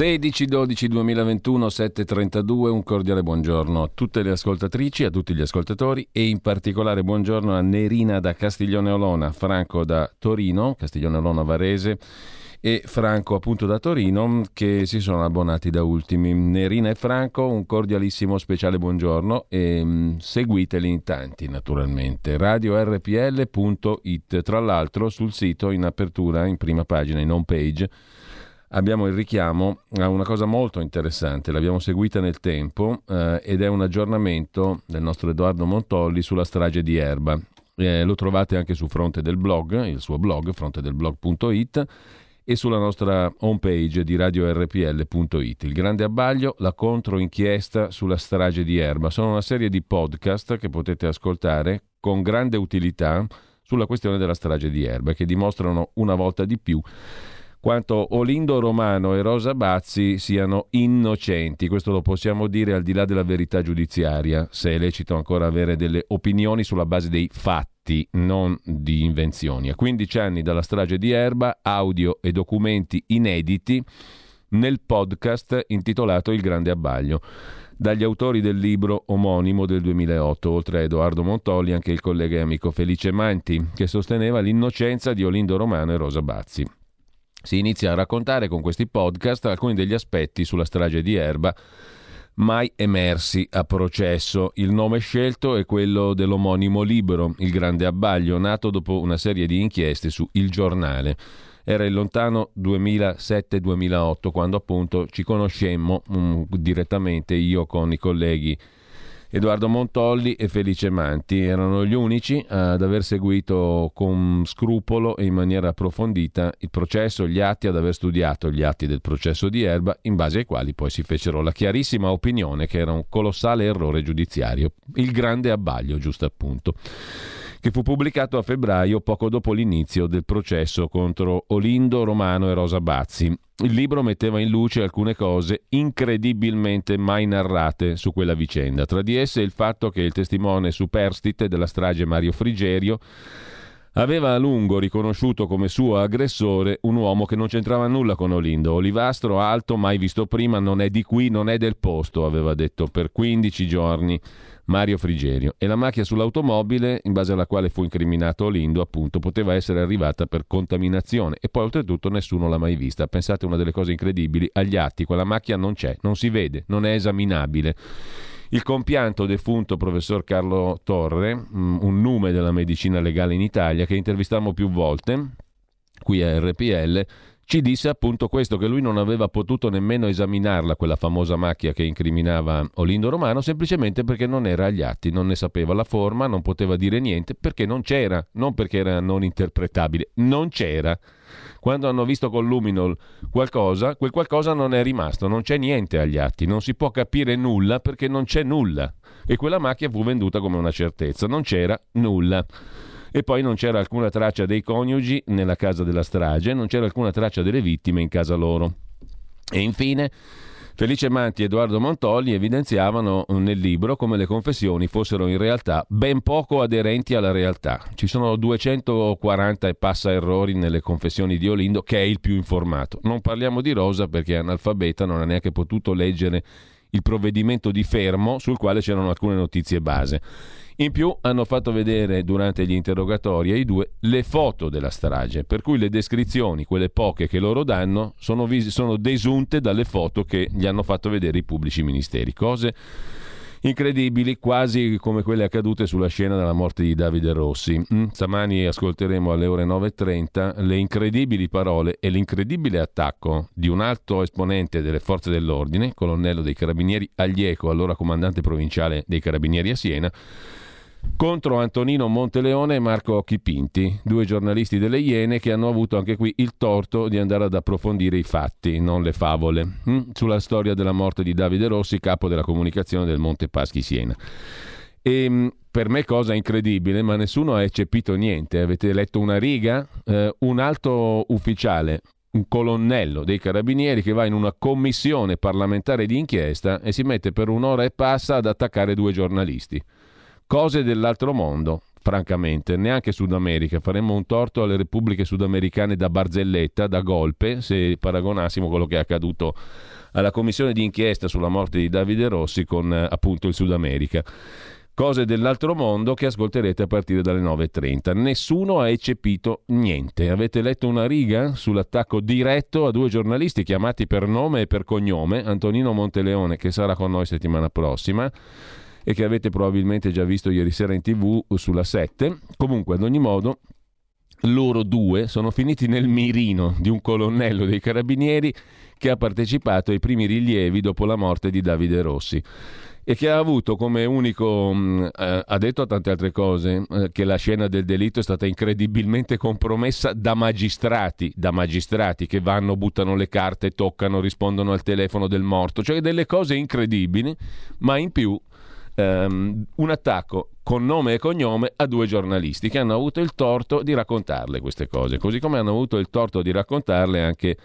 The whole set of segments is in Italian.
16-12-2021, 7.32, un cordiale buongiorno a tutte le ascoltatrici, a tutti gli ascoltatori e in particolare buongiorno a Nerina da Castiglione Olona, Franco da Torino, Castiglione Olona Varese e Franco appunto da Torino che si sono abbonati da ultimi. Nerina e Franco, un cordialissimo speciale buongiorno e mm, seguiteli in tanti naturalmente. radiorpl.it, tra l'altro sul sito in apertura, in prima pagina, in home page abbiamo il richiamo a una cosa molto interessante, l'abbiamo seguita nel tempo eh, ed è un aggiornamento del nostro Edoardo Montolli sulla strage di Erba. Eh, lo trovate anche su Fronte del Blog, il suo blog, frontedelblog.it e sulla nostra homepage di radiorpl.it. Il grande abbaglio, la controinchiesta sulla strage di Erba. Sono una serie di podcast che potete ascoltare con grande utilità sulla questione della strage di Erba che dimostrano una volta di più quanto Olindo Romano e Rosa Bazzi siano innocenti. Questo lo possiamo dire al di là della verità giudiziaria, se è lecito ancora avere delle opinioni sulla base dei fatti, non di invenzioni. A 15 anni dalla strage di Erba, audio e documenti inediti nel podcast intitolato Il Grande Abbaglio dagli autori del libro omonimo del 2008, oltre a Edoardo Montolli anche il collega e amico Felice Manti, che sosteneva l'innocenza di Olindo Romano e Rosa Bazzi. Si inizia a raccontare con questi podcast alcuni degli aspetti sulla strage di Erba mai emersi a processo. Il nome scelto è quello dell'omonimo libro, Il Grande Abbaglio, nato dopo una serie di inchieste su Il Giornale. Era il lontano 2007-2008 quando appunto ci conoscemmo um, direttamente io con i colleghi Edoardo Montolli e Felice Manti erano gli unici ad aver seguito con scrupolo e in maniera approfondita il processo, gli atti, ad aver studiato gli atti del processo di Erba, in base ai quali poi si fecero la chiarissima opinione che era un colossale errore giudiziario, il grande abbaglio, giusto appunto che fu pubblicato a febbraio poco dopo l'inizio del processo contro Olindo Romano e Rosa Bazzi. Il libro metteva in luce alcune cose incredibilmente mai narrate su quella vicenda, tra di esse il fatto che il testimone superstite della strage Mario Frigerio aveva a lungo riconosciuto come suo aggressore un uomo che non c'entrava nulla con Olindo. Olivastro, alto, mai visto prima, non è di qui, non è del posto, aveva detto per 15 giorni Mario Frigerio. E la macchia sull'automobile, in base alla quale fu incriminato Olindo, appunto, poteva essere arrivata per contaminazione. E poi, oltretutto, nessuno l'ha mai vista. Pensate una delle cose incredibili, agli atti quella macchia non c'è, non si vede, non è esaminabile. Il compianto defunto professor Carlo Torre, mm, un nume della medicina legale in Italia, che intervistammo più volte qui a RPL, ci disse appunto questo, che lui non aveva potuto nemmeno esaminarla, quella famosa macchia che incriminava Olindo Romano, semplicemente perché non era agli atti, non ne sapeva la forma, non poteva dire niente, perché non c'era, non perché era non interpretabile, non c'era. Quando hanno visto con Luminol qualcosa, quel qualcosa non è rimasto, non c'è niente agli atti, non si può capire nulla perché non c'è nulla. E quella macchia fu venduta come una certezza, non c'era nulla e poi non c'era alcuna traccia dei coniugi nella casa della strage, non c'era alcuna traccia delle vittime in casa loro. E infine Felice Manti e Edoardo Montolli evidenziavano nel libro come le confessioni fossero in realtà ben poco aderenti alla realtà. Ci sono 240 e passa errori nelle confessioni di Olindo, che è il più informato. Non parliamo di Rosa perché è analfabeta, non ha neanche potuto leggere il provvedimento di fermo sul quale c'erano alcune notizie base. In più hanno fatto vedere durante gli interrogatori ai due le foto della strage, per cui le descrizioni, quelle poche che loro danno, sono, vis- sono desunte dalle foto che gli hanno fatto vedere i pubblici ministeri. Cose incredibili, quasi come quelle accadute sulla scena della morte di Davide Rossi. Mm? Stamani ascolteremo alle ore 9.30 le incredibili parole e l'incredibile attacco di un alto esponente delle forze dell'ordine, colonnello dei carabinieri Aglieco, allora comandante provinciale dei carabinieri a Siena, contro Antonino Monteleone e Marco Occhipinti, due giornalisti delle Iene che hanno avuto anche qui il torto di andare ad approfondire i fatti, non le favole, hm? sulla storia della morte di Davide Rossi, capo della comunicazione del Monte Paschi Siena. E hm, per me cosa incredibile, ma nessuno ha eccepito niente. Avete letto una riga? Eh, un alto ufficiale, un colonnello dei carabinieri che va in una commissione parlamentare di inchiesta e si mette per un'ora e passa ad attaccare due giornalisti. Cose dell'altro mondo, francamente, neanche Sud America. Faremmo un torto alle repubbliche sudamericane da barzelletta, da golpe, se paragonassimo quello che è accaduto alla commissione di inchiesta sulla morte di Davide Rossi con eh, appunto il Sud America. Cose dell'altro mondo che ascolterete a partire dalle 9.30. Nessuno ha eccepito niente. Avete letto una riga sull'attacco diretto a due giornalisti chiamati per nome e per cognome, Antonino Monteleone che sarà con noi settimana prossima e che avete probabilmente già visto ieri sera in tv sulla 7. Comunque, ad ogni modo, loro due sono finiti nel mirino di un colonnello dei carabinieri che ha partecipato ai primi rilievi dopo la morte di Davide Rossi e che ha avuto come unico, mm, eh, ha detto tante altre cose, eh, che la scena del delitto è stata incredibilmente compromessa da magistrati, da magistrati che vanno, buttano le carte, toccano, rispondono al telefono del morto, cioè delle cose incredibili, ma in più ehm, un attacco con nome e cognome a due giornalisti che hanno avuto il torto di raccontarle queste cose, così come hanno avuto il torto di raccontarle anche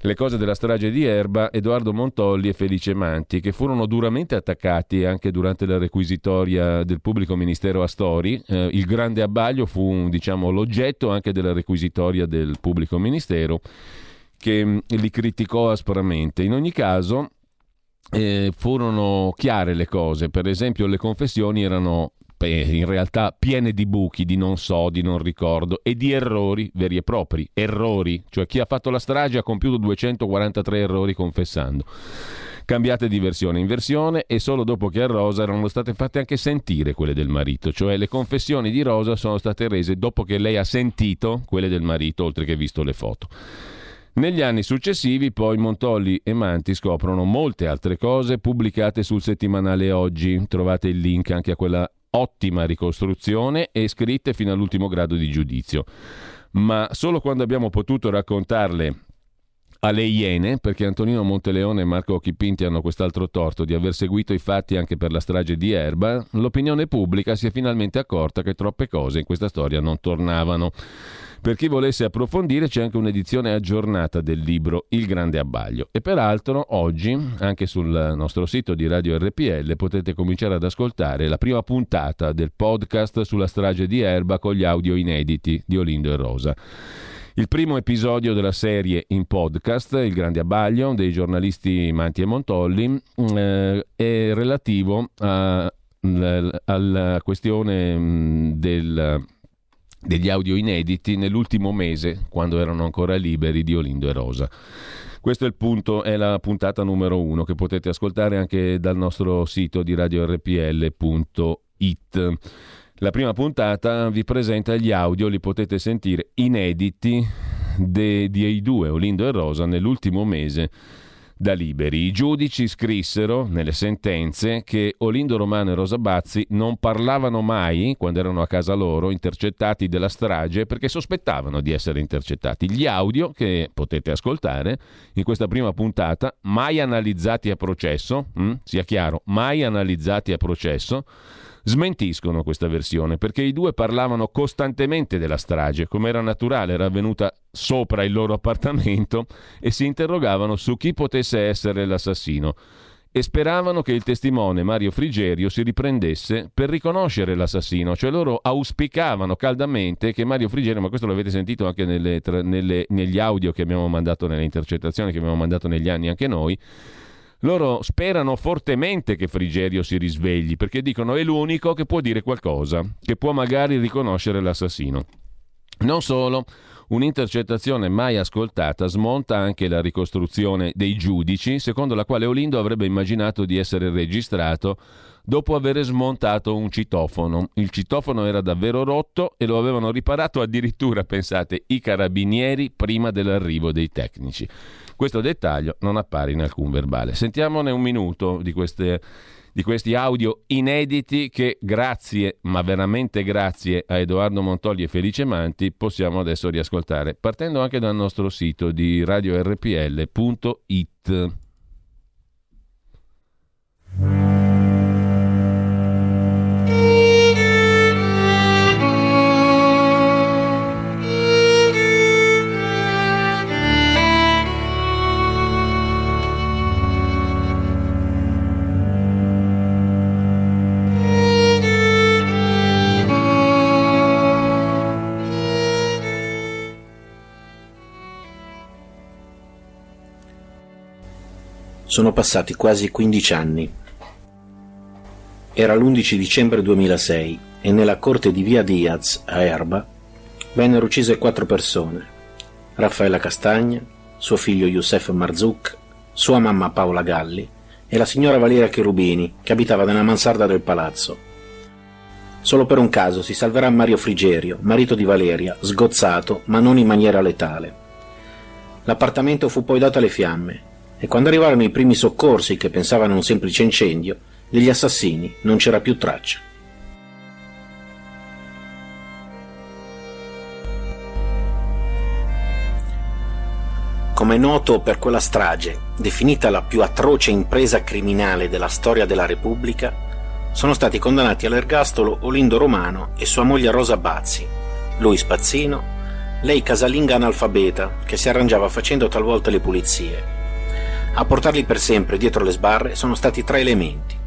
le cose della strage di Erba, Edoardo Montolli e Felice Manti, che furono duramente attaccati anche durante la requisitoria del pubblico ministero Astori. Eh, il grande abbaglio fu diciamo, l'oggetto anche della requisitoria del pubblico ministero che mh, li criticò aspramente. In ogni caso, eh, furono chiare le cose, per esempio le confessioni erano in realtà piene di buchi, di non so, di non ricordo e di errori veri e propri, errori, cioè chi ha fatto la strage ha compiuto 243 errori confessando. Cambiate di versione in versione e solo dopo che a Rosa erano state fatte anche sentire quelle del marito, cioè le confessioni di Rosa sono state rese dopo che lei ha sentito quelle del marito, oltre che visto le foto. Negli anni successivi poi Montolli e Manti scoprono molte altre cose pubblicate sul settimanale Oggi. Trovate il link anche a quella ottima ricostruzione e scritte fino all'ultimo grado di giudizio. Ma solo quando abbiamo potuto raccontarle alle Iene, perché Antonino Monteleone e Marco Chipinti hanno quest'altro torto di aver seguito i fatti anche per la strage di Erba, l'opinione pubblica si è finalmente accorta che troppe cose in questa storia non tornavano. Per chi volesse approfondire c'è anche un'edizione aggiornata del libro Il Grande Abbaglio e peraltro oggi anche sul nostro sito di Radio RPL potete cominciare ad ascoltare la prima puntata del podcast sulla strage di Erba con gli audio inediti di Olindo e Rosa. Il primo episodio della serie in podcast, Il Grande Abbaglio, dei giornalisti Manti e Montolli, eh, è relativo alla questione mm, del degli audio inediti nell'ultimo mese, quando erano ancora liberi, di Olindo e Rosa. Questo è il punto, è la puntata numero uno che potete ascoltare anche dal nostro sito di radiorpl.it. La prima puntata vi presenta gli audio, li potete sentire inediti dei due, Olindo e Rosa, nell'ultimo mese da liberi. I giudici scrissero nelle sentenze che Olindo Romano e Rosa Bazzi non parlavano mai, quando erano a casa loro, intercettati della strage, perché sospettavano di essere intercettati. Gli audio che potete ascoltare in questa prima puntata, mai analizzati a processo, hm? sia chiaro, mai analizzati a processo, smentiscono questa versione perché i due parlavano costantemente della strage, come era naturale, era avvenuta sopra il loro appartamento e si interrogavano su chi potesse essere l'assassino. E speravano che il testimone Mario Frigerio si riprendesse per riconoscere l'assassino, cioè loro auspicavano caldamente che Mario Frigerio, ma questo l'avete sentito anche nelle, nelle, negli audio che abbiamo mandato, nelle intercettazioni che abbiamo mandato negli anni anche noi, loro sperano fortemente che Frigerio si risvegli perché dicono è l'unico che può dire qualcosa, che può magari riconoscere l'assassino. Non solo, un'intercettazione mai ascoltata smonta anche la ricostruzione dei giudici, secondo la quale Olindo avrebbe immaginato di essere registrato dopo aver smontato un citofono. Il citofono era davvero rotto e lo avevano riparato addirittura, pensate, i carabinieri prima dell'arrivo dei tecnici. Questo dettaglio non appare in alcun verbale. Sentiamone un minuto di, queste, di questi audio inediti che grazie, ma veramente grazie a Edoardo Montogli e Felice Manti possiamo adesso riascoltare, partendo anche dal nostro sito di radiorpl.it. Sono passati quasi 15 anni. Era l'11 dicembre 2006 e nella corte di Via Diaz, a Erba, vennero uccise quattro persone. Raffaella Castagna, suo figlio Youssef Marzouk, sua mamma Paola Galli e la signora Valeria Cherubini, che abitava nella mansarda del palazzo. Solo per un caso si salverà Mario Frigerio, marito di Valeria, sgozzato, ma non in maniera letale. L'appartamento fu poi dato alle fiamme e quando arrivarono i primi soccorsi che pensavano un semplice incendio, degli assassini non c'era più traccia. Come noto per quella strage, definita la più atroce impresa criminale della storia della Repubblica, sono stati condannati all'ergastolo Olindo Romano e sua moglie Rosa Bazzi, lui spazzino, lei casalinga analfabeta che si arrangiava facendo talvolta le pulizie. A portarli per sempre dietro le sbarre sono stati tre elementi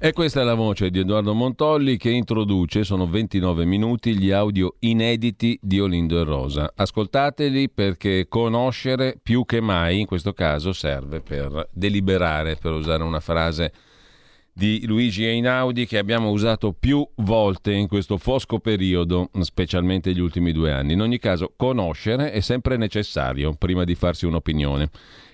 e questa è la voce di Edoardo Montolli che introduce, sono 29 minuti, gli audio inediti di Olindo e Rosa. Ascoltateli perché conoscere più che mai in questo caso serve per deliberare, per usare una frase di Luigi Einaudi che abbiamo usato più volte in questo fosco periodo, specialmente gli ultimi due anni. In ogni caso, conoscere è sempre necessario prima di farsi un'opinione.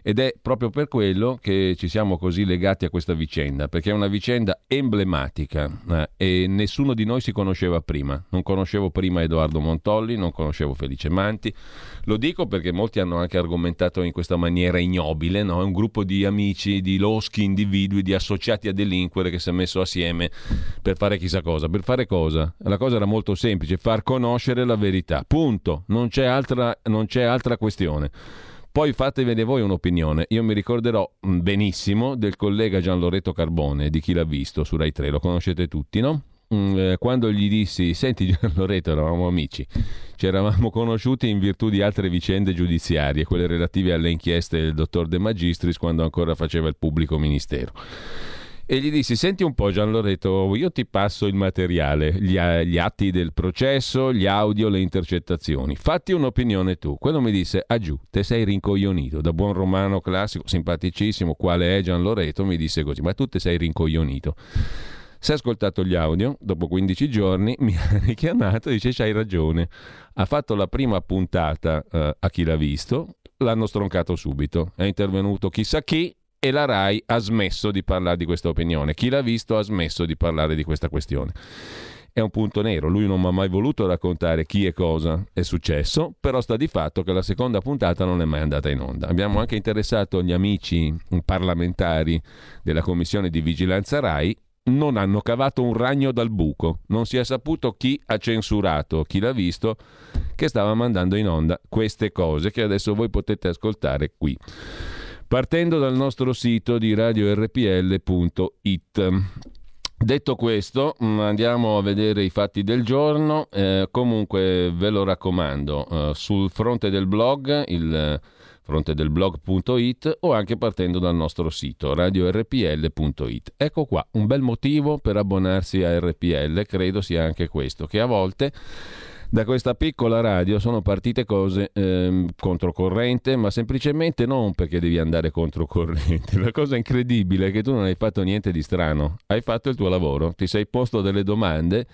Ed è proprio per quello che ci siamo così legati a questa vicenda, perché è una vicenda emblematica eh, e nessuno di noi si conosceva prima. Non conoscevo prima Edoardo Montolli, non conoscevo Felice Manti. Lo dico perché molti hanno anche argomentato in questa maniera ignobile, no? è un gruppo di amici, di loschi individui, di associati a delinquere che si è messo assieme per fare chissà cosa. Per fare cosa? La cosa era molto semplice, far conoscere la verità. Punto. Non c'è altra, non c'è altra questione. Poi fatevene voi un'opinione. Io mi ricorderò mm, benissimo del collega Gian Loreto Carbone, di chi l'ha visto su Rai 3, lo conoscete tutti, no? Mm, eh, quando gli dissi, senti Gian Loreto, eravamo amici, ci eravamo conosciuti in virtù di altre vicende giudiziarie, quelle relative alle inchieste del dottor De Magistris quando ancora faceva il pubblico ministero e gli dissi senti un po' Gian Loreto io ti passo il materiale gli, gli, atti del processo gli audio le intercettazioni fatti un'opinione tu quello mi disse ah giù te sei rincoglionito da buon romano classico simpaticissimo quale è Gian Loreto mi disse così ma tu te sei rincoglionito si è ascoltato gli audio, dopo 15 giorni mi ha richiamato e dice c'hai ragione. Ha fatto la prima puntata uh, a chi l'ha visto, l'hanno stroncato subito. È intervenuto chissà chi e la RAI ha smesso di parlare di questa opinione. Chi l'ha visto ha smesso di parlare di questa questione. È un punto nero, lui non mi ha mai voluto raccontare chi e cosa è successo, però sta di fatto che la seconda puntata non è mai andata in onda. Abbiamo anche interessato gli amici parlamentari della Commissione di Vigilanza RAI, non hanno cavato un ragno dal buco, non si è saputo chi ha censurato, chi l'ha visto, che stava mandando in onda queste cose che adesso voi potete ascoltare qui partendo dal nostro sito di radiorpl.it. Detto questo, mm, andiamo a vedere i fatti del giorno. Eh, comunque ve lo raccomando, eh, sul fronte del blog, il fronte del blog.it o anche partendo dal nostro sito radiorpl.it. Ecco qua, un bel motivo per abbonarsi a RPL, credo sia anche questo, che a volte da questa piccola radio sono partite cose ehm, controcorrente, ma semplicemente non perché devi andare controcorrente. La cosa incredibile è che tu non hai fatto niente di strano, hai fatto il tuo lavoro, ti sei posto delle domande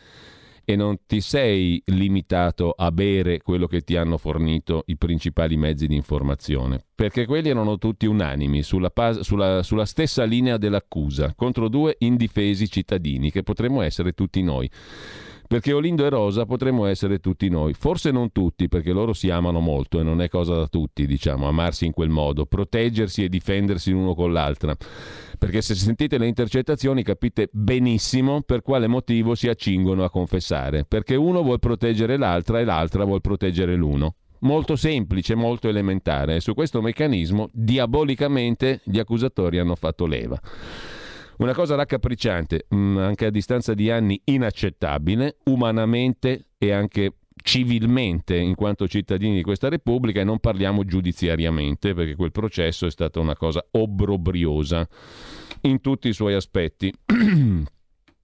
e non ti sei limitato a bere quello che ti hanno fornito i principali mezzi di informazione, perché quelli erano tutti unanimi sulla, pas- sulla, sulla stessa linea dell'accusa contro due indifesi cittadini che potremmo essere tutti noi. Perché Olindo e Rosa potremmo essere tutti noi, forse non tutti, perché loro si amano molto e non è cosa da tutti, diciamo, amarsi in quel modo, proteggersi e difendersi l'uno con l'altra. Perché se sentite le intercettazioni capite benissimo per quale motivo si accingono a confessare, perché uno vuole proteggere l'altra e l'altra vuole proteggere l'uno molto semplice, molto elementare. E su questo meccanismo diabolicamente gli accusatori hanno fatto leva. Una cosa raccapricciante, mm, anche a distanza di anni inaccettabile, umanamente e anche civilmente in quanto cittadini di questa Repubblica e non parliamo giudiziariamente perché quel processo è stata una cosa obbrobriosa in tutti i suoi aspetti.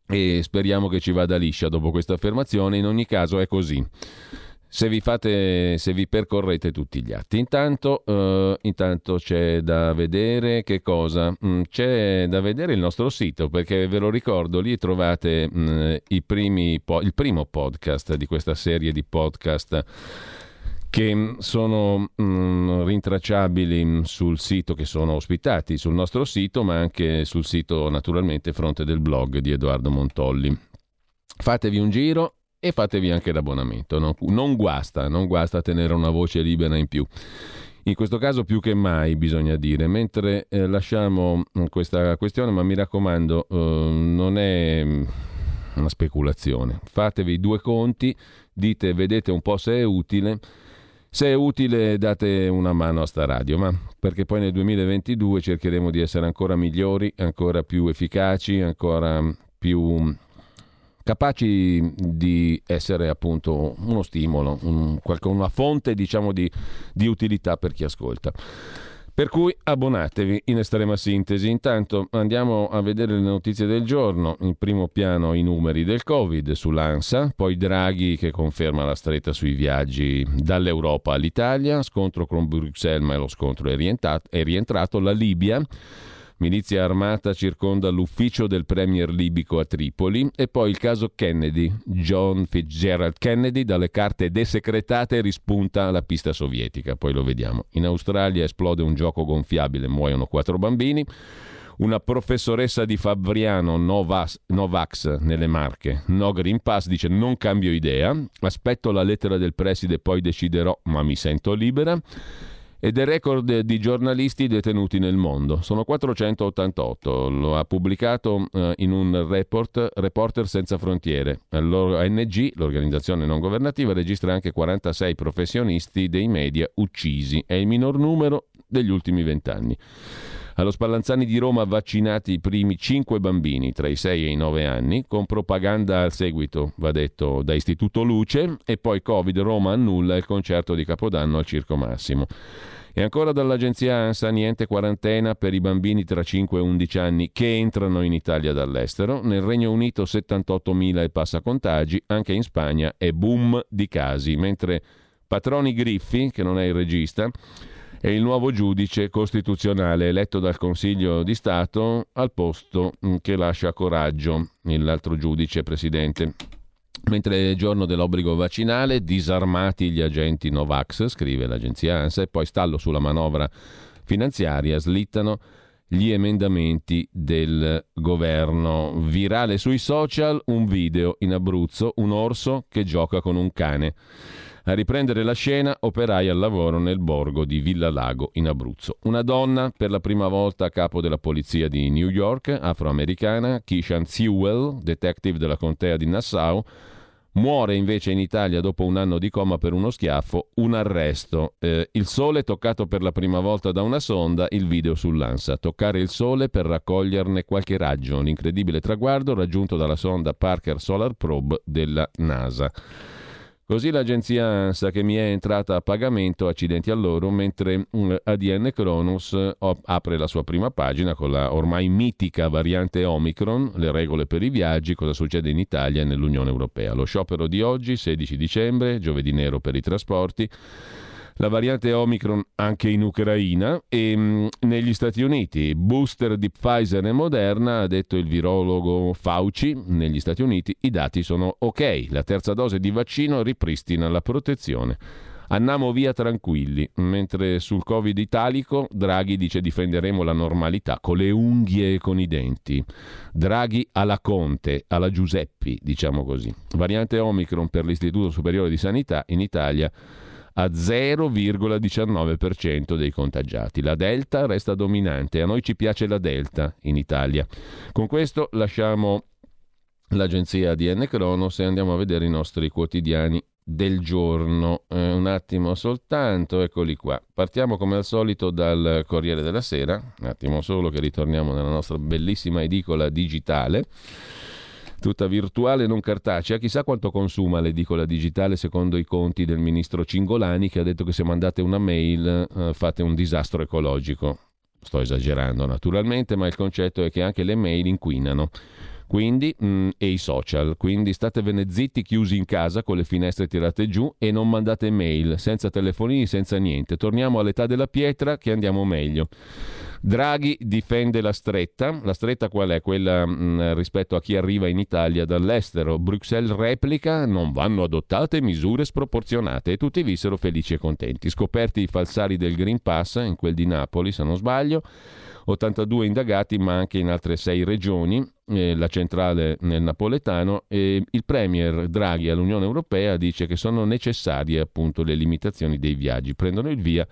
e speriamo che ci vada liscia dopo questa affermazione, in ogni caso è così. Se vi, fate, se vi percorrete tutti gli atti. Intanto, uh, intanto c'è da vedere che cosa? Mm, c'è da vedere il nostro sito perché ve lo ricordo, lì trovate mm, primi, il primo podcast di questa serie di podcast che sono mm, rintracciabili sul sito, che sono ospitati sul nostro sito, ma anche sul sito naturalmente fronte del blog di Edoardo Montolli. Fatevi un giro, e fatevi anche l'abbonamento. No? Non guasta, non guasta tenere una voce libera in più. In questo caso più che mai bisogna dire, mentre eh, lasciamo questa questione, ma mi raccomando, eh, non è una speculazione. Fatevi due conti, dite, vedete un po' se è utile. Se è utile date una mano a sta radio, ma perché poi nel 2022 cercheremo di essere ancora migliori, ancora più efficaci, ancora più capaci di essere appunto uno stimolo, un, una fonte diciamo di, di utilità per chi ascolta. Per cui abbonatevi in estrema sintesi. Intanto andiamo a vedere le notizie del giorno. In primo piano i numeri del Covid sull'ANSA, poi Draghi che conferma la stretta sui viaggi dall'Europa all'Italia, scontro con Bruxelles ma lo scontro è rientrato, è rientrato la Libia Milizia armata circonda l'ufficio del premier libico a Tripoli e poi il caso Kennedy. John Fitzgerald Kennedy dalle carte desecretate rispunta la pista sovietica, poi lo vediamo. In Australia esplode un gioco gonfiabile, muoiono quattro bambini. Una professoressa di Fabriano Novax, Novax nelle Marche, no Green Pass, dice non cambio idea, aspetto la lettera del preside poi deciderò, ma mi sento libera e del record di giornalisti detenuti nel mondo. Sono 488, lo ha pubblicato eh, in un report Reporter Senza Frontiere. L'ONG, l'organizzazione non governativa, registra anche 46 professionisti dei media uccisi, è il minor numero degli ultimi vent'anni. Allo Spallanzani di Roma vaccinati i primi 5 bambini tra i 6 e i 9 anni, con propaganda al seguito, va detto, da Istituto Luce, e poi Covid Roma annulla il concerto di Capodanno al Circo Massimo. E ancora dall'agenzia ANSA niente quarantena per i bambini tra 5 e 11 anni che entrano in Italia dall'estero. Nel Regno Unito 78.000 e passa contagi, anche in Spagna è boom di casi, mentre Patroni Griffi, che non è il regista, è il nuovo giudice costituzionale eletto dal Consiglio di Stato al posto mm, che lascia Coraggio, l'altro giudice presidente. Mentre è giorno dell'obbligo vaccinale, disarmati gli agenti Novax, scrive l'agenzia ANSA, e poi stallo sulla manovra finanziaria, slittano gli emendamenti del governo. Virale sui social un video in Abruzzo, un orso che gioca con un cane. A riprendere la scena, operai al lavoro nel borgo di Villa Lago in Abruzzo. Una donna, per la prima volta a capo della polizia di New York, afroamericana, Kishan Sewell, detective della contea di Nassau, Muore invece in Italia dopo un anno di coma per uno schiaffo, un arresto. Eh, il sole toccato per la prima volta da una sonda, il video sull'ANSA. Toccare il sole per raccoglierne qualche raggio. L'incredibile traguardo raggiunto dalla sonda Parker Solar Probe della NASA. Così l'agenzia ANSA che mi è entrata a pagamento, accidenti a loro, mentre mm, ADN Cronus apre la sua prima pagina con la ormai mitica variante Omicron, le regole per i viaggi, cosa succede in Italia e nell'Unione Europea. Lo sciopero di oggi, 16 dicembre, giovedì nero per i trasporti la variante Omicron anche in Ucraina e mh, mm, negli Stati Uniti. Booster di Pfizer e Moderna, ha detto il virologo Fauci, negli Stati Uniti i dati sono ok, la terza dose di vaccino ripristina la protezione. Andiamo via tranquilli, mentre sul Covid italico Draghi dice difenderemo la normalità con le unghie e con i denti. Draghi alla Conte, alla Giuseppi, diciamo così. Variante Omicron per l'Istituto Superiore di Sanità in Italia a 0,19% dei contagiati. La Delta resta dominante, a noi ci piace la Delta in Italia. Con questo lasciamo l'agenzia DN Cronos e andiamo a vedere i nostri quotidiani del giorno. Eh, un attimo soltanto, eccoli qua. Partiamo come al solito dal Corriere della Sera, un attimo solo che ritorniamo nella nostra bellissima edicola digitale tutta virtuale non cartacea. Chissà quanto consuma l'edicola digitale secondo i conti del ministro Cingolani che ha detto che se mandate una mail eh, fate un disastro ecologico. Sto esagerando naturalmente, ma il concetto è che anche le mail inquinano. Quindi, mh, mm, e i social. Quindi statevene zitti, chiusi in casa con le finestre tirate giù e non mandate mail, senza telefonini, senza niente. Torniamo all'età della pietra che andiamo meglio. Draghi difende la stretta. La stretta qual è? Quella mh, mm, rispetto a chi arriva in Italia dall'estero. Bruxelles replica, non vanno adottate misure sproporzionate e tutti vissero felici e contenti. Scoperti i falsari del Green Pass, in quel di Napoli se non sbaglio, 82 indagati ma anche in altre sei regioni, eh, la centrale nel napoletano e il Premier Draghi all'Unione Europea dice che sono necessarie appunto le limitazioni dei viaggi, prendono il via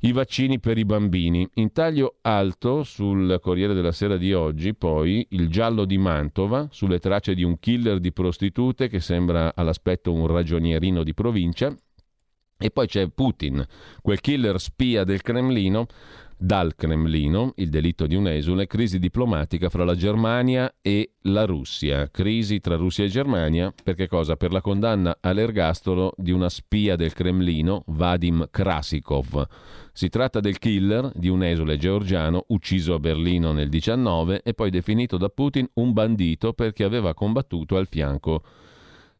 i vaccini per i bambini. In taglio alto sul Corriere della Sera di oggi, poi il giallo di Mantova, sulle tracce di un killer di prostitute che sembra all'aspetto un ragionierino di provincia. E poi c'è Putin, quel killer spia del Cremlino, dal Cremlino, il delitto di un esule, crisi diplomatica fra la Germania e la Russia. Crisi tra Russia e Germania, perché cosa? Per la condanna all'ergastolo di una spia del Cremlino, Vadim Krasikov. Si tratta del killer di un esule georgiano ucciso a Berlino nel 19 e poi definito da Putin un bandito perché aveva combattuto al fianco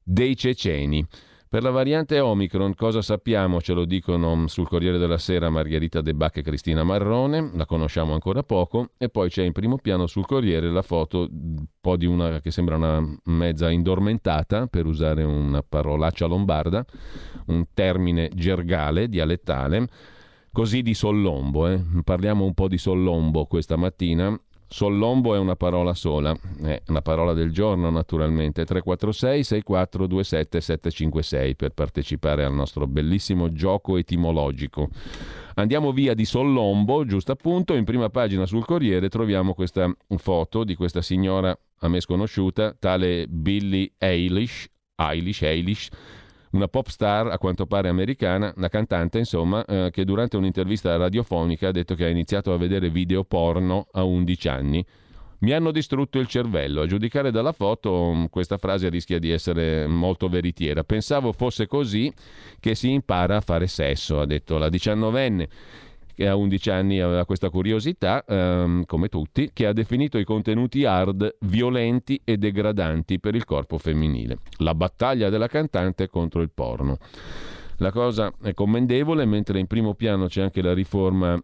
dei ceceni. Per la variante Omicron cosa sappiamo? Ce lo dicono sul Corriere della Sera Margherita De Bacca e Cristina Marrone, la conosciamo ancora poco, e poi c'è in primo piano sul Corriere la foto un po' di una che sembra una mezza indormentata, per usare una parolaccia lombarda, un termine gergale, dialettale, così di Sollombo. Eh? Parliamo un po' di Sollombo questa mattina Sollombo è una parola sola, è una parola del giorno naturalmente, 346 6427 756 per partecipare al nostro bellissimo gioco etimologico. Andiamo via di Sollombo, giusto appunto, in prima pagina sul Corriere troviamo questa foto di questa signora a me sconosciuta, tale Billie Eilish, Eilish, Eilish una pop star a quanto pare americana, una cantante insomma, eh, che durante un'intervista radiofonica ha detto che ha iniziato a vedere video porno a 11 anni. Mi hanno distrutto il cervello. A giudicare dalla foto, mm, questa frase rischia di essere molto veritiera. Pensavo fosse così che si impara a fare sesso, ha detto la diciannovenne che a 11 anni aveva questa curiosità, ehm, come tutti, che ha definito i contenuti hard violenti e degradanti per il corpo femminile. La battaglia della cantante contro il porno. La cosa è commendevole, mentre in primo piano c'è anche la riforma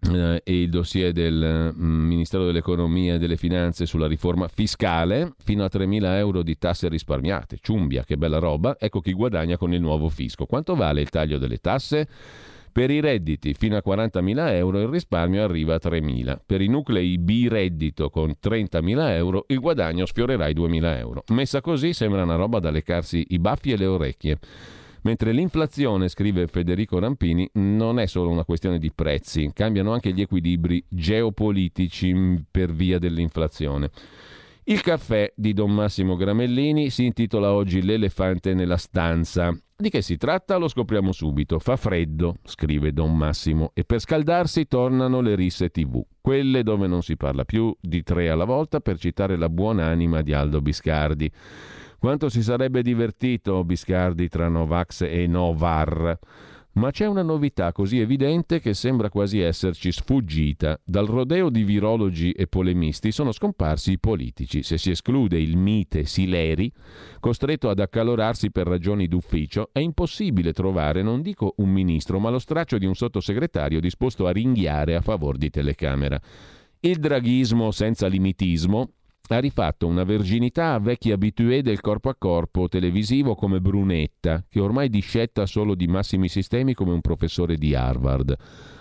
eh, e il dossier del mm, Ministero dell'Economia e delle Finanze sulla riforma fiscale, fino a 3.000 euro di tasse risparmiate. Ciumbia, che bella roba. Ecco chi guadagna con il nuovo fisco. Quanto vale il taglio delle tasse? Per i redditi fino a 40.000 euro il risparmio arriva a 3.000. Per i nuclei B-reddito con 30.000 euro il guadagno sfiorerà i 2.000 euro. Messa così sembra una roba da leccarsi i baffi e le orecchie. Mentre l'inflazione, scrive Federico Rampini, non è solo una questione di prezzi, cambiano anche gli equilibri geopolitici per via dell'inflazione. Il caffè di Don Massimo Gramellini si intitola oggi L'elefante nella stanza. Di che si tratta lo scopriamo subito. Fa freddo, scrive Don Massimo, e per scaldarsi tornano le risse tv, quelle dove non si parla più di tre alla volta per citare la buonanima di Aldo Biscardi. Quanto si sarebbe divertito Biscardi tra Novax e Novar. Ma c'è una novità così evidente che sembra quasi esserci sfuggita. Dal rodeo di virologi e polemisti sono scomparsi i politici. Se si esclude il mite Sileri, costretto ad accalorarsi per ragioni d'ufficio, è impossibile trovare, non dico un ministro, ma lo straccio di un sottosegretario disposto a ringhiare a favor di telecamera. Il draghismo senza limitismo ha rifatto una verginità a vecchi abitué del corpo a corpo televisivo come Brunetta, che ormai discetta solo di massimi sistemi come un professore di Harvard.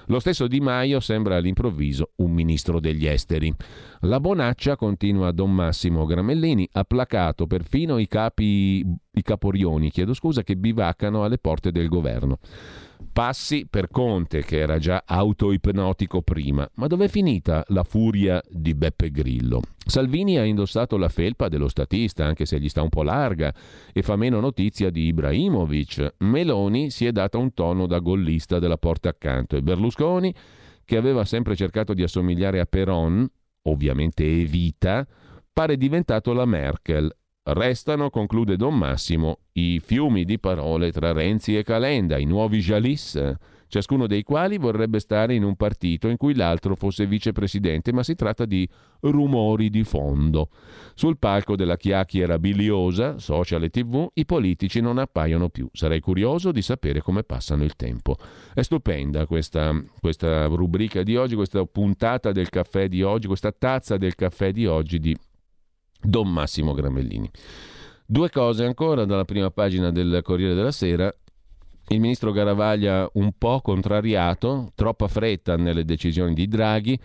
Lo stesso Di Maio sembra all'improvviso un ministro degli esteri. La bonaccia, continua Don Massimo Gramellini, ha placato perfino i capi i caporioni, chiedo scusa, che bivaccano alle porte del governo. Passi per Conte, che era già autoipnotico prima. Ma dov'è finita la furia di Beppe Grillo? Salvini ha indossato la felpa dello statista, anche se gli sta un po' larga, e fa meno notizia di Ibrahimovic. Meloni si è data un tono da gollista della porta accanto e Berlusconi, che aveva sempre cercato di assomigliare a Peron, ovviamente Evita, pare diventato la Merkel Restano, conclude Don Massimo, i fiumi di parole tra Renzi e Calenda, i nuovi Jalis, ciascuno dei quali vorrebbe stare in un partito in cui l'altro fosse vicepresidente, ma si tratta di rumori di fondo. Sul palco della chiacchiera biliosa, social e tv, i politici non appaiono più. Sarei curioso di sapere come passano il tempo. È stupenda questa, questa rubrica di oggi, questa puntata del caffè di oggi, questa tazza del caffè di oggi di Don Massimo Gramellini. Due cose ancora dalla prima pagina del Corriere della Sera. Il ministro Garavaglia un po' contrariato, troppa fretta nelle decisioni di Draghi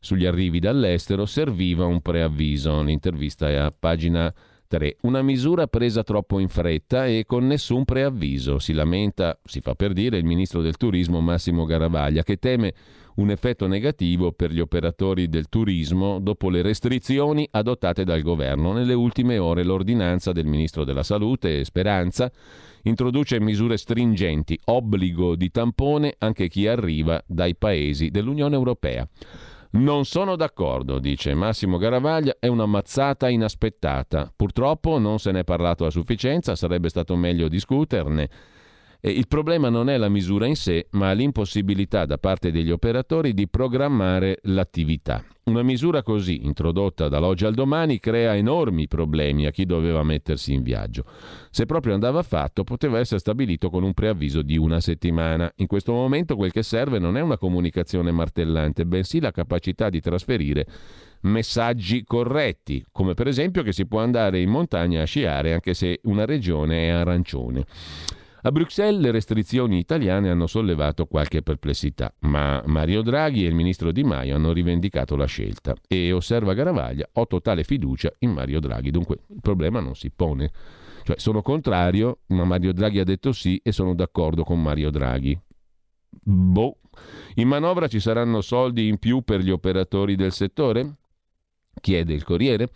sugli arrivi dall'estero, serviva un preavviso. L'intervista è a pagina 3. Una misura presa troppo in fretta e con nessun preavviso. Si lamenta, si fa per dire, il ministro del turismo Massimo Garavaglia, che teme un effetto negativo per gli operatori del turismo dopo le restrizioni adottate dal governo. Nelle ultime ore l'ordinanza del ministro della Salute, Speranza, introduce misure stringenti, obbligo di tampone anche chi arriva dai paesi dell'Unione Europea. Non sono d'accordo, dice Massimo Garavaglia, è una mazzata inaspettata. Purtroppo non se ne è parlato a sufficienza, sarebbe stato meglio discuterne. E il problema non è la misura in sé, ma l'impossibilità da parte degli operatori di programmare l'attività. Una misura così, introdotta dall'oggi al domani, crea enormi problemi a chi doveva mettersi in viaggio. Se proprio andava fatto, poteva essere stabilito con un preavviso di una settimana. In questo momento quel che serve non è una comunicazione martellante, bensì la capacità di trasferire messaggi corretti, come per esempio che si può andare in montagna a sciare anche se una regione è arancione. A Bruxelles le restrizioni italiane hanno sollevato qualche perplessità, ma Mario Draghi e il ministro Di Maio hanno rivendicato la scelta e osserva Garavaglia, ho totale fiducia in Mario Draghi, dunque il problema non si pone. Cioè sono contrario, ma Mario Draghi ha detto sì e sono d'accordo con Mario Draghi. Boh. In manovra ci saranno soldi in più per gli operatori del settore? Chiede il Corriere.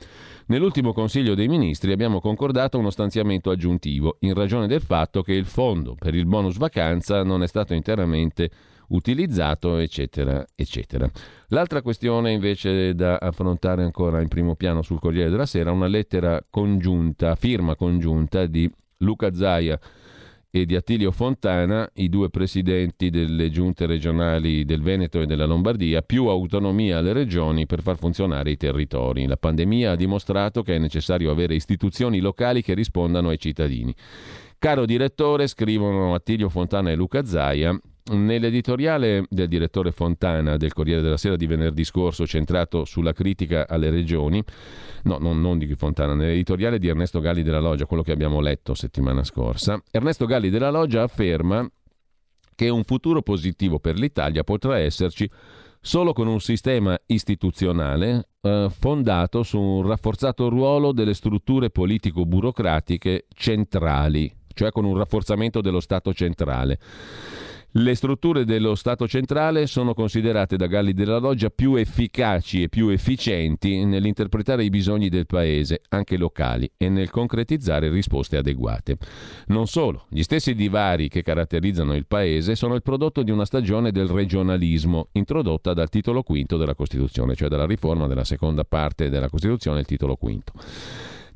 Nell'ultimo Consiglio dei Ministri abbiamo concordato uno stanziamento aggiuntivo in ragione del fatto che il fondo per il bonus vacanza non è stato interamente utilizzato, eccetera, eccetera. L'altra questione invece da affrontare ancora in primo piano sul Corriere della Sera, una lettera congiunta, firma congiunta di Luca Zaia e di Attilio Fontana, i due presidenti delle giunte regionali del Veneto e della Lombardia, più autonomia alle regioni per far funzionare i territori. La pandemia ha dimostrato che è necessario avere istituzioni locali che rispondano ai cittadini. Caro direttore, scrivono Attilio Fontana e Luca Zaia, Nell'editoriale del direttore Fontana del Corriere della Sera di venerdì scorso, centrato sulla critica alle regioni, no, non, non di Fontana, nell'editoriale di Ernesto Galli della Loggia, quello che abbiamo letto settimana scorsa, Ernesto Galli della Loggia afferma che un futuro positivo per l'Italia potrà esserci solo con un sistema istituzionale eh, fondato su un rafforzato ruolo delle strutture politico-burocratiche centrali, cioè con un rafforzamento dello Stato centrale. Le strutture dello Stato centrale sono considerate da Galli della Loggia più efficaci e più efficienti nell'interpretare i bisogni del Paese, anche locali, e nel concretizzare risposte adeguate. Non solo, gli stessi divari che caratterizzano il Paese sono il prodotto di una stagione del regionalismo introdotta dal titolo quinto della Costituzione, cioè dalla riforma della seconda parte della Costituzione, il titolo quinto,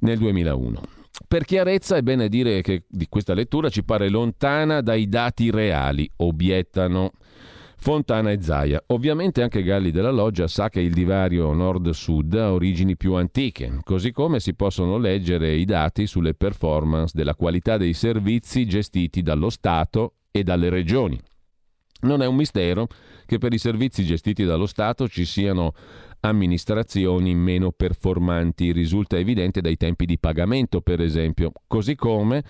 nel 2001. Per chiarezza è bene dire che di questa lettura ci pare lontana dai dati reali, obiettano Fontana e Zaia. Ovviamente anche Galli della Loggia sa che il divario nord-sud ha origini più antiche, così come si possono leggere i dati sulle performance della qualità dei servizi gestiti dallo Stato e dalle regioni. Non è un mistero che per i servizi gestiti dallo Stato ci siano amministrazioni meno performanti. Risulta evidente dai tempi di pagamento, per esempio, così come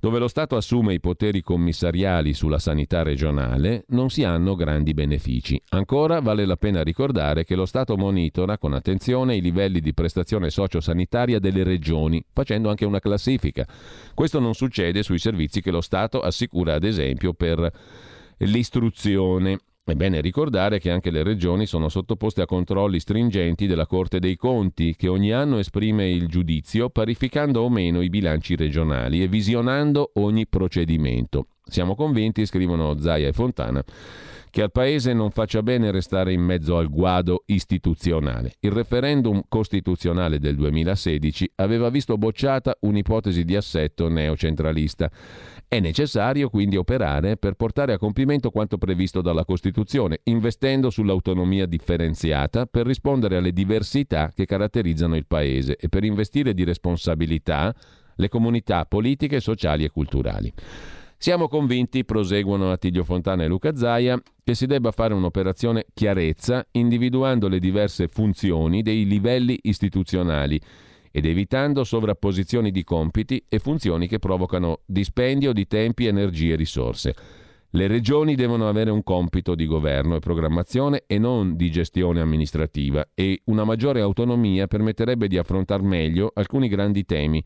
dove lo Stato assume i poteri commissariali sulla sanità regionale, non si hanno grandi benefici. Ancora vale la pena ricordare che lo Stato monitora con attenzione i livelli di prestazione sociosanitaria delle regioni, facendo anche una classifica. Questo non succede sui servizi che lo Stato assicura, ad esempio, per l'istruzione. È bene ricordare che anche le regioni sono sottoposte a controlli stringenti della Corte dei Conti, che ogni anno esprime il giudizio parificando o meno i bilanci regionali e visionando ogni procedimento. Siamo convinti, scrivono Zaia e Fontana, che al Paese non faccia bene restare in mezzo al guado istituzionale. Il referendum costituzionale del 2016 aveva visto bocciata un'ipotesi di assetto neocentralista. È necessario quindi operare per portare a compimento quanto previsto dalla Costituzione, investendo sull'autonomia differenziata per rispondere alle diversità che caratterizzano il Paese e per investire di responsabilità le comunità politiche, sociali e culturali. Siamo convinti, proseguono Attilio Fontana e Luca Zaia, che si debba fare un'operazione chiarezza individuando le diverse funzioni dei livelli istituzionali ed evitando sovrapposizioni di compiti e funzioni che provocano dispendio di tempi, energie e risorse. Le regioni devono avere un compito di governo e programmazione e non di gestione amministrativa e una maggiore autonomia permetterebbe di affrontare meglio alcuni grandi temi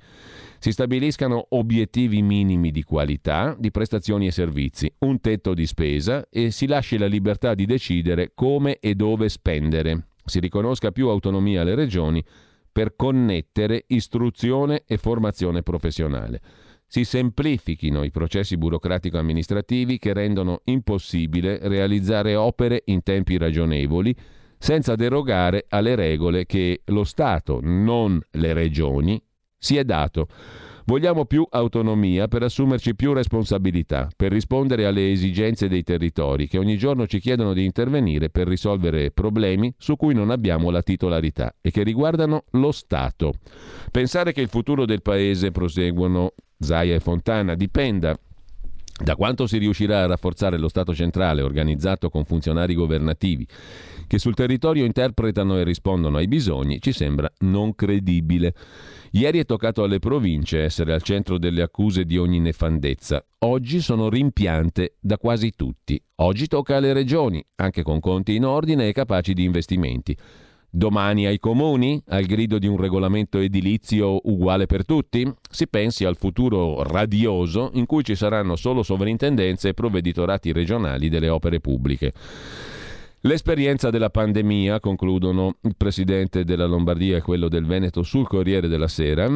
si stabiliscano obiettivi minimi di qualità, di prestazioni e servizi, un tetto di spesa e si lasci la libertà di decidere come e dove spendere. Si riconosca più autonomia alle regioni per connettere istruzione e formazione professionale. Si semplifichino i processi burocratico-amministrativi che rendono impossibile realizzare opere in tempi ragionevoli senza derogare alle regole che lo Stato, non le regioni, si è dato. Vogliamo più autonomia per assumerci più responsabilità, per rispondere alle esigenze dei territori che ogni giorno ci chiedono di intervenire per risolvere problemi su cui non abbiamo la titolarità e che riguardano lo Stato. Pensare che il futuro del Paese, proseguono Zaia e Fontana, dipenda da quanto si riuscirà a rafforzare lo Stato centrale organizzato con funzionari governativi che sul territorio interpretano e rispondono ai bisogni, ci sembra non credibile. Ieri è toccato alle province essere al centro delle accuse di ogni nefandezza. Oggi sono rimpiante da quasi tutti. Oggi tocca alle regioni, anche con conti in ordine e capaci di investimenti. Domani ai comuni, al grido di un regolamento edilizio uguale per tutti? Si pensi al futuro radioso in cui ci saranno solo sovrintendenze e provveditorati regionali delle opere pubbliche. L'esperienza della pandemia, concludono il presidente della Lombardia e quello del Veneto sul Corriere della Sera,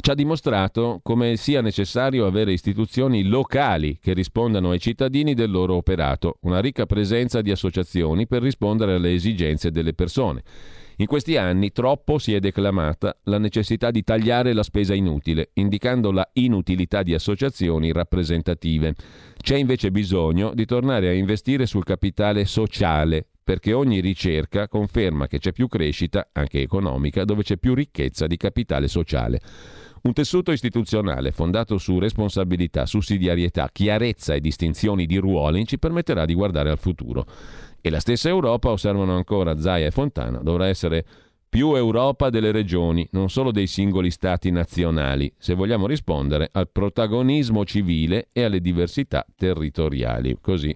ci ha dimostrato come sia necessario avere istituzioni locali che rispondano ai cittadini del loro operato, una ricca presenza di associazioni per rispondere alle esigenze delle persone. In questi anni troppo si è declamata la necessità di tagliare la spesa inutile, indicando la inutilità di associazioni rappresentative. C'è invece bisogno di tornare a investire sul capitale sociale, perché ogni ricerca conferma che c'è più crescita, anche economica, dove c'è più ricchezza di capitale sociale. Un tessuto istituzionale fondato su responsabilità, sussidiarietà, chiarezza e distinzioni di ruoli ci permetterà di guardare al futuro. E la stessa Europa, osservano ancora Zaia e Fontana, dovrà essere più Europa delle regioni, non solo dei singoli stati nazionali, se vogliamo rispondere al protagonismo civile e alle diversità territoriali. Così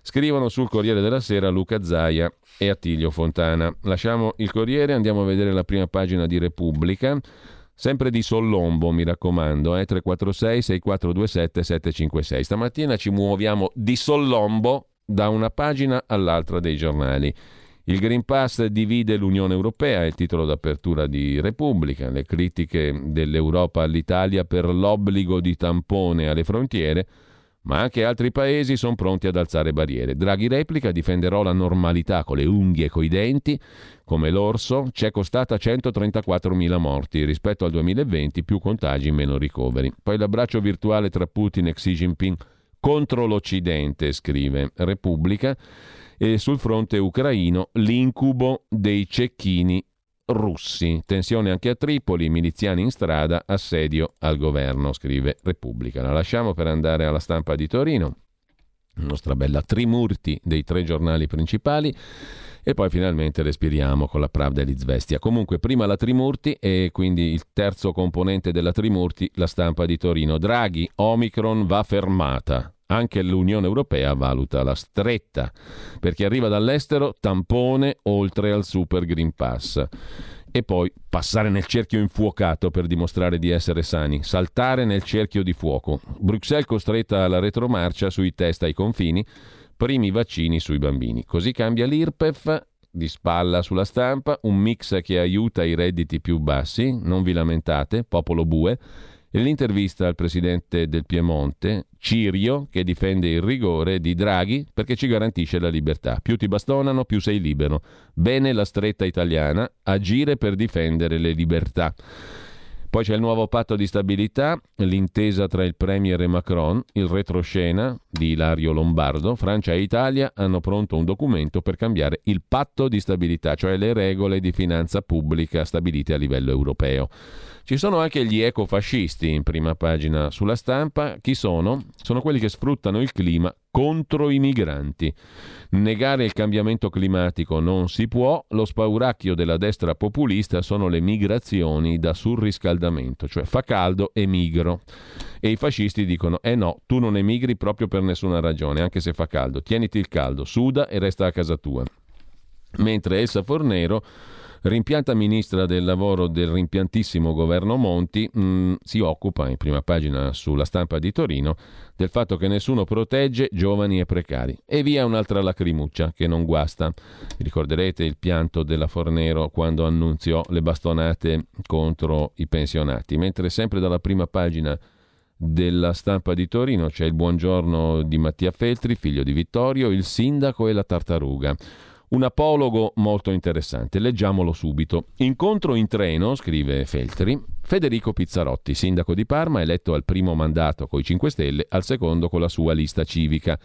scrivono sul Corriere della Sera Luca Zaia e Attilio Fontana. Lasciamo il Corriere, andiamo a vedere la prima pagina di Repubblica. Sempre di Sollombo, mi raccomando, eh, 346 6427 756. Stamattina ci muoviamo di Sollombo da una pagina all'altra dei giornali. Il Green Pass divide l'Unione Europea, è il titolo d'apertura di Repubblica, le critiche dell'Europa all'Italia per l'obbligo di tampone alle frontiere, ma anche altri paesi sono pronti ad alzare barriere. Draghi replica, difenderò la normalità con le unghie e coi denti, come l'orso, ci è costata 134.000 morti rispetto al 2020, più contagi, meno ricoveri. Poi l'abbraccio virtuale tra Putin e Xi Jinping contro l'Occidente, scrive Repubblica, e sul fronte ucraino l'incubo dei cecchini russi. Tensione anche a Tripoli, miliziani in strada, assedio al governo, scrive Repubblica. La lasciamo per andare alla stampa di Torino, nostra bella trimurti dei tre giornali principali. E poi finalmente respiriamo con la Pravda e l'Izvestia. Comunque, prima la Trimurti e quindi il terzo componente della Trimurti, la stampa di Torino. Draghi, Omicron va fermata. Anche l'Unione Europea valuta la stretta. Per chi arriva dall'estero, tampone oltre al Super Green Pass. E poi passare nel cerchio infuocato per dimostrare di essere sani, saltare nel cerchio di fuoco. Bruxelles costretta alla retromarcia sui test ai confini, primi vaccini sui bambini. Così cambia l'IRPEF, di spalla sulla stampa, un mix che aiuta i redditi più bassi, non vi lamentate, popolo bue, l'intervista al presidente del Piemonte, Cirio, che difende il rigore di Draghi perché ci garantisce la libertà. Più ti bastonano, più sei libero. Bene la stretta italiana, agire per difendere le libertà. Poi c'è il nuovo patto di stabilità, l'intesa tra il Premier e Macron, il retroscena di Ilario Lombardo. Francia e Italia hanno pronto un documento per cambiare il patto di stabilità, cioè le regole di finanza pubblica stabilite a livello europeo. Ci sono anche gli ecofascisti in prima pagina sulla stampa. Chi sono? Sono quelli che sfruttano il clima contro i migranti. Negare il cambiamento climatico non si può, lo spauracchio della destra populista sono le migrazioni da surriscaldamento, cioè fa caldo e migro. E i fascisti dicono, eh no, tu non emigri proprio per nessuna ragione, anche se fa caldo, tieniti il caldo, suda e resta a casa tua. Mentre Elsa Fornero Rimpianta ministra del lavoro del rimpiantissimo governo Monti mh, mm, si occupa in prima pagina sulla stampa di Torino del fatto che nessuno protegge giovani e precari. E via un'altra lacrimuccia che non guasta. Ricorderete il pianto della Fornero quando annunziò le bastonate contro i pensionati, mentre sempre dalla prima pagina della stampa di Torino c'è il buongiorno di Mattia Feltri, figlio di Vittorio, il sindaco e la tartaruga. Un apologo molto interessante, leggiamolo subito. Incontro in treno, scrive Feltri, Federico Pizzarotti, sindaco di Parma, eletto al primo mandato coi 5 Stelle, al secondo con la sua lista civica.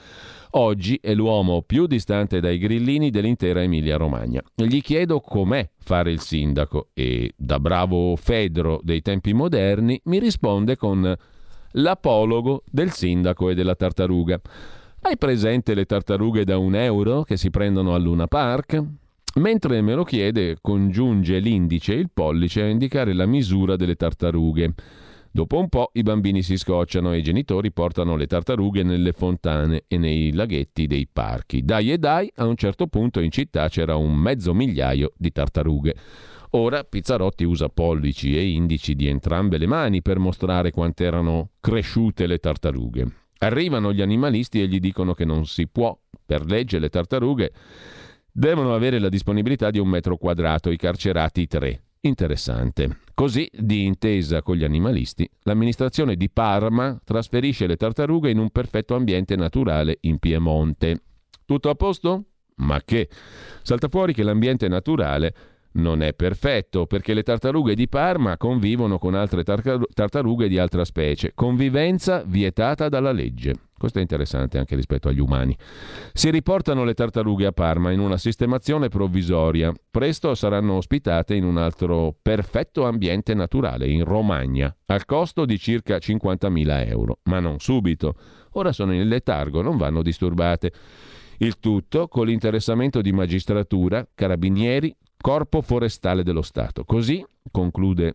Oggi è l'uomo più distante dai grillini dell'intera Emilia-Romagna. Gli chiedo com'è fare il sindaco e, da bravo Fedro dei tempi moderni, mi risponde con l'apologo del sindaco e della tartaruga. Hai presente le tartarughe da un euro che si prendono al Luna Park? Mentre me lo chiede, congiunge l'indice e il pollice a indicare la misura delle tartarughe. Dopo un po' i bambini si scocciano e i genitori portano le tartarughe nelle fontane e nei laghetti dei parchi. Dai e dai, a un certo punto in città c'era un mezzo migliaio di tartarughe. Ora Pizzarotti usa pollici e indici di entrambe le mani per mostrare quanto erano cresciute le tartarughe. Arrivano gli animalisti e gli dicono che non si può, per legge le tartarughe devono avere la disponibilità di un metro quadrato, i carcerati tre. Interessante. Così, di intesa con gli animalisti, l'amministrazione di Parma trasferisce le tartarughe in un perfetto ambiente naturale in Piemonte. Tutto a posto? Ma che? Salta fuori che l'ambiente naturale non è perfetto perché le tartarughe di Parma convivono con altre tartarughe di altra specie. Convivenza vietata dalla legge. Questo è interessante anche rispetto agli umani. Si riportano le tartarughe a Parma in una sistemazione provvisoria. Presto saranno ospitate in un altro perfetto ambiente naturale, in Romagna, al costo di circa 50.000 euro. Ma non subito. Ora sono in letargo, non vanno disturbate. Il tutto con l'interessamento di magistratura, carabinieri, Corpo forestale dello Stato. Così, conclude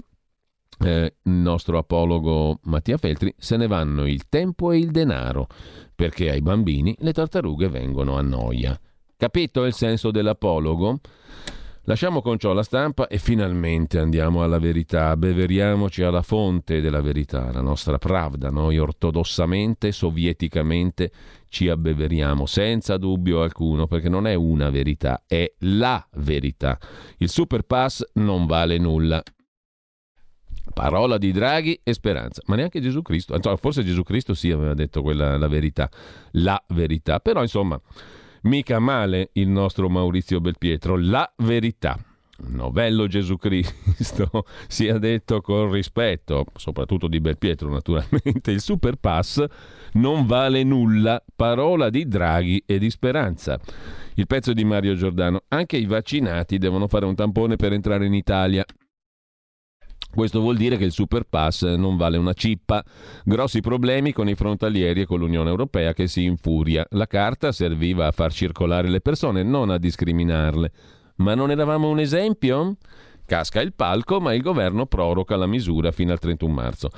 eh, il nostro apologo Mattia Feltri, se ne vanno il tempo e il denaro, perché ai bambini le tartarughe vengono a noia. Capito il senso dell'apologo? Lasciamo con ciò la stampa e finalmente andiamo alla verità, beveriamoci alla fonte della verità, la nostra pravda, noi ortodossamente, sovieticamente ci abbeveriamo senza dubbio alcuno perché non è una verità, è la verità. Il super pass non vale nulla. Parola di Draghi e speranza, ma neanche Gesù Cristo, forse Gesù Cristo sì aveva detto quella la verità, la verità, però insomma Mica male il nostro Maurizio Belpietro, la verità. Novello Gesù Cristo, sia detto con rispetto, soprattutto di Belpietro naturalmente, il super pass non vale nulla, parola di Draghi e di Speranza. Il pezzo di Mario Giordano, anche i vaccinati devono fare un tampone per entrare in Italia. Questo vuol dire che il super pass non vale una cippa. Grossi problemi con i frontalieri e con l'Unione Europea che si infuria. La carta serviva a far circolare le persone, non a discriminarle. Ma non eravamo un esempio? Casca il palco, ma il governo proroga la misura fino al 31 marzo.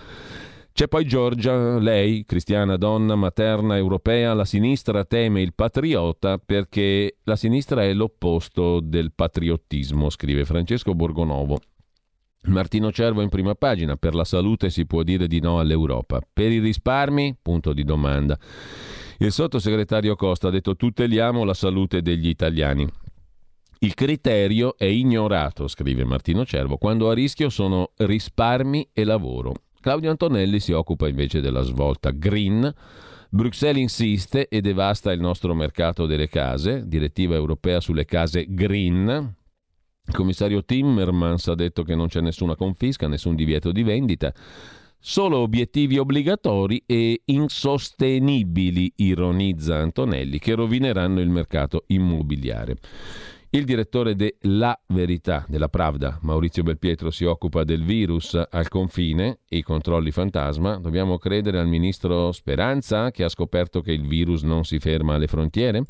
C'è poi Giorgia, lei, cristiana donna, materna, europea, la sinistra teme il patriota perché la sinistra è l'opposto del patriottismo, scrive Francesco Borgonovo. Martino Cervo in prima pagina, per la salute si può dire di no all'Europa. Per i risparmi? Punto di domanda. Il sottosegretario Costa ha detto tuteliamo la salute degli italiani. Il criterio è ignorato, scrive Martino Cervo, quando a rischio sono risparmi e lavoro. Claudio Antonelli si occupa invece della svolta green. Bruxelles insiste e devasta il nostro mercato delle case, direttiva europea sulle case green. Il commissario Timmermans ha detto che non c'è nessuna confisca, nessun divieto di vendita. Solo obiettivi obbligatori e insostenibili, ironizza Antonelli, che rovineranno il mercato immobiliare. Il direttore de La Verità della Pravda, Maurizio Belpietro, si occupa del virus al confine e i controlli fantasma. Dobbiamo credere al ministro Speranza che ha scoperto che il virus non si ferma alle frontiere?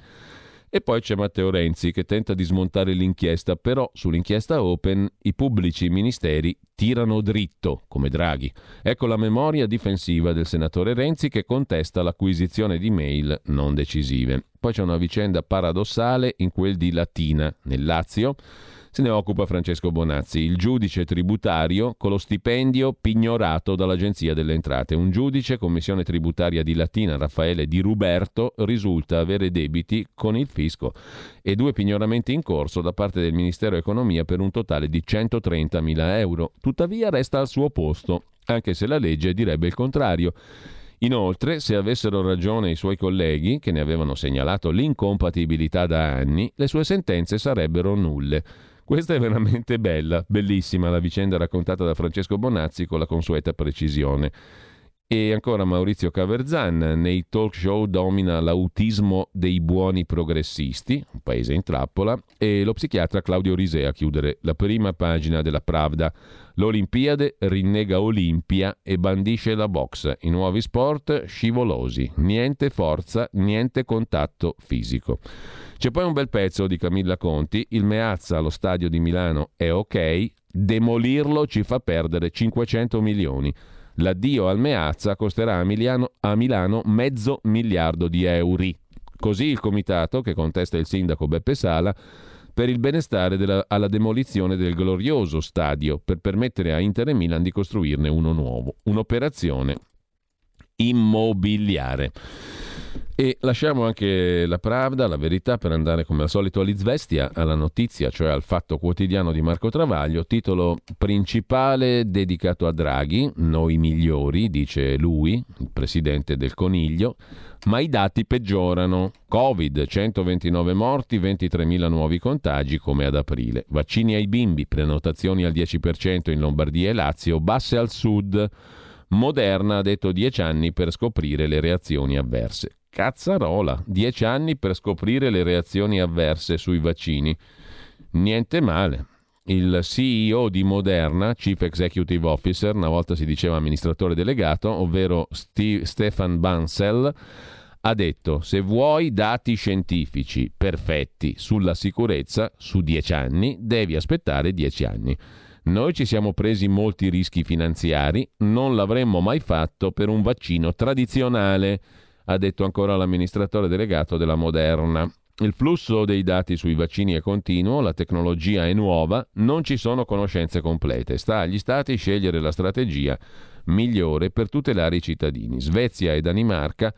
E poi c'è Matteo Renzi che tenta di smontare l'inchiesta, però sull'inchiesta Open i pubblici ministeri tirano dritto, come Draghi. Ecco la memoria difensiva del senatore Renzi che contesta l'acquisizione di mail non decisive. Poi c'è una vicenda paradossale in quel di Latina, nel Lazio Se ne occupa Francesco Bonazzi, il giudice tributario con lo stipendio pignorato dall'Agenzia delle Entrate. Un giudice, commissione tributaria di Latina, Raffaele Di Ruberto, risulta avere debiti con il fisco e due pignoramenti in corso da parte del Ministero Economia per un totale di 130.000 euro. Tuttavia resta al suo posto, anche se la legge direbbe il contrario. Inoltre, se avessero ragione i suoi colleghi, che ne avevano segnalato l'incompatibilità da anni, le sue sentenze sarebbero nulle. Questa è veramente bella, bellissima la vicenda raccontata da Francesco Bonazzi con la consueta precisione. E ancora Maurizio Caverzan, nei talk show domina l'autismo dei buoni progressisti, un paese in trappola, e lo psichiatra Claudio Risea a chiudere la prima pagina della Pravda. L'Olimpiade rinnega Olimpia e bandisce la box. I nuovi sport scivolosi, niente forza, niente contatto fisico. C'è poi un bel pezzo di Camilla Conti, il Meazza allo stadio di Milano è ok, demolirlo ci fa perdere 500 milioni. L'addio al Meazza costerà a Milano, a Milano mezzo miliardo di euro. Così il comitato, che contesta il sindaco Beppe Sala, per il benestare della, alla demolizione del glorioso stadio, per permettere a Inter e Milan di costruirne uno nuovo. Un'operazione immobiliare. E lasciamo anche la Pravda, la verità, per andare come al solito all'Izvestia, alla notizia, cioè al fatto quotidiano di Marco Travaglio, titolo principale dedicato a Draghi, noi migliori, dice lui, il presidente del Coniglio, ma i dati peggiorano. Covid, 129 morti, 23.000 nuovi contagi come ad aprile. Vaccini ai bimbi, prenotazioni al 10% in Lombardia e Lazio, basse al sud. Moderna ha detto 10 anni per scoprire le reazioni avverse. Cazzarola, dieci anni per scoprire le reazioni avverse sui vaccini. Niente male. Il CEO di Moderna, Chief Executive Officer, una volta si diceva amministratore delegato, ovvero Steve, Stefan Bansell, ha detto se vuoi dati scientifici perfetti sulla sicurezza su dieci anni, devi aspettare dieci anni. Noi ci siamo presi molti rischi finanziari, non l'avremmo mai fatto per un vaccino tradizionale ha detto ancora l'amministratore delegato della Moderna. Il flusso dei dati sui vaccini è continuo, la tecnologia è nuova, non ci sono conoscenze complete. Sta agli Stati scegliere la strategia migliore per tutelare i cittadini. Svezia e Danimarca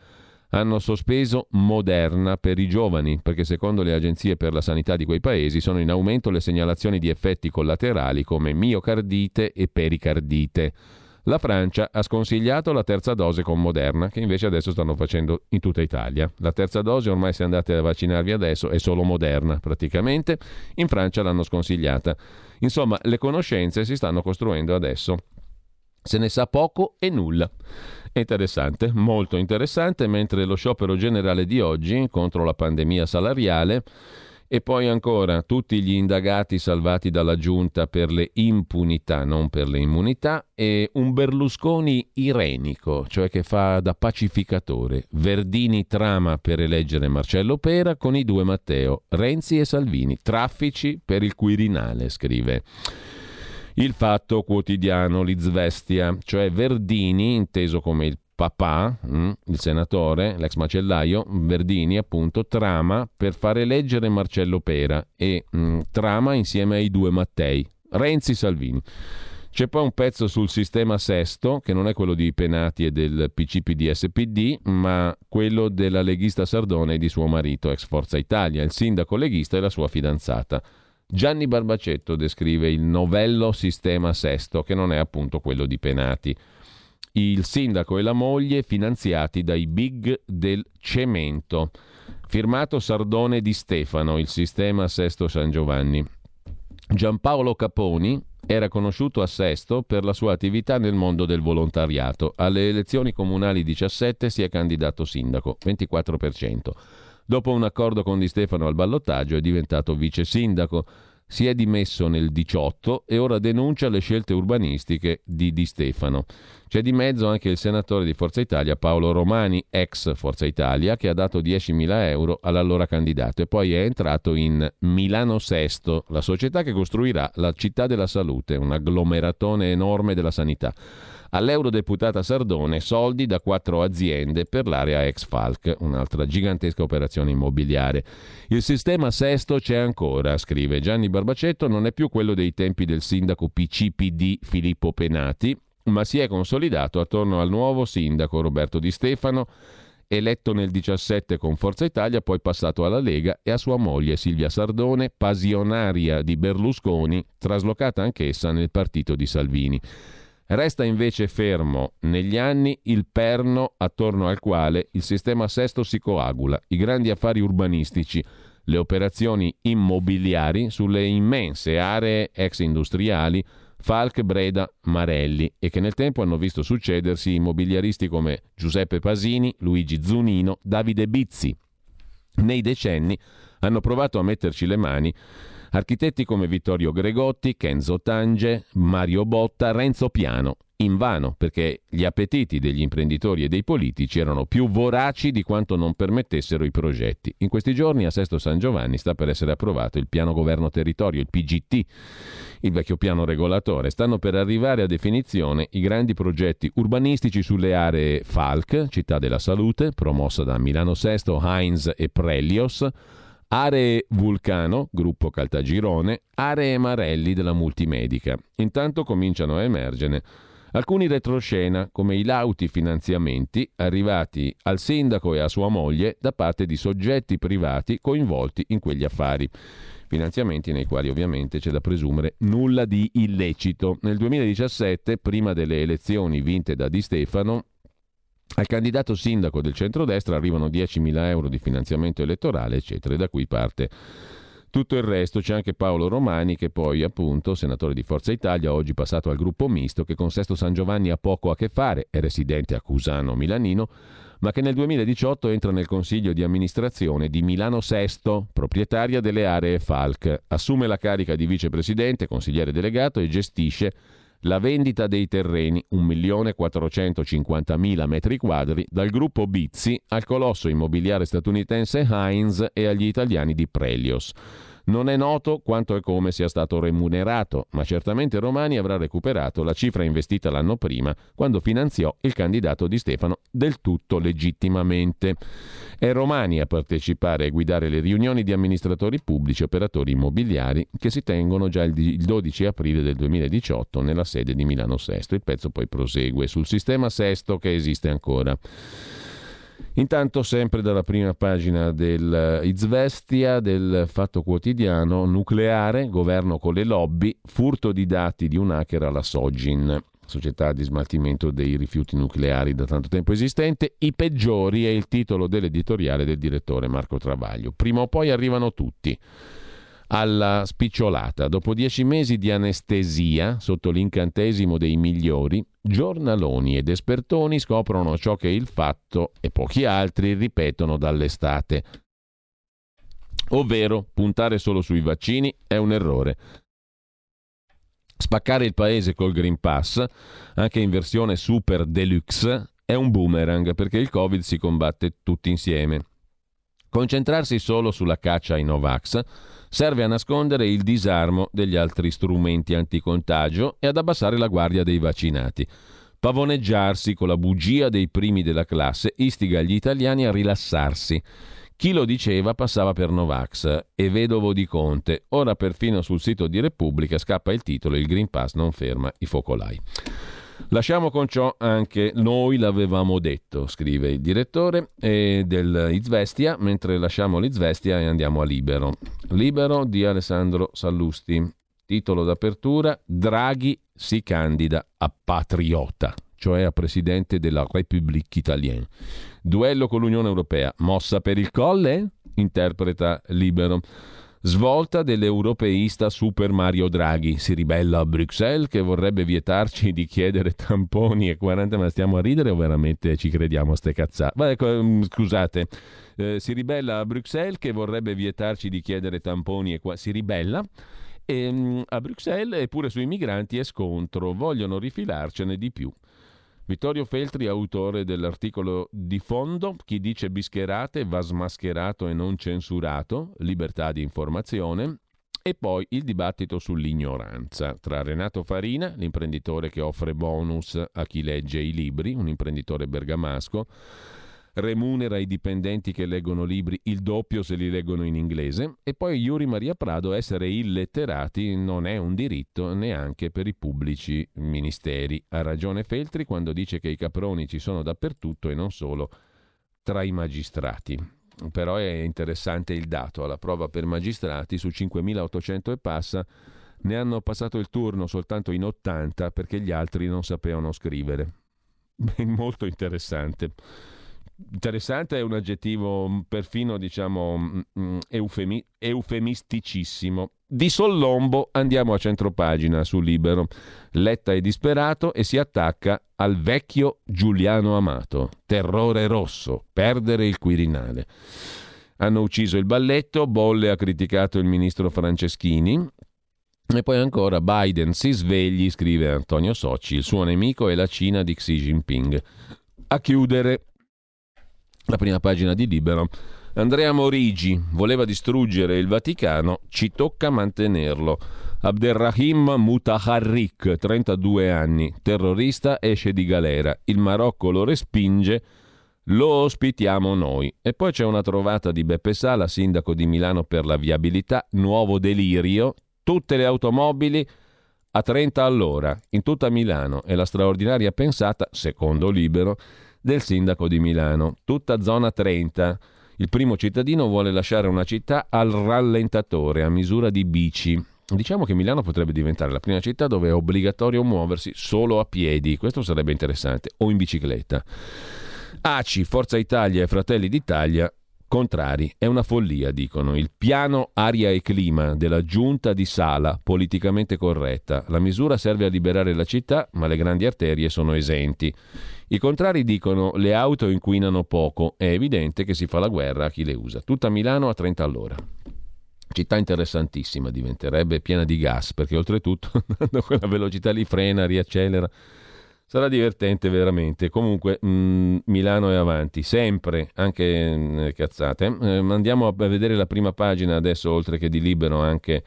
hanno sospeso Moderna per i giovani, perché secondo le agenzie per la sanità di quei paesi sono in aumento le segnalazioni di effetti collaterali come miocardite e pericardite. La Francia ha sconsigliato la terza dose con Moderna, che invece adesso stanno facendo in tutta Italia. La terza dose, ormai se andate a vaccinarvi adesso, è solo Moderna praticamente. In Francia l'hanno sconsigliata. Insomma, le conoscenze si stanno costruendo adesso. Se ne sa poco e nulla. Interessante, molto interessante, mentre lo sciopero generale di oggi contro la pandemia salariale e poi ancora tutti gli indagati salvati dalla giunta per le impunità, non per le immunità, e un Berlusconi irenico, cioè che fa da pacificatore. Verdini trama per eleggere Marcello Pera con i due Matteo, Renzi e Salvini, traffici per il Quirinale, scrive. Il fatto quotidiano, l'Izvestia, cioè Verdini, inteso come il papà, mm, il senatore, l'ex macellaio, Verdini appunto, trama per far eleggere Marcello Pera e mm, trama insieme ai due Mattei, Renzi Salvini. C'è poi un pezzo sul sistema sesto, che non è quello di Penati e del PCPD-SPD, ma quello della leghista Sardone e di suo marito, ex Forza Italia, il sindaco leghista e la sua fidanzata. Gianni Barbacetto descrive il novello sistema sesto, che non è appunto quello di Penati. Il sindaco e la moglie finanziati dai big del cemento. Firmato Sardone di Stefano, il sistema Sesto San Giovanni. Giampaolo Caponi era conosciuto a Sesto per la sua attività nel mondo del volontariato. Alle elezioni comunali 17 si è candidato sindaco, 24%. Dopo un accordo con Di Stefano al ballottaggio è diventato vice sindaco si è dimesso nel 18 e ora denuncia le scelte urbanistiche di Di Stefano. C'è di mezzo anche il senatore di Forza Italia Paolo Romani, ex Forza Italia, che ha dato 10.000 euro all'allora candidato e poi è entrato in Milano Sesto, la società che costruirà la città della salute, un agglomeratone enorme della sanità all'eurodeputata Sardone soldi da quattro aziende per l'area ex Falc, un'altra gigantesca operazione immobiliare. Il sistema sesto c'è ancora, scrive Gianni Barbacetto, non è più quello dei tempi del sindaco PCPD Filippo Penati, ma si è consolidato attorno al nuovo sindaco Roberto Di Stefano, eletto nel 17 con Forza Italia, poi passato alla Lega, e a sua moglie Silvia Sardone, pasionaria di Berlusconi, traslocata anch'essa nel partito di Salvini. Resta invece fermo negli anni il perno attorno al quale il sistema sesto si coagula, i grandi affari urbanistici, le operazioni immobiliari sulle immense aree ex industriali Falk, Breda, Marelli e che nel tempo hanno visto succedersi immobiliaristi come Giuseppe Pasini, Luigi Zunino, Davide Bizzi. Nei decenni hanno provato a metterci le mani Architetti come Vittorio Gregotti, Kenzo Tange, Mario Botta, Renzo Piano. Invano, perché gli appetiti degli imprenditori e dei politici erano più voraci di quanto non permettessero i progetti. In questi giorni a Sesto San Giovanni sta per essere approvato il piano governo territorio, il PGT, il vecchio piano regolatore. Stanno per arrivare a definizione i grandi progetti urbanistici sulle aree Falc, città della salute, promossa da Milano Sesto, Heinz e Prelios, Aree Vulcano, gruppo Caltagirone, aree Marelli della Multimedica. Intanto cominciano a emergere alcuni retroscena come i lauti finanziamenti arrivati al sindaco e a sua moglie da parte di soggetti privati coinvolti in quegli affari. Finanziamenti nei quali ovviamente c'è da presumere nulla di illecito. Nel 2017, prima delle elezioni vinte da Di Stefano, al candidato sindaco del centrodestra arrivano 10.000 euro di finanziamento elettorale, eccetera, e da qui parte tutto il resto. C'è anche Paolo Romani, che poi, appunto, senatore di Forza Italia, oggi passato al gruppo misto, che con Sesto San Giovanni ha poco a che fare, è residente a Cusano Milanino, ma che nel 2018 entra nel consiglio di amministrazione di Milano Sesto, proprietaria delle aree Falc. Assume la carica di vicepresidente, consigliere delegato e gestisce la vendita dei terreni, 1.450.000 metri quadri, dal gruppo Bizzi al colosso immobiliare statunitense Heinz e agli italiani di Prelios. Non è noto quanto e come sia stato remunerato, ma certamente Romani avrà recuperato la cifra investita l'anno prima, quando finanziò il candidato di Stefano del tutto legittimamente. È Romani a partecipare e guidare le riunioni di amministratori pubblici e operatori immobiliari che si tengono già il 12 aprile del 2018 nella sede di Milano Sesto. Il pezzo poi prosegue sul sistema Sesto che esiste ancora. Intanto, sempre dalla prima pagina del Izvestia, del Fatto Quotidiano, nucleare, governo con le lobby, furto di dati di un hacker alla Sogin, società di smaltimento dei rifiuti nucleari da tanto tempo esistente, i peggiori è il titolo dell'editoriale del direttore Marco Travaglio. Prima o poi arrivano tutti alla spicciolata. Dopo dieci mesi di anestesia, sotto l'incantesimo dei migliori, giornaloni ed espertoni scoprono ciò che il fatto e pochi altri ripetono dall'estate. Ovvero, puntare solo sui vaccini è un errore. Spaccare il paese col Green Pass, anche in versione super deluxe, è un boomerang perché il Covid si combatte tutti insieme. Concentrarsi solo sulla caccia ai Novax serve a nascondere il disarmo degli altri strumenti anticontagio e ad abbassare la guardia dei vaccinati. Pavoneggiarsi con la bugia dei primi della classe istiga gli italiani a rilassarsi. Chi lo diceva passava per Novax e vedovo di Conte. Ora perfino sul sito di Repubblica scappa il titolo Il Green Pass non ferma i focolai. Lasciamo con ciò anche noi l'avevamo detto, scrive il direttore eh, del Izvestia, mentre lasciamo l'Izvestia e andiamo a Libero. Libero di Alessandro Sallusti. Titolo d'apertura: Draghi si candida a patriota. cioè a presidente della République italienne. Duello con l'Unione Europea, mossa per il colle? Interpreta libero. Svolta dell'europeista Super Mario Draghi. Si ribella a Bruxelles che vorrebbe vietarci di chiedere tamponi e 40, ma stiamo a ridere o veramente ci crediamo a ste cazzate? Ma ecco, mm, scusate, eh, si ribella a Bruxelles che vorrebbe vietarci di chiedere tamponi e qua si ribella. E, mm, a Bruxelles eppure sui migranti è scontro, vogliono rifilarcene di più. Vittorio Feltri, autore dell'articolo di fondo, chi dice bischerate va smascherato e non censurato, libertà di informazione, e poi il dibattito sull'ignoranza. Tra Renato Farina, l'imprenditore che offre bonus a chi legge i libri, un imprenditore bergamasco, remunera i dipendenti che leggono libri il doppio se li leggono in inglese e poi Yuri Maria Prado essere illetterati non è un diritto neanche per i pubblici ministeri. Ha ragione Feltri quando dice che i caproni ci sono dappertutto e non solo tra i magistrati. Però è interessante il dato, alla prova per magistrati su 5.800 e passa ne hanno passato il turno soltanto in 80 perché gli altri non sapevano scrivere. Molto interessante interessante è un aggettivo mm, perfino, diciamo, mm, mm, eufemi- eufemisticissimo. Di Sollombo andiamo a centropagina su Libero. Letta è disperato e si attacca al vecchio Giuliano Amato. Terrore rosso, perdere il Quirinale. Hanno ucciso il balletto, Bolle ha criticato il ministro Franceschini, e poi ancora Biden si svegli, scrive Antonio Socci, il suo nemico è la Cina di Xi Jinping. A chiudere la prima pagina di Libero. Andrea Morigi voleva distruggere il Vaticano, ci tocca mantenerlo. Abderrahim Mutaharrik, 32 anni, terrorista, esce di galera. Il Marocco lo respinge, lo ospitiamo noi. E poi c'è una trovata di Beppe Sala, sindaco di Milano per la viabilità, nuovo delirio, tutte le automobili a 30 all'ora in tutta Milano e la straordinaria pensata, secondo Libero, del sindaco di Milano. Tutta zona 30. Il primo cittadino vuole lasciare una città al rallentatore, a misura di bici. Diciamo che Milano potrebbe diventare la prima città dove è obbligatorio muoversi solo a piedi, questo sarebbe interessante, o in bicicletta. ACI, Forza Italia e Fratelli d'Italia contrari. È una follia, dicono. Il piano aria e clima della giunta di Sala, politicamente corretta. La misura serve a liberare la città, ma le grandi arterie sono esenti. I contrari dicono le auto inquinano poco, è evidente che si fa la guerra a chi le usa. Tutta Milano a 30 all'ora. Città interessantissima, diventerebbe piena di gas, perché oltretutto andando a quella velocità lì frena, riaccelera. Sarà divertente veramente. Comunque mh, mm, Milano è avanti, sempre, anche nelle cazzate. Eh, andiamo a vedere la prima pagina adesso, oltre che di Libero, anche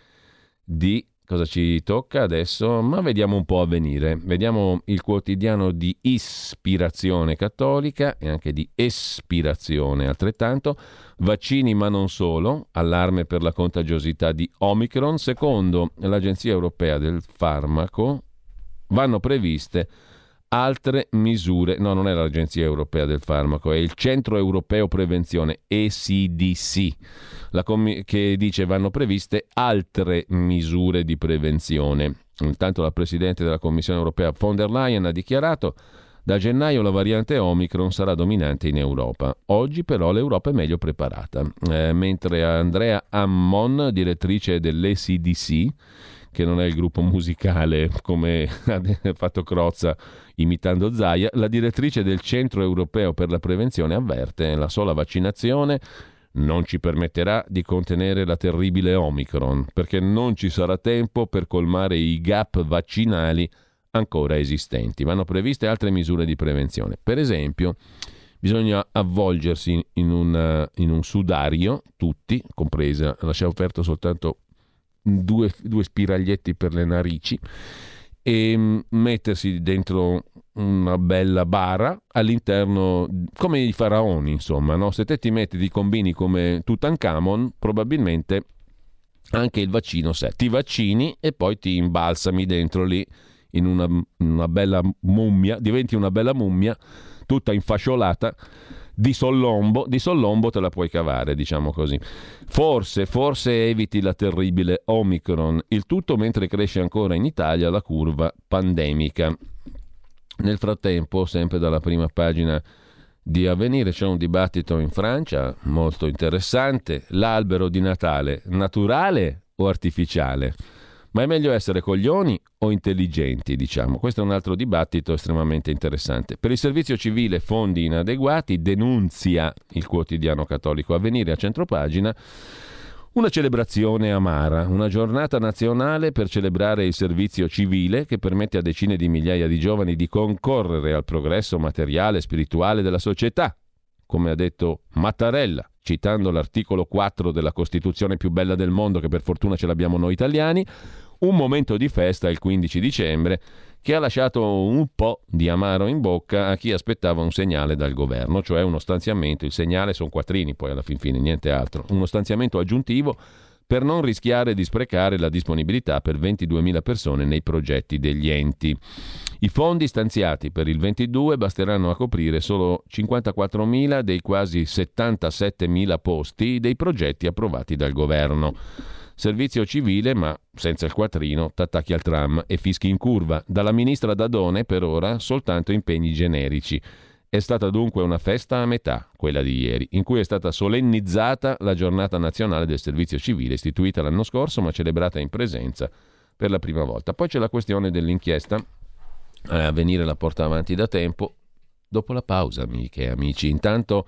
di Cosa ci tocca adesso? Ma vediamo un po' a venire. Vediamo il quotidiano di ispirazione cattolica e anche di espirazione altrettanto. Vaccini ma non solo, allarme per la contagiosità di Omicron. Secondo l'Agenzia Europea del Farmaco vanno previste altre misure, no non è l'Agenzia Europea del Farmaco, è il Centro Europeo Prevenzione, ECDC, com- che dice vanno previste altre misure di prevenzione. Intanto la Presidente della Commissione Europea von der Leyen ha dichiarato da gennaio la variante Omicron sarà dominante in Europa. Oggi però l'Europa è meglio preparata. Eh, mentre Andrea Ammon, direttrice dell'ECDC, che non è il gruppo musicale come ha fatto Crozza imitando Zaia, la direttrice del Centro Europeo per la Prevenzione avverte la sola vaccinazione non ci permetterà di contenere la terribile Omicron, perché non ci sarà tempo per colmare i gap vaccinali ancora esistenti. Vanno previste altre misure di prevenzione. Per esempio, bisogna avvolgersi in, una, in un sudario, tutti, compresa, lascia offerto soltanto due, due spiraglietti per le narici e mm, mettersi dentro una bella bara all'interno, come i faraoni, insomma, no? se te ti metti, ti combini come Tutankhamon, probabilmente anche il vaccino sé. Ti vaccini e poi ti imbalsami dentro lì in una, una bella mummia, diventi una bella mummia tutta infasciolata di Sollombo, di Sollombo te la puoi cavare, diciamo così. Forse, forse eviti la terribile Omicron, il tutto mentre cresce ancora in Italia la curva pandemica. Nel frattempo, sempre dalla prima pagina di avvenire c'è un dibattito in Francia molto interessante, l'albero di Natale naturale o artificiale? Ma è meglio essere coglioni o intelligenti, diciamo. Questo è un altro dibattito estremamente interessante. Per il servizio civile fondi inadeguati denunzia il quotidiano cattolico Avvenire a centropagina una celebrazione amara, una giornata nazionale per celebrare il servizio civile che permette a decine di migliaia di giovani di concorrere al progresso materiale e spirituale della società, come ha detto Mattarella, citando l'articolo 4 della Costituzione più bella del mondo, che per fortuna ce l'abbiamo noi italiani, un momento di festa il 15 dicembre che ha lasciato un po' di amaro in bocca a chi aspettava un segnale dal governo, cioè uno stanziamento, il segnale sono quattrini poi alla fin fine, niente altro, uno stanziamento aggiuntivo per non rischiare di sprecare la disponibilità per 22.000 persone nei progetti degli enti. I fondi stanziati per il 22 basteranno a coprire solo 54.000 dei quasi 77.000 posti dei progetti approvati dal governo. Servizio civile, ma senza il quattrino, t'attacchi al tram e fischi in curva. Dalla ministra Dadone, per ora, soltanto impegni generici. È stata dunque una festa a metà, quella di ieri, in cui è stata solennizzata la giornata nazionale del servizio civile, istituita l'anno scorso, ma celebrata in presenza per la prima volta. Poi c'è la questione dell'inchiesta, eh, a venire la porta avanti da tempo, dopo la pausa, amiche e amici. Intanto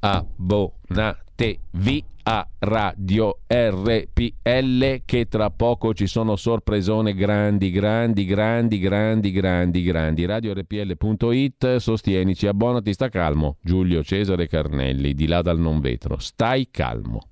abbonatevi a Radio RPL che tra poco ci sono sorpresone grandi, grandi, grandi, grandi, grandi, grandi. Radio RPL.it, sostienici, abbonati, sta calmo. Giulio Cesare Carnelli, di là dal non vetro. Stai calmo.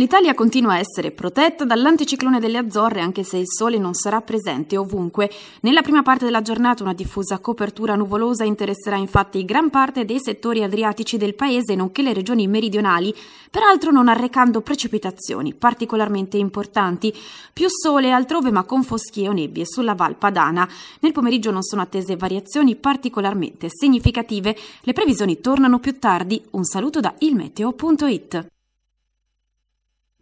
L'Italia continua a essere protetta dall'anticiclone delle Azzorre anche se il sole non sarà presente ovunque. Nella prima parte della giornata una diffusa copertura nuvolosa interesserà infatti gran parte dei settori adriatici del paese nonché le regioni meridionali, peraltro non arrecando precipitazioni particolarmente importanti. Più sole altrove ma con foschie o nebbie sulla Val Padana. Nel pomeriggio non sono attese variazioni particolarmente significative. Le previsioni tornano più tardi. Un saluto da ilmeteo.it.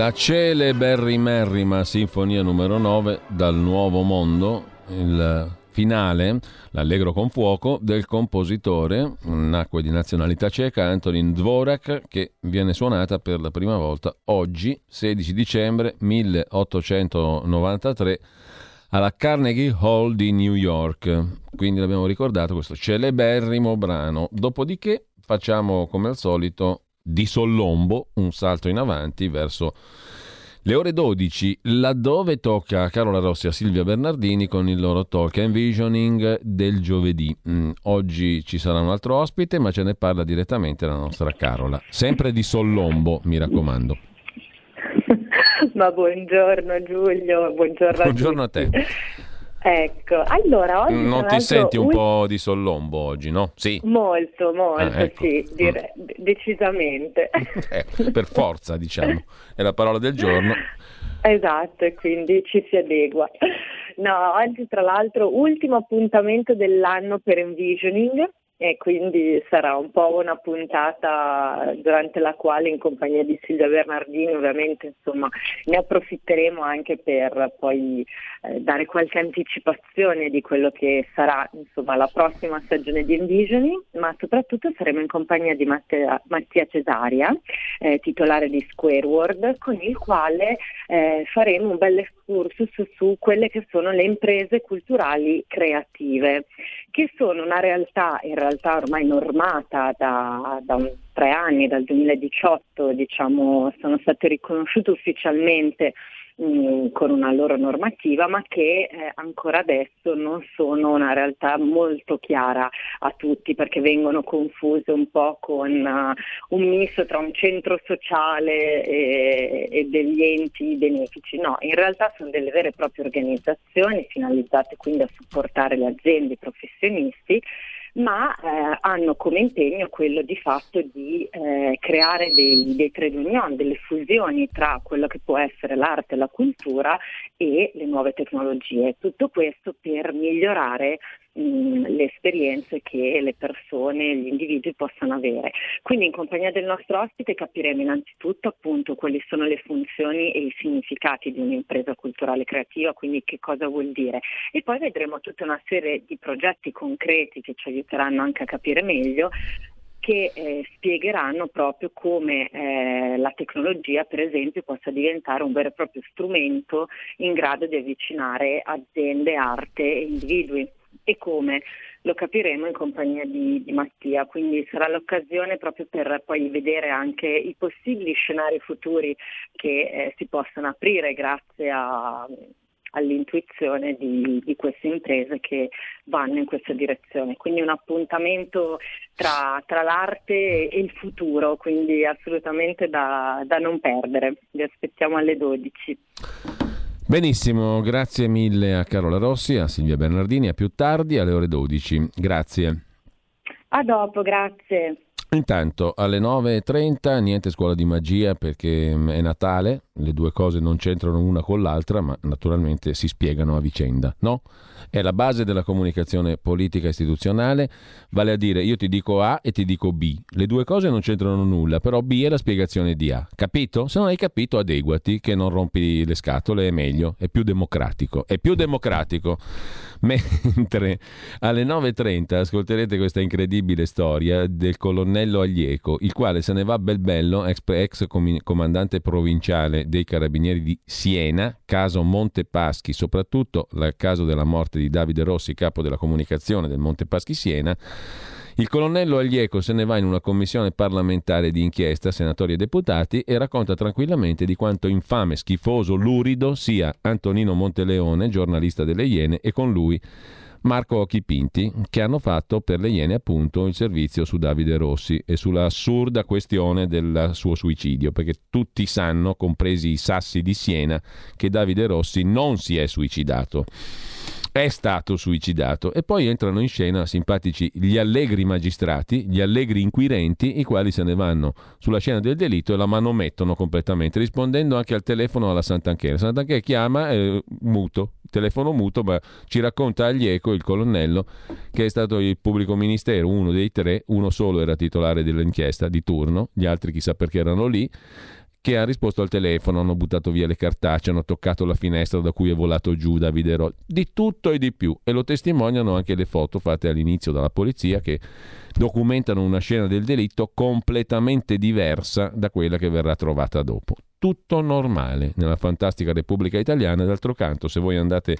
La celeberrimerrima Sinfonia numero 9 dal Nuovo Mondo, il finale, l'allegro con fuoco, del compositore, nacque di nazionalità ceca, Antonin Dvorak, che viene suonata per la prima volta oggi, 16 dicembre 1893, alla Carnegie Hall di New York. Quindi l'abbiamo ricordato questo celeberrimo brano. Dopodiché facciamo come al solito di Sollombo un salto in avanti verso le ore 12, laddove tocca a Carola Rossi e a Silvia Bernardini con il loro talk Envisioning del giovedì. Mm, oggi ci sarà un altro ospite, ma ce ne parla direttamente la nostra Carola. Sempre di Sollombo, mi raccomando. ma buongiorno Giulio, buongiorno, buongiorno a, a te. Ecco, allora oggi Non ti senti un po' di sollombo oggi, no? Sì. Molto, molto, ah, ecco. sì, dire, mm. decisamente. Eh, per forza, diciamo. È la parola del giorno. Esatto, e quindi ci si adegua. No, oggi tra l'altro ultimo appuntamento dell'anno per Envisioning, e quindi sarà un po' una puntata durante la quale in compagnia di Silvia Bernardini ovviamente insomma, ne approfitteremo anche per poi eh, dare qualche anticipazione di quello che sarà insomma, la prossima stagione di Envisioning, ma soprattutto saremo in compagnia di Mattia, Mattia Cesaria, eh, titolare di Square World, con il quale eh, faremo un bel excursus su quelle che sono le imprese culturali creative, che sono una realtà in realtà ormai normata da, da un, tre anni, dal 2018 diciamo, sono state riconosciute ufficialmente Mm, con una loro normativa, ma che eh, ancora adesso non sono una realtà molto chiara a tutti perché vengono confuse un po' con uh, un misto tra un centro sociale e, e, degli enti benefici. No, in realtà sono delle vere e proprie organizzazioni finalizzate quindi a supportare le aziende, i professionisti ma eh, hanno come impegno quello di fatto di eh, creare dei, dei trade union, delle fusioni tra quello che può essere l'arte, la cultura e le nuove tecnologie. Tutto questo per migliorare mh, le esperienze che le persone, gli individui possano avere. Quindi in compagnia del nostro ospite capiremo innanzitutto appunto quali sono le funzioni e i significati di un'impresa culturale creativa, quindi che cosa vuol dire. E poi vedremo tutta una serie di progetti concreti che ci aiuteranno anche a capire meglio che eh, spiegheranno proprio come eh, la tecnologia, per esempio, possa diventare un vero e proprio strumento in grado di avvicinare aziende, arte e individui e come lo capiremo in compagnia di, di, Mattia, quindi sarà l'occasione proprio per poi vedere anche i possibili scenari futuri che eh, si possono aprire grazie a, all'intuizione di, di, queste imprese che vanno in questa direzione. Quindi un appuntamento tra, tra l'arte e il futuro, quindi assolutamente da, da non perdere. Vi aspettiamo alle 12. Benissimo, grazie mille a Carola Rossi, a Silvia Bernardini, a più tardi alle ore 12. Grazie. A dopo, grazie. Intanto alle 9.30 niente scuola di magia perché mm, è Natale, le due cose non c'entrano una con l'altra, ma naturalmente si spiegano a vicenda, no? È la base della comunicazione politica istituzionale, vale a dire io ti dico A e ti dico B. Le due cose non c'entrano nulla, però B è la spiegazione di A. Capito? Se non hai capito adeguati, che non rompi le scatole, è meglio, è più democratico. È più democratico. Mentre alle 9.30 ascolterete questa incredibile storia del colonnello Aglieco, il quale se ne va bel bello, ex, comandante provinciale dei carabinieri di Siena, caso Montepaschi, soprattutto il caso della morte di Davide Rossi, capo della comunicazione del Montepaschi Siena. Il colonnello Aglieco se ne va in una commissione parlamentare di inchiesta, senatori e deputati, e racconta tranquillamente di quanto infame, schifoso, lurido sia Antonino Monteleone, giornalista delle Iene, e con lui Marco Occhipinti, che hanno fatto per le Iene appunto il servizio su Davide Rossi e sulla assurda questione del suo suicidio, perché tutti sanno, compresi i sassi di Siena, che Davide Rossi non si è suicidato è stato suicidato. E poi entrano in scena simpatici gli allegri magistrati, gli allegri inquirenti, i quali se ne vanno sulla scena del delitto e la manomettono completamente, rispondendo anche al telefono alla Sant'Anchera. Sant'Anchera chiama, eh, muto, telefono muto, ma ci racconta Aglieco, il colonnello, che è stato il pubblico ministero, uno dei tre, uno solo era titolare dell'inchiesta di turno, gli altri chissà perché erano lì che ha risposto al telefono, hanno buttato via le cartacce, hanno toccato la finestra da cui è volato giù Davide Rossi, di tutto e di più. E lo testimoniano anche le foto fatte all'inizio dalla polizia che documentano una scena del delitto completamente diversa da quella che verrà trovata dopo. Tutto normale nella fantastica Repubblica Italiana. D'altro canto, se voi andate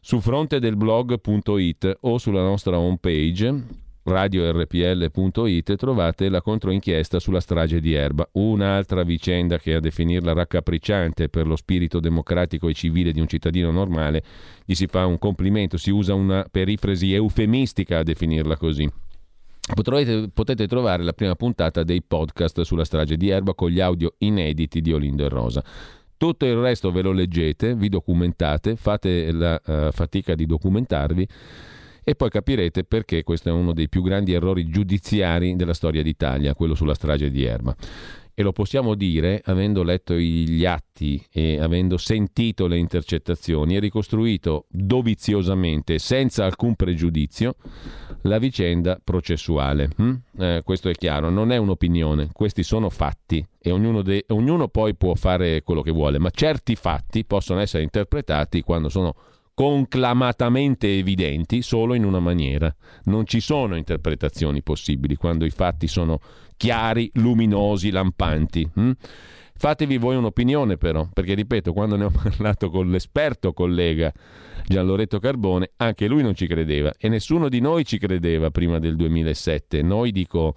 su fronte del blog.it o sulla nostra homepage radiorpl.it trovate la controinchiesta sulla strage di Erba, un'altra vicenda che a definirla raccapricciante per lo spirito democratico e civile di un cittadino normale gli si fa un complimento, si usa una perifrasi eufemistica a definirla così. Potrete, potete trovare la prima puntata dei podcast sulla strage di Erba con gli audio inediti di Olindo e Rosa. Tutto il resto ve lo leggete, vi documentate, fate la uh, fatica di documentarvi e poi capirete perché questo è uno dei più grandi errori giudiziari della storia d'Italia, quello sulla strage di Erba. E lo possiamo dire avendo letto gli atti e avendo sentito le intercettazioni e ricostruito doviziosamente, senza alcun pregiudizio, la vicenda processuale. Hm? Eh, questo è chiaro, non è un'opinione, questi sono fatti e ognuno, de- ognuno poi può fare quello che vuole, ma certi fatti possono essere interpretati quando sono conclamatamente evidenti solo in una maniera. Non ci sono interpretazioni possibili quando i fatti sono chiari, luminosi, lampanti. Hm? Fatevi voi un'opinione però, perché ripeto, quando ne ho parlato con l'esperto collega Gianloretto Carbone, anche lui non ci credeva e nessuno di noi ci credeva prima del 2007. Noi dico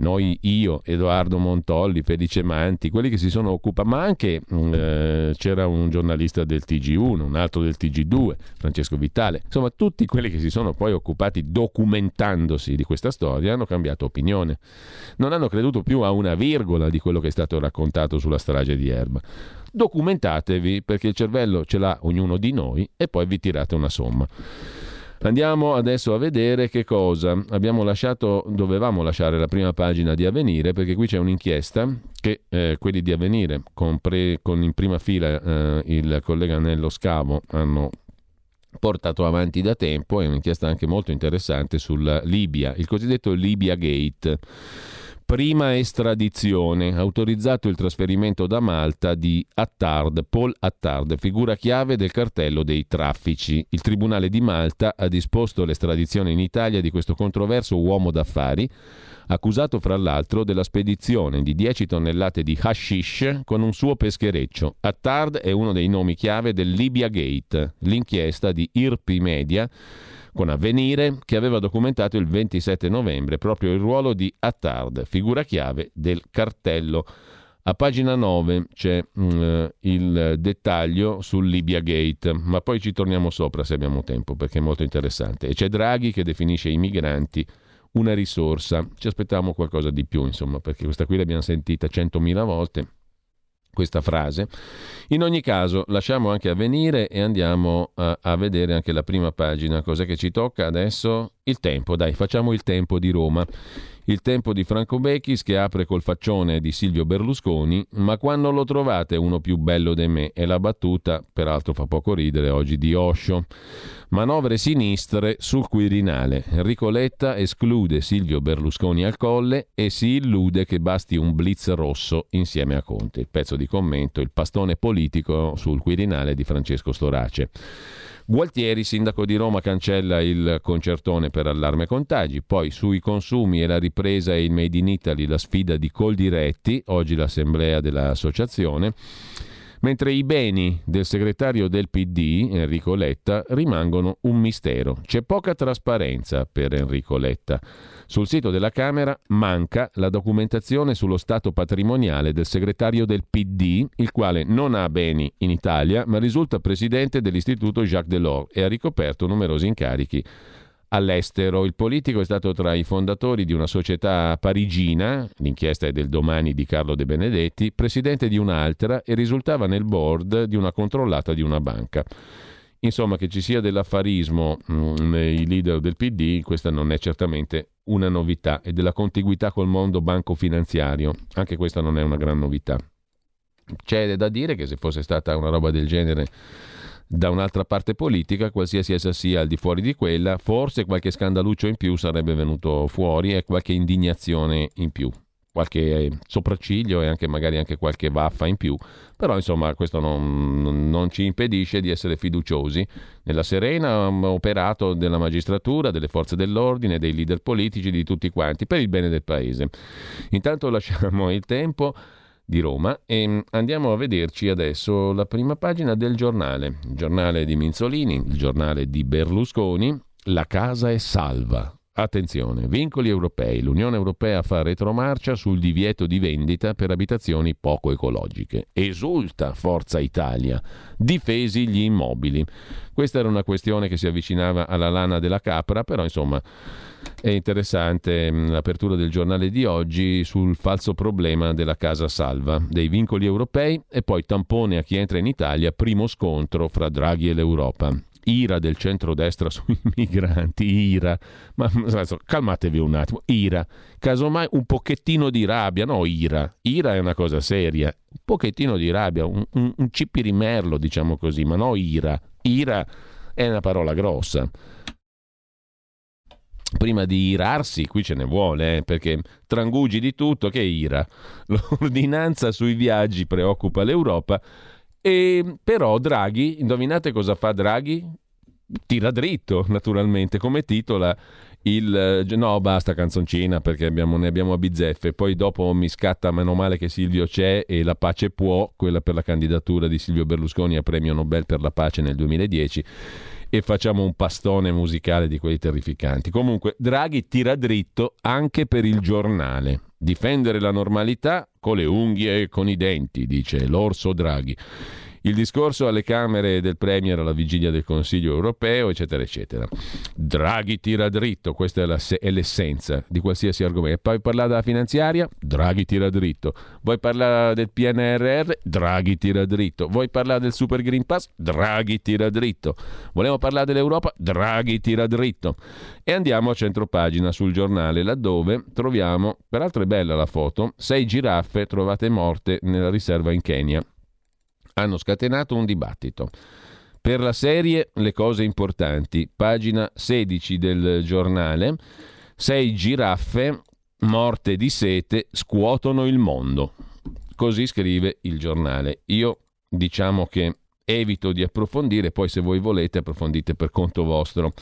noi, io, Edoardo Montolli, Felice Manti, quelli che si sono occupati, ma anche mm, eh, c'era un giornalista del TG1, un altro del TG2, Francesco Vitale, insomma tutti quelli che si sono poi occupati documentandosi di questa storia hanno cambiato opinione, non hanno creduto più a una virgola di quello che è stato raccontato sulla strage di Erba. Documentatevi perché il cervello ce l'ha ognuno di noi e poi vi tirate una somma. Andiamo adesso a vedere che cosa. Abbiamo lasciato, dovevamo lasciare la prima pagina di Avvenire perché qui c'è un'inchiesta che eh, quelli di Avvenire con, pre, con in prima fila eh, il collega Nello Scavo hanno portato avanti da tempo, è un'inchiesta anche molto interessante sulla Libia, il cosiddetto Libia Gate prima estradizione, autorizzato il trasferimento da Malta di Attard, Paul Attard, figura chiave del cartello dei traffici. Il Tribunale di Malta ha disposto l'estradizione in Italia di questo controverso uomo d'affari, accusato fra l'altro della spedizione di 10 tonnellate di hashish con un suo peschereccio. Attard è uno dei nomi chiave del Libya Gate, l'inchiesta di IRPI Media con Avvenire che aveva documentato il 27 novembre proprio il ruolo di Attard, figura chiave del cartello. A pagina 9 c'è mm, il dettaglio sul Libya Gate, ma poi ci torniamo sopra se abbiamo tempo perché è molto interessante. E c'è Draghi che definisce i migranti una risorsa. Ci aspettiamo qualcosa di più, insomma, perché questa qui l'abbiamo sentita centomila volte questa frase. In ogni caso, lasciamo anche avvenire e andiamo a, a, vedere anche la prima pagina. Cos'è che ci tocca adesso? Il tempo, dai, facciamo il tempo di Roma. Il tempo di Franco Becchis che apre col faccione di Silvio Berlusconi, ma quando lo trovate uno più bello di me? E la battuta, peraltro fa poco ridere oggi, di Osho. Manovre sinistre sul Quirinale. Enrico Letta esclude Silvio Berlusconi al colle e si illude che basti un blitz rosso insieme a Conte. Il pezzo di commento, il pastone politico sul Quirinale di Francesco Storace. Gualtieri, sindaco di Roma, cancella il concertone per allarme contagi, poi sui consumi e la ripresa e il Made in Italy la sfida di Coldiretti, oggi l'assemblea dell'associazione, mentre i beni del segretario del PD, Enrico Letta, rimangono un mistero. C'è poca trasparenza per Enrico Letta. Sul sito della Camera manca la documentazione sullo stato patrimoniale del segretario del PD, il quale non ha beni in Italia, ma risulta presidente dell'Istituto Jacques Delors e ha ricoperto numerosi incarichi all'estero. Il politico è stato tra i fondatori di una società parigina, l'inchiesta è del domani di Carlo De Benedetti, presidente di un'altra e risultava nel board di una controllata di una banca. Insomma, che ci sia dell'affarismo mh, nei leader del PD, questa non è certamente una novità, e della contiguità col mondo banco-finanziario, anche questa non è una gran novità. C'è da dire che se fosse stata una roba del genere da un'altra parte politica, qualsiasi essa sia al di fuori di quella, forse qualche scandaluccio in più sarebbe venuto fuori e qualche indignazione in più. qualche sopracciglio e anche magari anche qualche vaffa in più, però insomma questo non, non ci impedisce di essere fiduciosi nella serena operato della magistratura, delle forze dell'ordine, dei leader politici, di tutti quanti, per il bene del paese. Intanto lasciamo il tempo di Roma e mm, andiamo a vederci adesso la prima pagina del giornale, il giornale di Minzolini, il giornale di Berlusconi, La casa è salva, Attenzione, vincoli europei. L'Unione Europea fa retromarcia sul divieto di vendita per abitazioni poco ecologiche. Esulta Forza Italia. Difesi gli immobili. Questa era una questione che si avvicinava alla lana della capra, però insomma è interessante mm, l'apertura del giornale di oggi sul falso problema della casa salva, dei vincoli europei e poi tampone a chi entra in Italia, primo scontro fra Draghi e l'Europa ira del centrodestra sui migranti, ira, ma calmatevi un attimo, ira, casomai un pochettino di rabbia, no ira, ira è una cosa seria, un pochettino di rabbia, un, un, un cipirimerlo diciamo così, ma no ira, ira è una parola grossa. Prima di irarsi, qui ce ne vuole, eh, perché trangugi di tutto, che ira. L'ordinanza sui viaggi preoccupa l'Europa, e però Draghi, indovinate cosa fa Draghi? Tira dritto, naturalmente, come titola il... No, basta canzoncina perché abbiamo, ne abbiamo a bizzeffe. Poi dopo mi scatta meno male che Silvio c'è e La pace può, quella per la candidatura di Silvio Berlusconi a premio Nobel per la pace nel 2010 e facciamo un pastone musicale di quelli terrificanti. Comunque, Draghi tira dritto anche per il giornale. Difendere la normalità con le unghie e con i denti, dice l'orso Draghi il discorso alle Camere del Premier alla vigilia del Consiglio europeo, eccetera, eccetera. Draghi tira dritto, questa è, la, è l'essenza di qualsiasi argomento. Poi parlare della finanziaria? Draghi tira dritto. Vuoi parlare del PNRR? Draghi tira dritto. Vuoi parlare del Super Green Pass? Draghi tira dritto. Vogliamo parlare dell'Europa? Draghi tira dritto. E andiamo a centropagina sul giornale, laddove troviamo, peraltro è bella la foto, sei giraffe trovate morte nella riserva in Kenya hanno scatenato un dibattito. Per la serie Le cose importanti, pagina 16 del giornale, sei giraffe morte di sete scuotono il mondo. Così scrive il giornale. Io diciamo che evito di approfondire, poi se voi volete approfondite per conto vostro.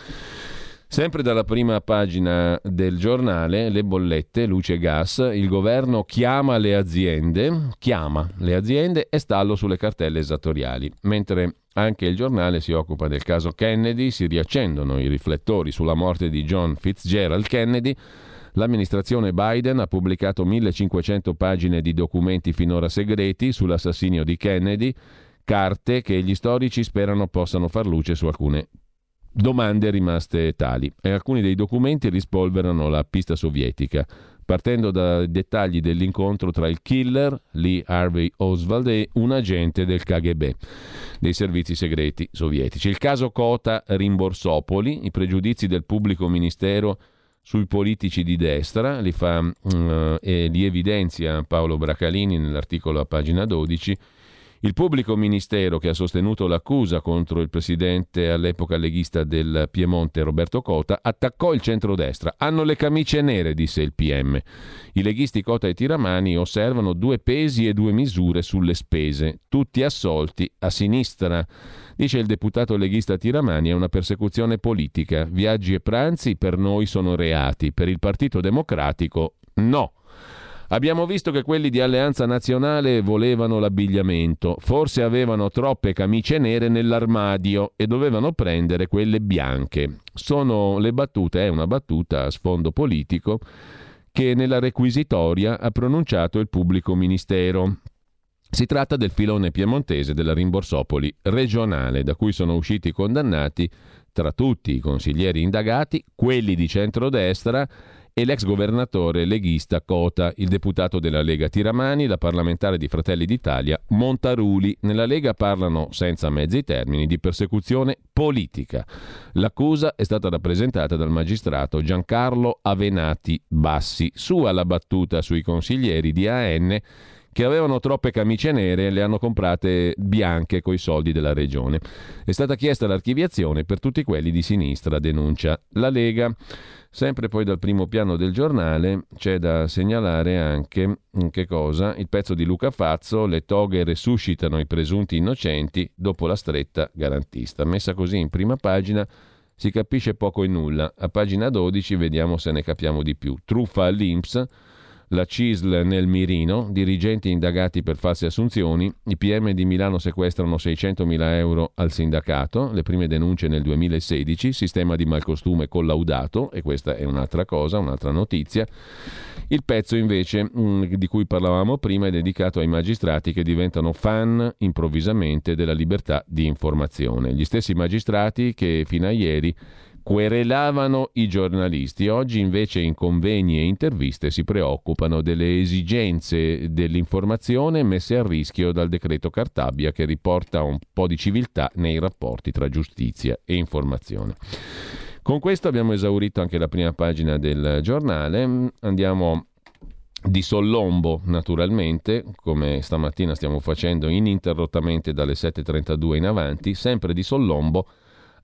Sempre dalla prima pagina del giornale, le bollette, luce e gas, il governo chiama le aziende, chiama le aziende e stallo sulle cartelle esattoriali, mentre anche il giornale si occupa del caso Kennedy, si riaccendono i riflettori sulla morte di John Fitzgerald Kennedy, L'amministrazione Biden ha pubblicato 1500 pagine di documenti finora segreti sull'assassinio di Kennedy, carte che gli storici sperano possano far luce su alcune domande rimaste tali e alcuni dei documenti rispolverano la pista sovietica, partendo dai dettagli dell'incontro tra il killer Lee Harvey Oswald e un agente del KGB, dei servizi segreti sovietici. Il caso Cota Rimborsopoli, i pregiudizi del pubblico ministero sui politici di destra, li fa uh, e li evidenzia Paolo Bracalini nell'articolo a pagina 12, il pubblico ministero che ha sostenuto l'accusa contro il presidente all'epoca leghista del Piemonte Roberto Cota attaccò il centrodestra. Hanno le camicie nere, disse il PM. I leghisti Cota e Tiramani osservano due pesi e due misure sulle spese, tutti assolti a sinistra. Dice il deputato leghista Tiramani è una persecuzione politica. Viaggi e pranzi per noi sono reati, per il Partito Democratico no. Abbiamo visto che quelli di Alleanza Nazionale volevano l'abbigliamento, forse avevano troppe camicie nere nell'armadio e dovevano prendere quelle bianche. Sono le battute, è una battuta a sfondo politico che nella requisitoria ha pronunciato il pubblico ministero. Si tratta del filone piemontese della Rimborsopoli regionale, da cui sono usciti condannati tra tutti i consiglieri indagati, quelli di centrodestra e l'ex governatore leghista Cota, il deputato della Lega Tiramani, la parlamentare di Fratelli d'Italia Montaruli. Nella Lega parlano senza mezzi termini di persecuzione politica. L'accusa è stata rappresentata dal magistrato Giancarlo Avenati Bassi. Sua la battuta sui consiglieri di AN che avevano troppe camicie nere e le hanno comprate bianche coi soldi della regione. È stata chiesta l'archiviazione per tutti quelli di sinistra, denuncia la Lega. Sempre poi dal primo piano del giornale c'è da segnalare anche mm, che cosa? Il pezzo di Luca Fazzo, le toghe resuscitano i presunti innocenti dopo la stretta garantista. Messa così in prima pagina si capisce poco e nulla. A pagina 12 vediamo se ne capiamo di più. Truffa all'Inps la CISL nel mirino, dirigenti indagati per false assunzioni, i PM di Milano sequestrano 600.000 euro al sindacato, le prime denunce nel 2016, sistema di malcostume collaudato, e questa è un'altra cosa, un'altra notizia. Il pezzo invece mm, di cui parlavamo prima è dedicato ai magistrati che diventano fan improvvisamente della libertà di informazione. Gli stessi magistrati che fino a ieri querelavano i giornalisti. Oggi invece in convegni e interviste si preoccupano delle esigenze dell'informazione messe a rischio dal decreto Cartabia che riporta un po' di civiltà nei rapporti tra giustizia e informazione. Con questo abbiamo esaurito anche la prima pagina del giornale. Andiamo di sollombo naturalmente, come stamattina stiamo facendo ininterrottamente dalle 7.32 in avanti, sempre di sollombo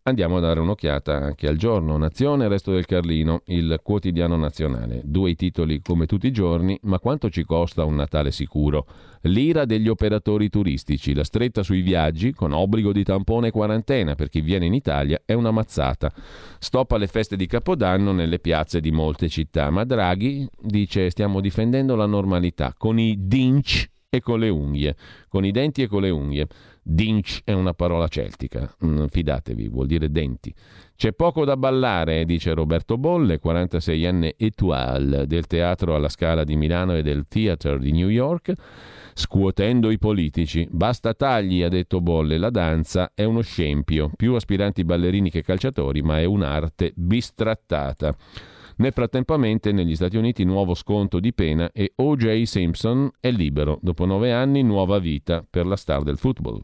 Andiamo a dare un'occhiata anche al giorno Nazione Resto del Carlino, il quotidiano nazionale. Due titoli come tutti i giorni, ma quanto ci costa un Natale sicuro? L'ira degli operatori turistici, la stretta sui viaggi con obbligo di tampone e quarantena per chi viene in Italia è una mazzata. Stop alle feste di Capodanno nelle piazze di molte città, ma Draghi dice stiamo difendendo la normalità con i dinch e con le unghie, con i denti e con le unghie. Dinch è una parola celtica, mm, fidatevi, vuol dire denti. C'è poco da ballare, dice Roberto Bolle, 46enne étoile del teatro alla Scala di Milano e del Theatre di New York, scuotendo i politici. Basta tagli, ha detto Bolle, la danza è uno scempio, più aspiranti ballerini che calciatori, ma è un'arte bistrattata. Nel frattempamente negli Stati Uniti nuovo sconto di pena e O.J. Simpson è libero. Dopo nove anni nuova vita per la star del football.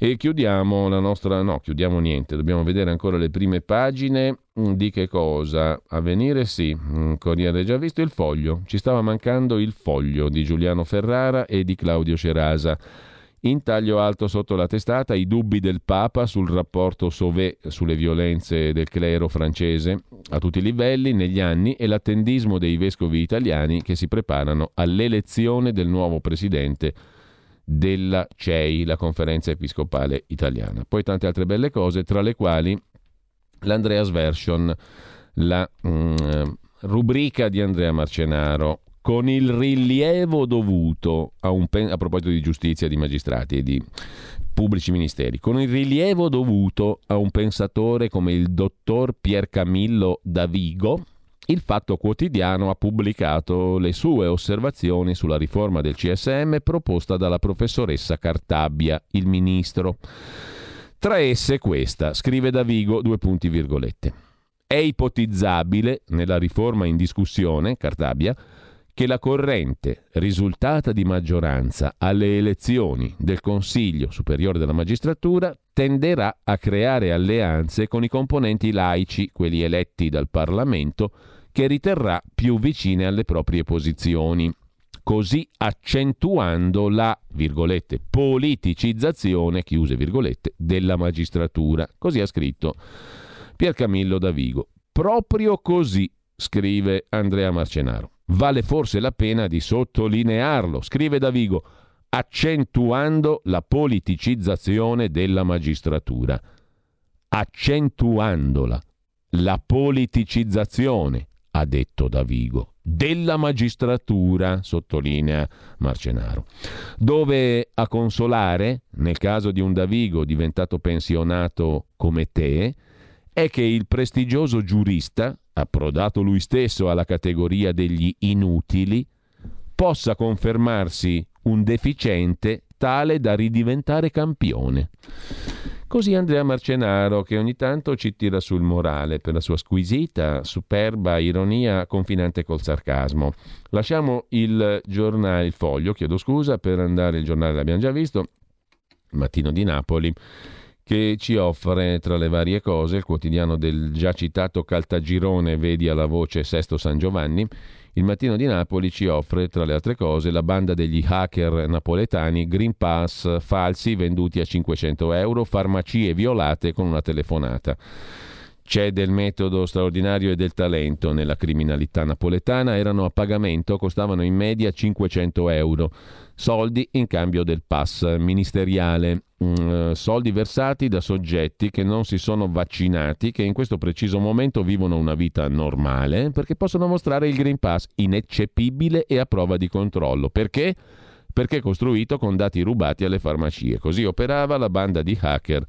E chiudiamo la nostra... no, chiudiamo niente, dobbiamo vedere ancora le prime pagine mm, di che cosa? Avvenire sì, mm, Corriere già visto il foglio, ci stava mancando il foglio di Giuliano Ferrara e di Claudio Cerasa. In taglio alto sotto la testata i dubbi del Papa sul rapporto Sauvé sulle violenze del clero francese a tutti i livelli negli anni e l'attendismo dei vescovi italiani che si preparano all'elezione del nuovo presidente della CEI, la conferenza episcopale italiana. Poi tante altre belle cose, tra le quali l'Andreas Version, la mm, rubrica di Andrea Marcenaro, con il rilievo dovuto a, un pen- a proposito di giustizia, di magistrati e di pubblici ministeri, con il rilievo dovuto a un pensatore come il dottor Pier Camillo Davigo, il Fatto Quotidiano ha pubblicato le sue osservazioni sulla riforma del CSM proposta dalla professoressa Cartabbia, il ministro. Tra esse questa, scrive Davigo, due punti virgolette. È ipotizzabile, nella riforma in discussione, Cartabbia, che la corrente risultata di maggioranza alle elezioni del Consiglio Superiore della Magistratura tenderà a creare alleanze con i componenti laici, quelli eletti dal Parlamento, che riterrà più vicine alle proprie posizioni, così accentuando la virgolette, politicizzazione chiuse virgolette, della magistratura. Così ha scritto Pier Camillo Davigo. Proprio così, scrive Andrea Marcenaro. Vale forse la pena di sottolinearlo, scrive Davigo, accentuando la politicizzazione della magistratura. Accentuandola. La politicizzazione, ha detto Davigo, della magistratura, sottolinea Marcenaro, dove a consolare, nel caso di un Davigo diventato pensionato come te, è che il prestigioso giurista approdato lui stesso alla categoria degli inutili, possa confermarsi un deficiente tale da ridiventare campione. Così Andrea Marcenaro, che ogni tanto ci tira sul morale per la sua squisita, superba ironia confinante col sarcasmo. Lasciamo il giornale, il foglio, chiedo scusa, per andare, il giornale l'abbiamo già visto, mattino di Napoli, che ci offre tra le varie cose il quotidiano del già citato Caltagirone, vedi alla voce Sesto San Giovanni, il mattino di Napoli ci offre, tra le altre cose, la banda degli hacker napoletani, Green Pass falsi venduti a 500 euro, farmacie violate con una telefonata. C'è del metodo straordinario e del talento nella criminalità napoletana, erano a pagamento, costavano in media 500 euro, soldi in cambio del pass ministeriale, mm, soldi versati da soggetti che non si sono vaccinati, che in questo preciso momento vivono una vita normale, perché possono mostrare il Green Pass ineccepibile e a prova di controllo. Perché? Perché costruito con dati rubati alle farmacie. Così operava la banda di hacker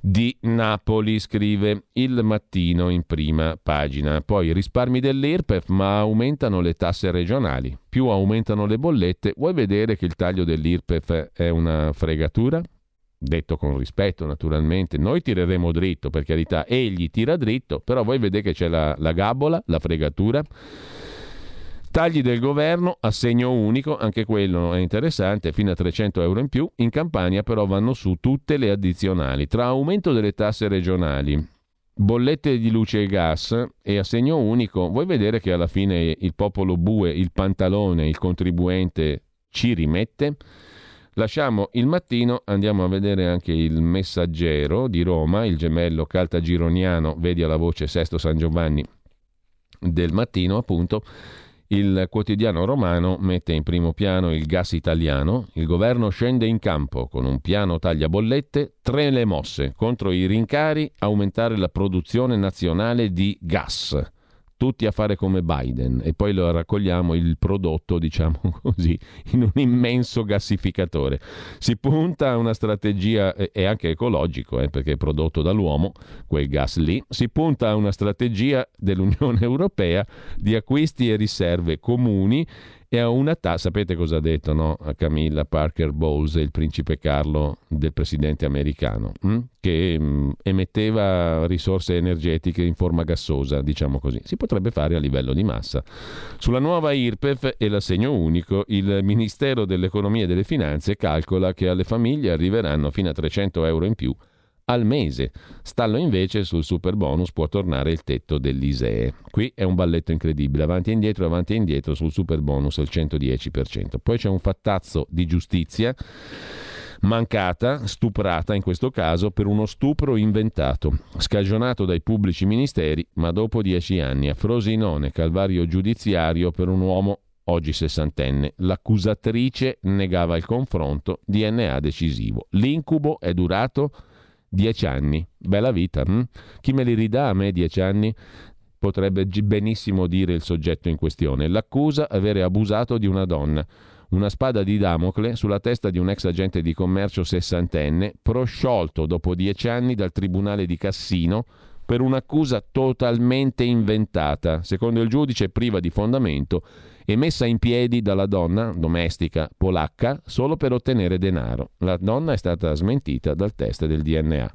di Napoli, scrive il mattino in prima pagina. Poi risparmi dell'IRPEF, ma aumentano le tasse regionali, più aumentano le bollette. Vuoi vedere che il taglio dell'IRPEF è una fregatura? Detto con rispetto, naturalmente. Noi tireremo dritto, per carità, egli tira dritto, però voi vedete che c'è la, la gabola, la fregatura. Tagli del governo, assegno unico, anche quello è interessante, fino a 300 euro in più. In Campania però vanno su tutte le addizionali. Tra aumento delle tasse regionali, bollette di luce e gas e assegno unico, vuoi vedere che alla fine il popolo bue, il pantalone, il contribuente ci rimette? Lasciamo il mattino, andiamo a vedere anche il messaggero di Roma, il gemello caltagironiano, vedi alla voce Sesto San Giovanni del mattino appunto il quotidiano romano mette in primo piano il gas italiano, il governo scende in campo con un piano taglia bollette, tre le mosse. Contro i rincari, aumentare la produzione nazionale di gas tutti a fare come Biden e poi lo raccogliamo il prodotto, diciamo così, in un immenso gassificatore. Si punta a una strategia, è anche ecologico, eh, perché è prodotto dall'uomo, quel gas lì, si punta a una strategia dell'Unione Europea di acquisti e riserve comuni e a una tassa, sapete cosa ha detto no? a Camilla Parker Bowles, il principe Carlo del presidente americano, hm? che mh, mm, emetteva risorse energetiche in forma gassosa, diciamo così. Si potrebbe fare a livello di massa. Sulla nuova IRPEF e l'assegno unico, il Ministero dell'Economia e delle Finanze calcola che alle famiglie arriveranno fino a 300 euro in più al mese. Stallo invece sul super bonus può tornare il tetto dell'ISEE. Qui è un balletto incredibile, avanti e indietro, avanti e indietro sul super bonus al 110%. Poi c'è un fattazzo di giustizia mancata, stuprata in questo caso, per uno stupro inventato, scagionato dai pubblici ministeri, ma dopo dieci anni a Frosinone, calvario giudiziario per un uomo oggi sessantenne. L'accusatrice negava il confronto, DNA decisivo. L'incubo è durato Dieci anni, bella vita. Hm? Chi me li ridà a me dieci anni? Potrebbe benissimo dire il soggetto in questione. L'accusa avere abusato di una donna. Una spada di Damocle sulla testa di un ex agente di commercio sessantenne, prosciolto dopo dieci anni dal tribunale di Cassino per un'accusa totalmente inventata, secondo il giudice priva di fondamento e messa in piedi dalla donna domestica polacca solo per ottenere denaro. La donna è stata smentita dal test del DNA.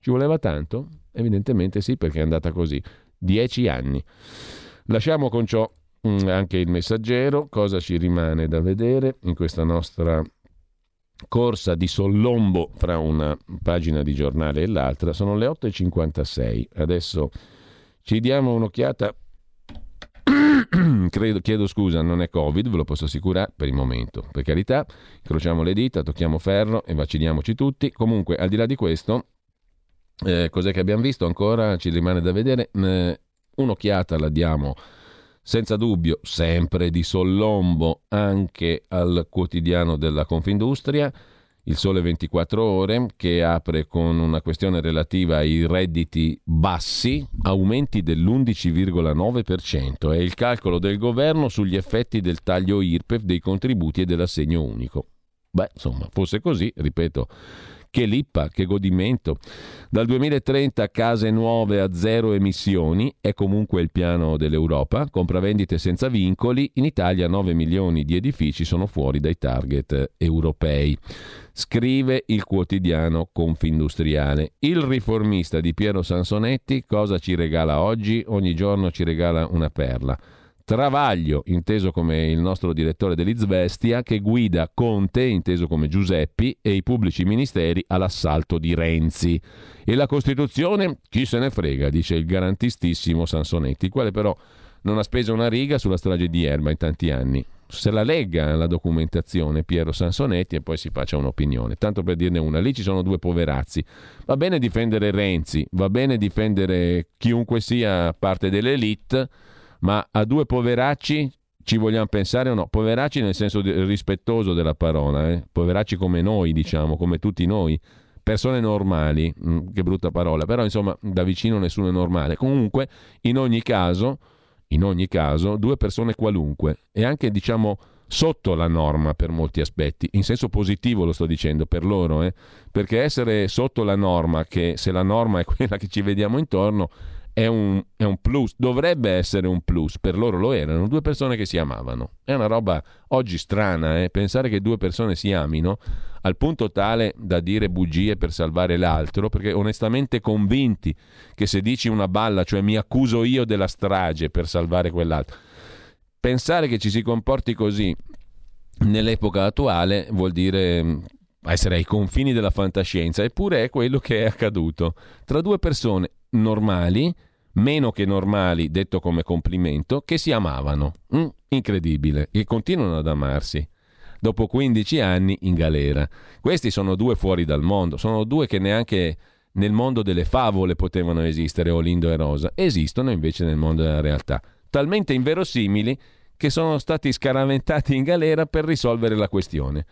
Ci voleva tanto? Evidentemente sì, perché è andata così. Dieci anni. Lasciamo con ciò mm, anche il messaggero. Cosa ci rimane da vedere in questa nostra corsa di sollombo fra una pagina di giornale e l'altra? Sono le 8.56. Adesso ci diamo un'occhiata Credo, chiedo scusa, non è Covid, ve lo posso assicurare per il momento. Per carità, incrociamo le dita, tocchiamo ferro e vacciniamoci tutti. Comunque, al di là di questo, eh, cos'è che abbiamo visto ancora? Ci rimane da vedere. Eh, un'occhiata la diamo senza dubbio, sempre di sollombo, anche al quotidiano della Confindustria il Sole 24 Ore, che apre con una questione relativa ai redditi bassi, aumenti dell'11,9%. È il calcolo del governo sugli effetti del taglio IRPEF dei contributi e dell'assegno unico. Beh, insomma, fosse così, ripeto, che lippa, che godimento. Dal 2030 case nuove a zero emissioni è comunque il piano dell'Europa, compravendite senza vincoli, in Italia 9 milioni di edifici sono fuori dai target europei. Scrive il quotidiano Confindustriale. Il riformista di Piero Sansonetti cosa ci regala oggi? Ogni giorno ci regala una perla. Travaglio, inteso come il nostro direttore dell'Izvestia, che guida Conte, inteso come Giuseppi, e i pubblici ministeri all'assalto di Renzi. E la Costituzione? Chi se ne frega, dice il garantistissimo Sansonetti, quale però non ha speso una riga sulla strage di Erba in tanti anni. Se la legga la documentazione Piero Sansonetti e poi si faccia un'opinione. Tanto per dirne una, lì ci sono due poverazzi. Va bene difendere Renzi, va bene difendere chiunque sia parte dell'elite, ma a due poveracci ci vogliamo pensare o no? Poveracci nel senso rispettoso della parola, eh? poveracci come noi, diciamo, come tutti noi persone normali, mm, che brutta parola, però insomma da vicino nessuno è normale. Comunque, in ogni caso, in ogni caso, due persone qualunque e anche diciamo sotto la norma per molti aspetti, in senso positivo lo sto dicendo per loro, eh? perché essere sotto la norma, che se la norma è quella che ci vediamo intorno, è un, è un, plus, dovrebbe essere un plus, per loro lo erano, due persone che si amavano. È una roba oggi strana, eh? pensare che due persone si amino al punto tale da dire bugie per salvare l'altro, perché onestamente convinti che se dici una balla, cioè mi accuso io della strage per salvare quell'altro, pensare che ci si comporti così nell'epoca attuale vuol dire mm, essere ai confini della fantascienza, eppure è quello che è accaduto tra due persone normali, meno che normali, detto come complimento, che si amavano. Mm, incredibile, e continuano ad amarsi. Dopo 15 anni in galera. Questi sono due fuori dal mondo, sono due che neanche nel mondo delle favole potevano esistere, Olindo e Rosa. Esistono invece nel mondo della realtà. Talmente inverosimili che sono stati scaraventati in galera per risolvere la questione.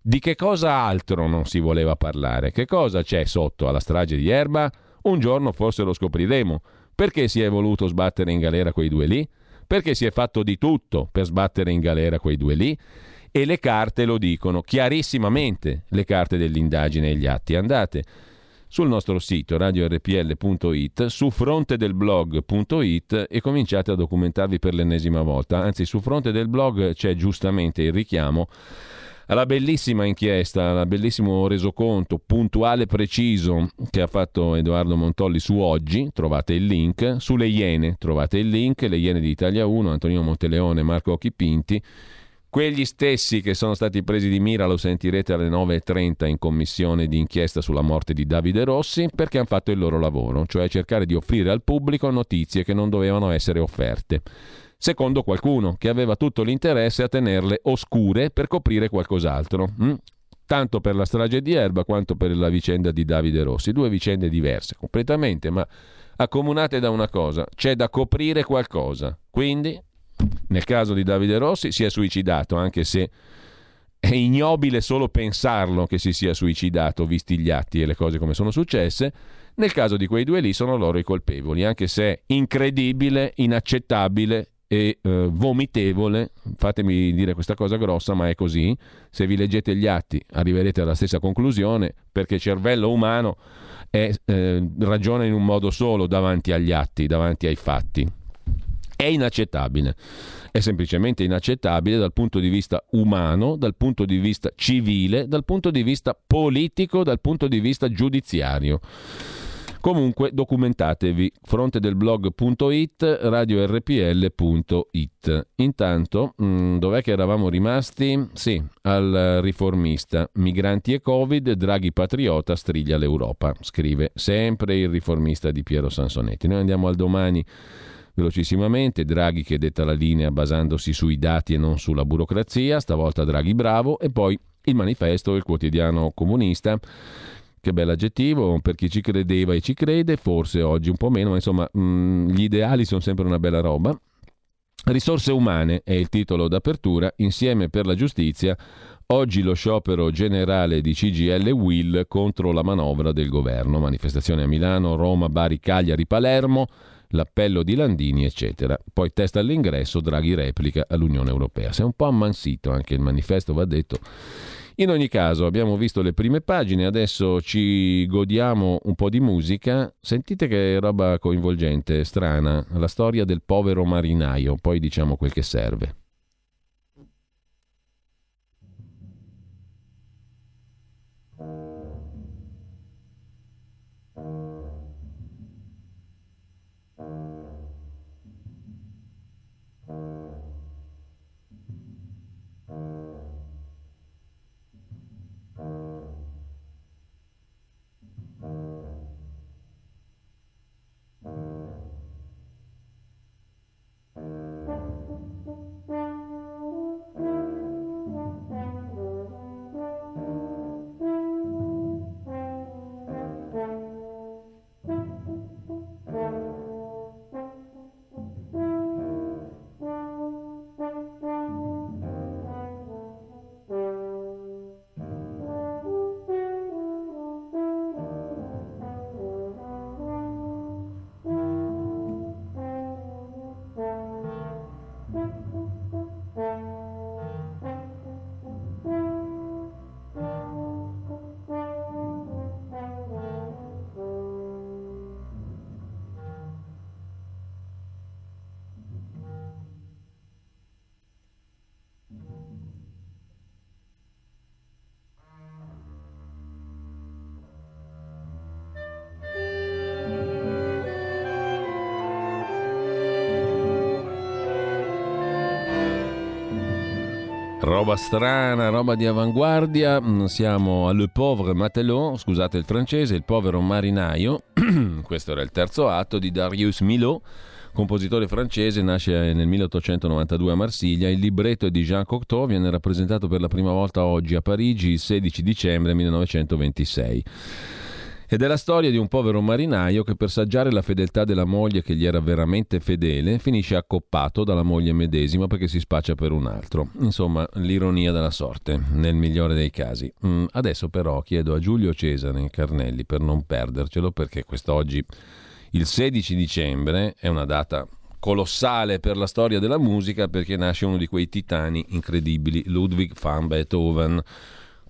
Di che cosa altro non si voleva parlare? Che cosa c'è sotto alla strage di Erba? Un giorno forse lo scopriremo. Perché si è voluto sbattere in galera quei due lì? Perché si è fatto di tutto per sbattere in galera quei due lì? E le carte lo dicono chiarissimamente, le carte dell'indagine e gli atti. Andate sul nostro sito radiorpl.it, su frontedelblog.it e cominciate a documentarvi per l'ennesima volta. Anzi, su fronte del blog c'è giustamente il richiamo alla bellissima inchiesta, al bellissimo resoconto puntuale e preciso che ha fatto Edoardo Montolli su oggi, trovate il link, sulle Iene, trovate il link, le Iene di Italia 1, Antonino Monteleone, Marco Occhipinti, quegli stessi che sono stati presi di mira lo sentirete alle 9.30 in commissione di inchiesta sulla morte di Davide Rossi perché hanno fatto il loro lavoro, cioè cercare di offrire al pubblico notizie che non dovevano essere offerte secondo qualcuno che aveva tutto l'interesse a tenerle oscure per coprire qualcos'altro. Mm? Tanto per la strage di Erba quanto per la vicenda di Davide Rossi, due vicende diverse completamente, ma accomunate da una cosa, c'è da coprire qualcosa. Quindi, nel caso di Davide Rossi, si è suicidato, anche se è ignobile solo pensarlo che si sia suicidato, visti gli atti e le cose come sono successe. Nel caso di quei due lì sono loro i colpevoli, anche se è incredibile, inaccettabile e eh, vomitevole, fatemi dire questa cosa grossa, ma è così, se vi leggete gli atti arriverete alla stessa conclusione, perché il cervello umano è, eh, ragiona in un modo solo davanti agli atti, davanti ai fatti. È inaccettabile, è semplicemente inaccettabile dal punto di vista umano, dal punto di vista civile, dal punto di vista politico, dal punto di vista giudiziario. Comunque documentatevi frontedelblog.it, radiorpl.it. Intanto, mh, mm, dov'è che eravamo rimasti? Sì, al riformista. Migranti e Covid, Draghi patriota striglia l'Europa, scrive sempre il riformista di Piero Sansonetti. Noi andiamo al domani velocissimamente, Draghi che detta la linea basandosi sui dati e non sulla burocrazia, stavolta Draghi bravo, e poi il manifesto, il quotidiano comunista che bell'aggettivo, per chi ci credeva e ci crede, forse oggi un po' meno, ma insomma mh, mm, gli ideali sono sempre una bella roba. Risorse umane è il titolo d'apertura, insieme per la giustizia, oggi lo sciopero generale di CGL Will contro la manovra del governo, manifestazione a Milano, Roma, Bari, Cagliari, Palermo, l'appello di Landini, eccetera. Poi testa all'ingresso, Draghi replica all'Unione Europea. Si è un po' ammansito anche il manifesto, va detto in ogni caso abbiamo visto le prime pagine, adesso ci godiamo un po' di musica. Sentite che roba coinvolgente, strana, la storia del povero marinaio, poi diciamo quel che serve. Roba strana, roba di avanguardia, mm, siamo a Le Pauvre Matelot, scusate il francese, il povero marinaio, questo era il terzo atto di Darius Milhaud, compositore francese, nasce nel 1892 a Marsiglia, il libretto è di Jean Cocteau, viene rappresentato per la prima volta oggi a Parigi il 16 dicembre 1926. Ed è la storia di un povero marinaio che per saggiare la fedeltà della moglie che gli era veramente fedele finisce accoppato dalla moglie medesima perché si spaccia per un altro. Insomma, l'ironia della sorte, nel migliore dei casi. Mm, adesso però chiedo a Giulio Cesare Carnelli per non perdercelo perché quest'oggi, il 16 dicembre, è una data colossale per la storia della musica perché nasce uno di quei titani incredibili, Ludwig van Beethoven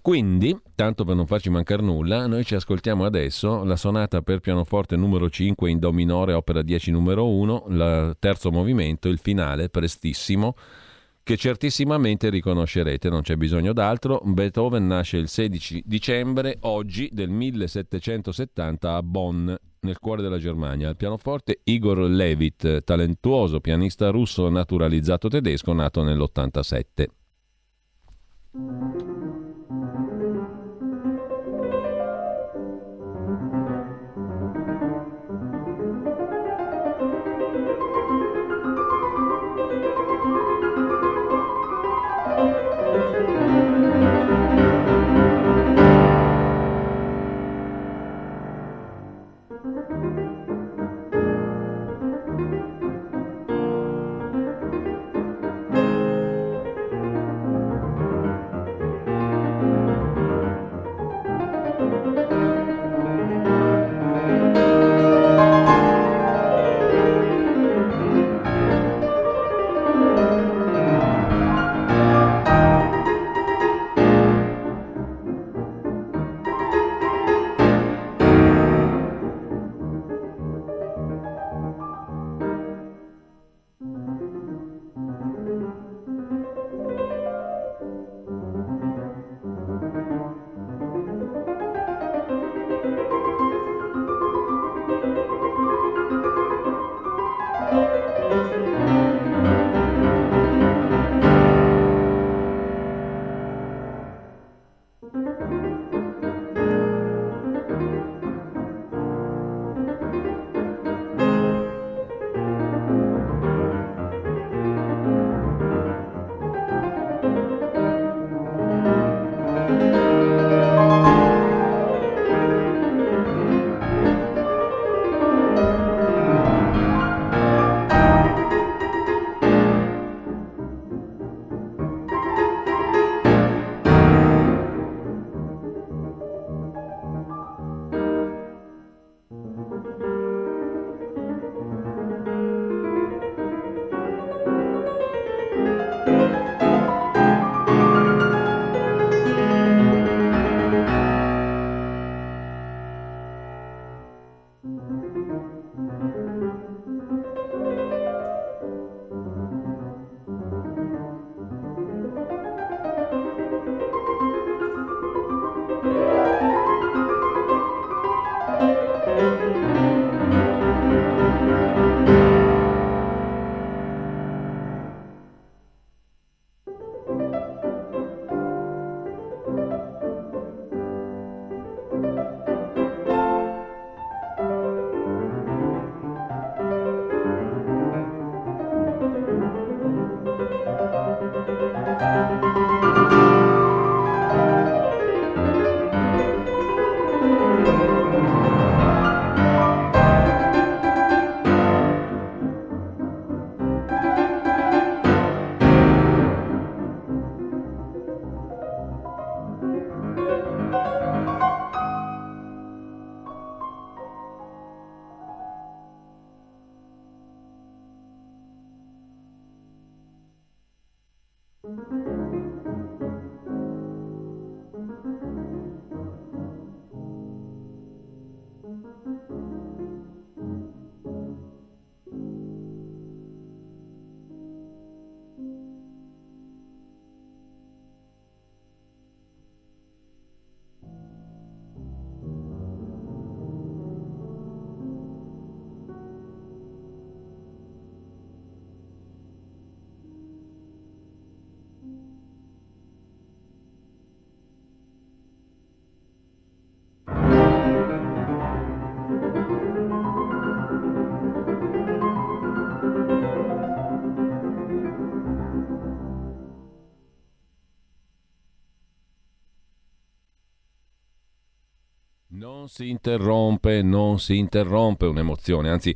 quindi, tanto per non farci mancare nulla, noi ci ascoltiamo adesso la sonata per pianoforte numero 5 in Do minore, opera 10 numero 1, il terzo movimento, il finale, prestissimo, che certissimamente riconoscerete, non c'è bisogno d'altro. Beethoven nasce il 16 dicembre, oggi del 1770 a Bonn, nel cuore della Germania. Al pianoforte Igor Levit, talentuoso pianista russo naturalizzato tedesco, nato nell'87. Non si interrompe, non si interrompe un'emozione, anzi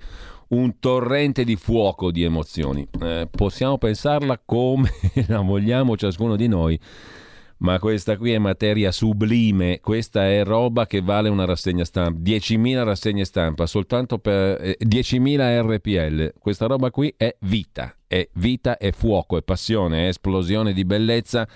un torrente di fuoco di emozioni. Eh, possiamo pensarla come la vogliamo ciascuno di noi, ma questa qui è materia sublime, questa è roba che vale una rassegna stampa, 10.000 rassegne stampa, soltanto per eh, 10.000 RPL. Questa roba qui è vita, è vita, è fuoco, è passione, è esplosione di bellezza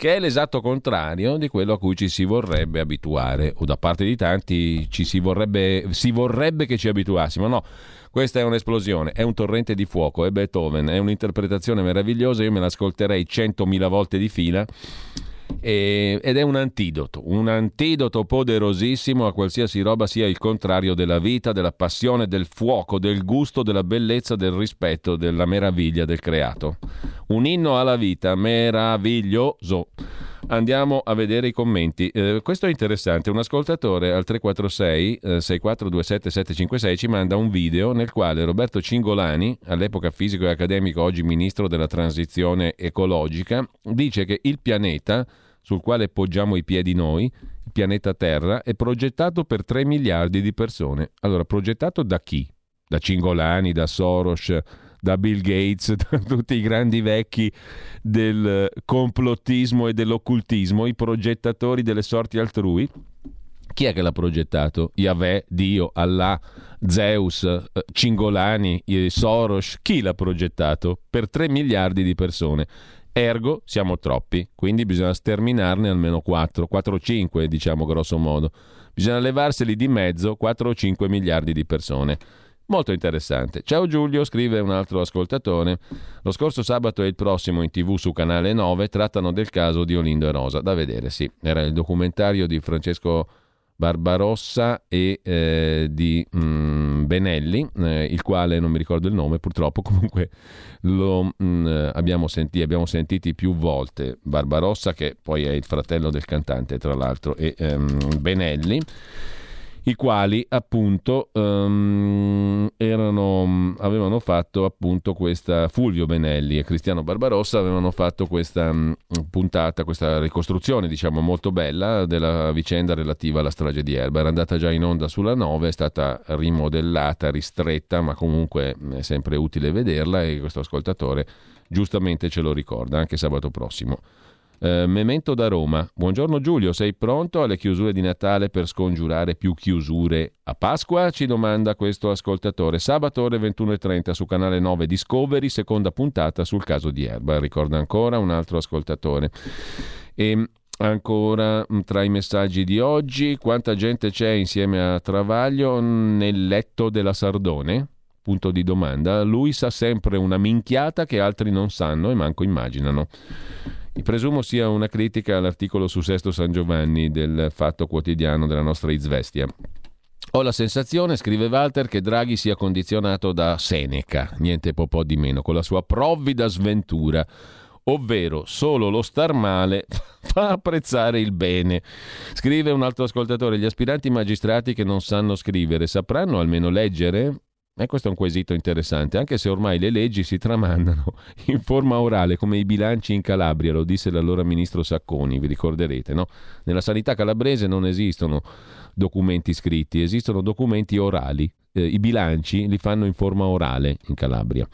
che è l'esatto contrario di quello a cui ci si vorrebbe abituare, o da parte di tanti ci si vorrebbe, si vorrebbe che ci abituassimo. No, questa è un'esplosione, è un torrente di fuoco, è Beethoven, è un'interpretazione meravigliosa, io me l'ascolterei centomila volte di fila. Ed è un antidoto, un antidoto poderosissimo a qualsiasi roba sia il contrario della vita, della passione, del fuoco, del gusto, della bellezza, del rispetto, della meraviglia del creato. Un inno alla vita meraviglioso. Andiamo a vedere i commenti. Eh, questo è interessante. Un ascoltatore al 346 eh, 6427 756 ci manda un video nel quale Roberto Cingolani, all'epoca fisico e accademico, oggi ministro della transizione ecologica, dice che il pianeta sul quale poggiamo i piedi noi, il pianeta Terra, è progettato per 3 miliardi di persone. Allora, progettato da chi? Da Cingolani, da Soros, da Bill Gates, da tutti i grandi vecchi del complottismo e dell'occultismo, i progettatori delle sorti altrui. Chi è che l'ha progettato? Yahweh, Dio, Allah, Zeus, eh, Cingolani, Soros? Chi l'ha progettato? Per 3 miliardi di persone. Ergo siamo troppi, quindi bisogna sterminarne almeno 4, 4 o 5 diciamo grosso modo. Bisogna levarseli di mezzo 4 o 5 miliardi di persone. Molto interessante. Ciao Giulio, scrive un altro ascoltatore. Lo scorso sabato e il prossimo in tv su Canale 9 trattano del caso di Olindo e Rosa. Da vedere, sì. Era il documentario di Francesco Barbarossa e eh, di mm, Benelli, eh, il quale non mi ricordo il nome purtroppo, comunque lo mm, abbiamo, senti, abbiamo sentiti più volte. Barbarossa, che poi è il fratello del cantante, tra l'altro, e ehm, Benelli i quali appunto um, erano, avevano fatto appunto questa Fulvio Benelli e Cristiano Barbarossa avevano fatto questa um, puntata, questa ricostruzione diciamo molto bella della vicenda relativa alla strage di Erba. Era andata già in onda sulla 9, è stata rimodellata, ristretta, ma comunque è sempre utile vederla e questo ascoltatore giustamente ce lo ricorda anche sabato prossimo. Eh, Memento da Roma. Buongiorno Giulio, sei pronto alle chiusure di Natale per scongiurare più chiusure a Pasqua? Ci domanda questo ascoltatore. Sabato ore 21.30 su canale 9 Discovery, seconda puntata sul caso di Erba. Ricorda ancora un altro ascoltatore. E Ancora mm, tra i messaggi di oggi, quanta gente c'è insieme a Travaglio nel letto della Sardone? Punto di domanda. Lui sa sempre una minchiata che altri non sanno e manco immaginano. Presumo sia una critica all'articolo su Sesto San Giovanni del Fatto Quotidiano della nostra Izvestia. Ho la sensazione, scrive Walter, che Draghi sia condizionato da Seneca, niente po' di meno, con la sua provvida sventura, ovvero solo lo star male fa apprezzare il bene. Scrive un altro ascoltatore, gli aspiranti magistrati che non sanno scrivere sapranno almeno leggere? E questo è un quesito interessante, anche se ormai le leggi si tramandano in forma orale, come i bilanci in Calabria, lo disse l'allora ministro Sacconi, vi ricorderete, no? Nella sanità calabrese non esistono documenti scritti, esistono documenti orali. Eh, I bilanci li fanno in forma orale in Calabria.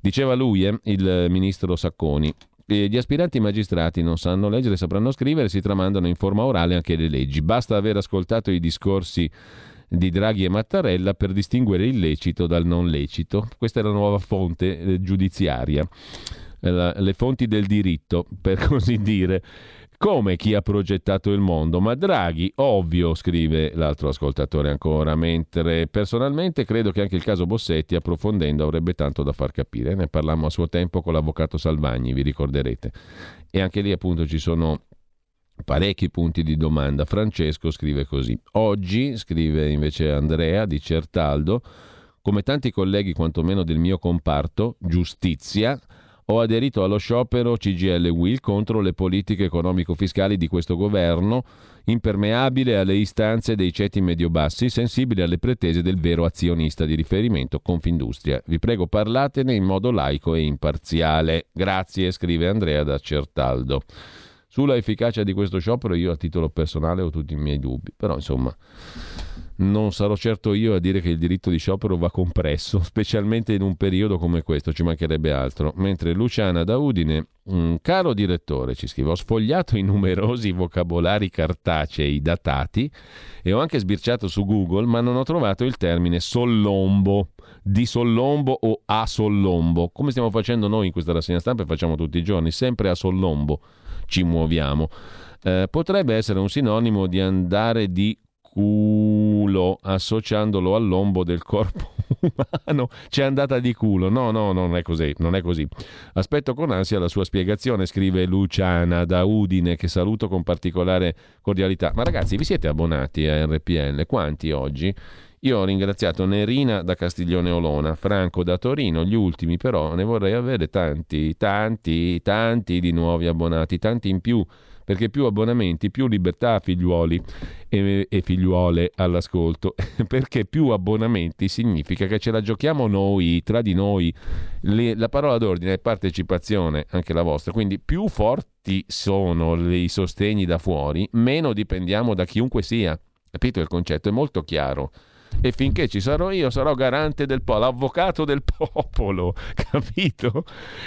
Diceva lui, eh, il ministro Sacconi, gli aspiranti magistrati non sanno leggere, sapranno scrivere, si tramandano in forma orale anche le leggi. Basta aver ascoltato i discorsi di Draghi e Mattarella per distinguere il lecito dal non lecito. Questa è la nuova fonte eh, giudiziaria, eh, la, le fonti del diritto, per così dire. Come chi ha progettato il mondo? Ma Draghi, ovvio, scrive l'altro ascoltatore ancora, mentre personalmente credo che anche il caso Bossetti, approfondendo, avrebbe tanto da far capire. Ne parlammo a suo tempo con l'avvocato Salvagni, vi ricorderete. E anche lì appunto ci sono parecchi punti di domanda. Francesco scrive così. Oggi, scrive invece Andrea di Certaldo, come tanti colleghi quantomeno del mio comparto, giustizia, ho aderito allo sciopero CGL Will contro le politiche economico-fiscali di questo governo, impermeabile alle istanze dei ceti medio-bassi, sensibile alle pretese del vero azionista di riferimento, Confindustria. Vi prego parlatene in modo laico e imparziale. Grazie, scrive Andrea da Certaldo. Sulla efficacia di questo sciopero io a titolo personale ho tutti i miei dubbi, però insomma non sarò certo io a dire che il diritto di sciopero va compresso, specialmente in un periodo come questo, ci mancherebbe altro. Mentre Luciana da Udine, un caro direttore, ci scrive, ho sfogliato i numerosi vocabolari cartacei datati e ho anche sbirciato su Google, ma non ho trovato il termine sollombo, di sollombo o a sollombo, come stiamo facendo noi in questa rassegna stampa e facciamo tutti i giorni, sempre a sollombo ci muoviamo. Eh, potrebbe essere un sinonimo di andare di culo, associandolo al lombo del corpo umano. C'è andata di culo. No, no, non è così, non è così. Aspetto con ansia la sua spiegazione, scrive Luciana da Udine, che saluto con particolare cordialità. Ma ragazzi, vi siete abbonati a RPL? Quanti oggi? Io ho ringraziato Nerina da Castiglione Olona, Franco da Torino, gli ultimi però ne vorrei avere tanti, tanti, tanti di nuovi abbonati, tanti in più perché più abbonamenti, più libertà figliuoli e, e figliuole all'ascolto, perché più abbonamenti significa che ce la giochiamo noi, tra di noi. Le, la parola d'ordine è partecipazione, anche la vostra, quindi più forti sono i sostegni da fuori, meno dipendiamo da chiunque sia. Capito il concetto? È molto chiaro e finché ci sarò io sarò garante del popolo, l'avvocato del popolo, capito?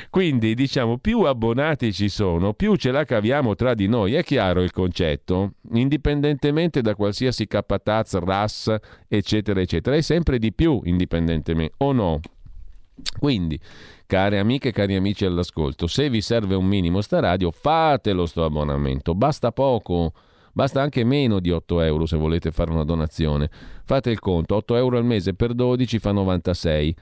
Quindi diciamo più abbonati ci sono, più ce la caviamo tra di noi, è chiaro il concetto? Indipendentemente da qualsiasi capataz, RAS, eccetera, eccetera, è sempre di più indipendentemente, o no? Quindi, care amiche e cari amici all'ascolto, se vi serve un minimo sta radio, fatelo sto abbonamento, basta poco Basta anche meno di 8 euro se volete fare una donazione. Fate il conto, 8 euro al mese per 12 fa 96.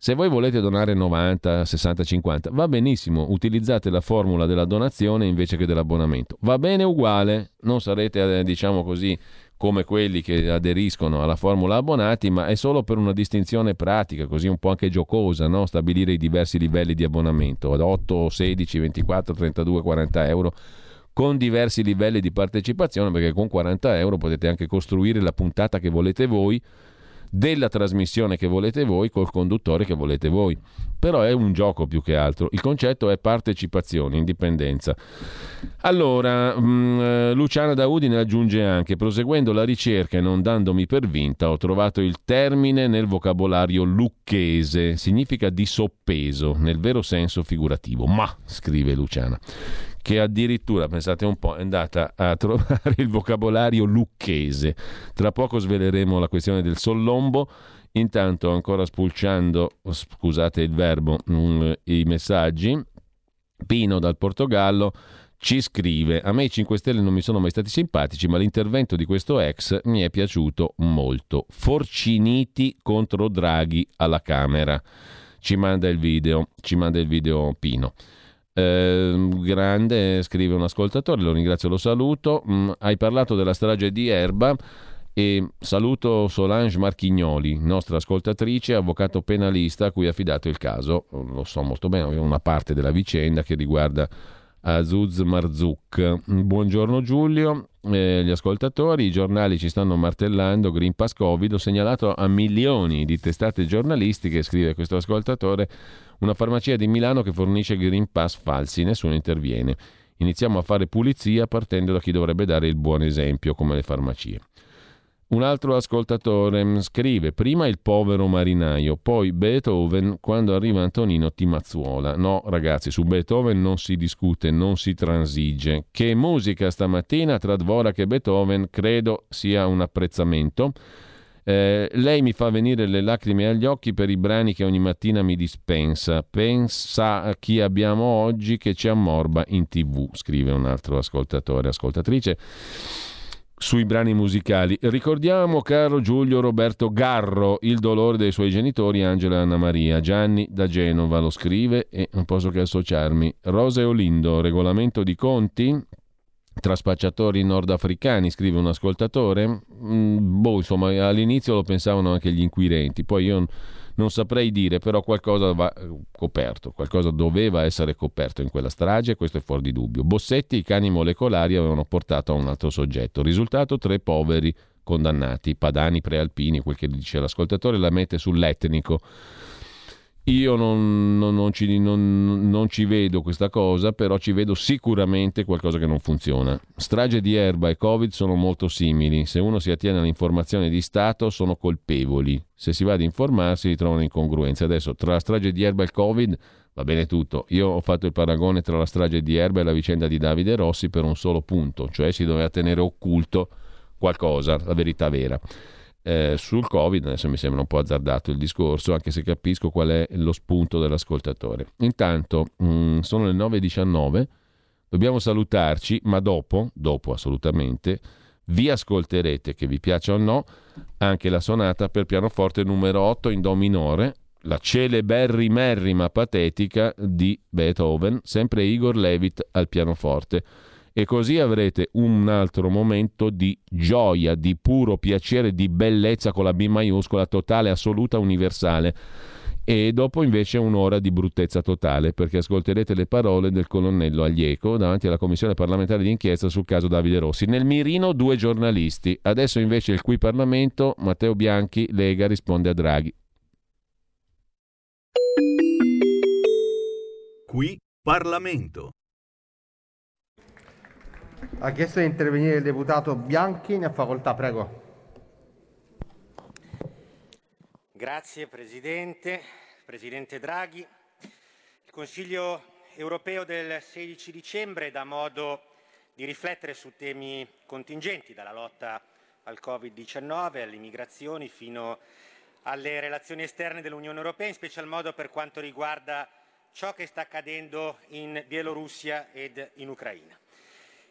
Se voi volete donare 90, 60, 50, va benissimo, utilizzate la formula della donazione invece che dell'abbonamento. Va bene uguale, non sarete, eh, diciamo così, come quelli che aderiscono alla formula abbonati, ma è solo per una distinzione pratica, così un po' anche giocosa, no? stabilire i diversi livelli di abbonamento, ad 8, 16, 24, 32, 40 euro con diversi livelli di partecipazione, perché con 40 euro potete anche costruire la puntata che volete voi, della trasmissione che volete voi, col conduttore che volete voi. Però è un gioco più che altro. Il concetto è partecipazione, indipendenza. Allora, mh, mm, eh, Luciana da Udine aggiunge anche, proseguendo la ricerca e non dandomi per vinta, ho trovato il termine nel vocabolario lucchese, significa di soppeso, nel vero senso figurativo. Ma, scrive Luciana, che addirittura, pensate un po', è andata a trovare il vocabolario lucchese. Tra poco sveleremo la questione del sollombo. Intanto, ancora spulciando, scusate il verbo, um, i messaggi, Pino dal Portogallo ci scrive: A me i 5 Stelle non mi sono mai stati simpatici, ma l'intervento di questo ex mi è piaciuto molto. Forciniti contro Draghi alla Camera. Ci manda il video, ci manda il video Pino. Eh, grande, scrive un ascoltatore, lo ringrazio, lo saluto. Mm, hai parlato della strage di Erba e saluto Solange Marchignoli, nostra ascoltatrice, avvocato penalista a cui ha affidato il caso. Lo so molto bene, è una parte della vicenda che riguarda Azuz Marzuk. Buongiorno Giulio, eh, gli ascoltatori, i giornali ci stanno martellando, Green Pass Covid, ho segnalato a milioni di testate giornalistiche, scrive questo ascoltatore, una farmacia di Milano che fornisce Green Pass falsi, nessuno interviene. Iniziamo a fare pulizia partendo da chi dovrebbe dare il buon esempio, come le farmacie. Un altro ascoltatore scrive: Prima il povero marinaio, poi Beethoven quando arriva Antonino Timazzuola. No, ragazzi, su Beethoven non si discute, non si transige. Che musica stamattina tra Dvorak e Beethoven credo sia un apprezzamento. Eh, lei mi fa venire le lacrime agli occhi per i brani che ogni mattina mi dispensa. Pensa a chi abbiamo oggi che ci ammorba in tv, scrive un altro ascoltatore, ascoltatrice sui brani musicali. Ricordiamo, caro Giulio Roberto Garro, il dolore dei suoi genitori Angela e Anna Maria. Gianni da Genova lo scrive e non posso che associarmi. Rosa e Olindo, regolamento di conti? tra spacciatori nordafricani, scrive un ascoltatore. Mm, boh, insomma, all'inizio lo pensavano anche gli inquirenti, poi io non saprei dire, però qualcosa va eh, coperto, qualcosa doveva essere coperto in quella strage, questo è fuori di dubbio. Bossetti, i cani molecolari avevano portato a un altro soggetto. Risultato, tre poveri condannati, padani prealpini, quel che dice l'ascoltatore, la mette sull'etnico. Io non, non, non, ci, non, ci, vedo questa cosa, però ci vedo sicuramente qualcosa che non funziona. Strage di erba e Covid sono molto simili. Se uno si attiene alle informazioni di Stato, sono colpevoli. Se si va ad informarsi, ritrovano incongruenze. Adesso, tra la strage di erba e il Covid, va bene tutto. Io ho fatto il paragone tra la strage di erba e la vicenda di Davide Rossi per un solo punto, cioè si doveva tenere occulto qualcosa, la verità vera. Eh, sul Covid adesso mi sembra un po' azzardato il discorso, anche se capisco qual è lo spunto dell'ascoltatore. Intanto mh, mm, sono le 9.19, dobbiamo salutarci, ma dopo, dopo assolutamente, vi ascolterete, che vi piaccia o no, anche la sonata per pianoforte numero 8 in Do minore, la celeberrimerrima patetica di Beethoven, sempre Igor Levit al pianoforte e così avrete un altro momento di gioia, di puro piacere, di bellezza con la B maiuscola, totale, assoluta, universale. E dopo invece un'ora di bruttezza totale, perché ascolterete le parole del colonnello Aglieco davanti alla commissione parlamentare di inchiesta sul caso Davide Rossi. Nel mirino due giornalisti. Adesso invece il qui Parlamento, Matteo Bianchi, Lega, risponde a Draghi. Qui Parlamento. Ha chiesto di intervenire il deputato Bianchi, ne ha facoltà, prego. Grazie Presidente, Presidente Draghi. Il Consiglio europeo del 16 dicembre dà modo di riflettere su temi contingenti, dalla lotta al Covid-19, alle migrazioni, fino alle relazioni esterne dell'Unione Europea, in special modo per quanto riguarda ciò che sta accadendo in Bielorussia ed in Ucraina.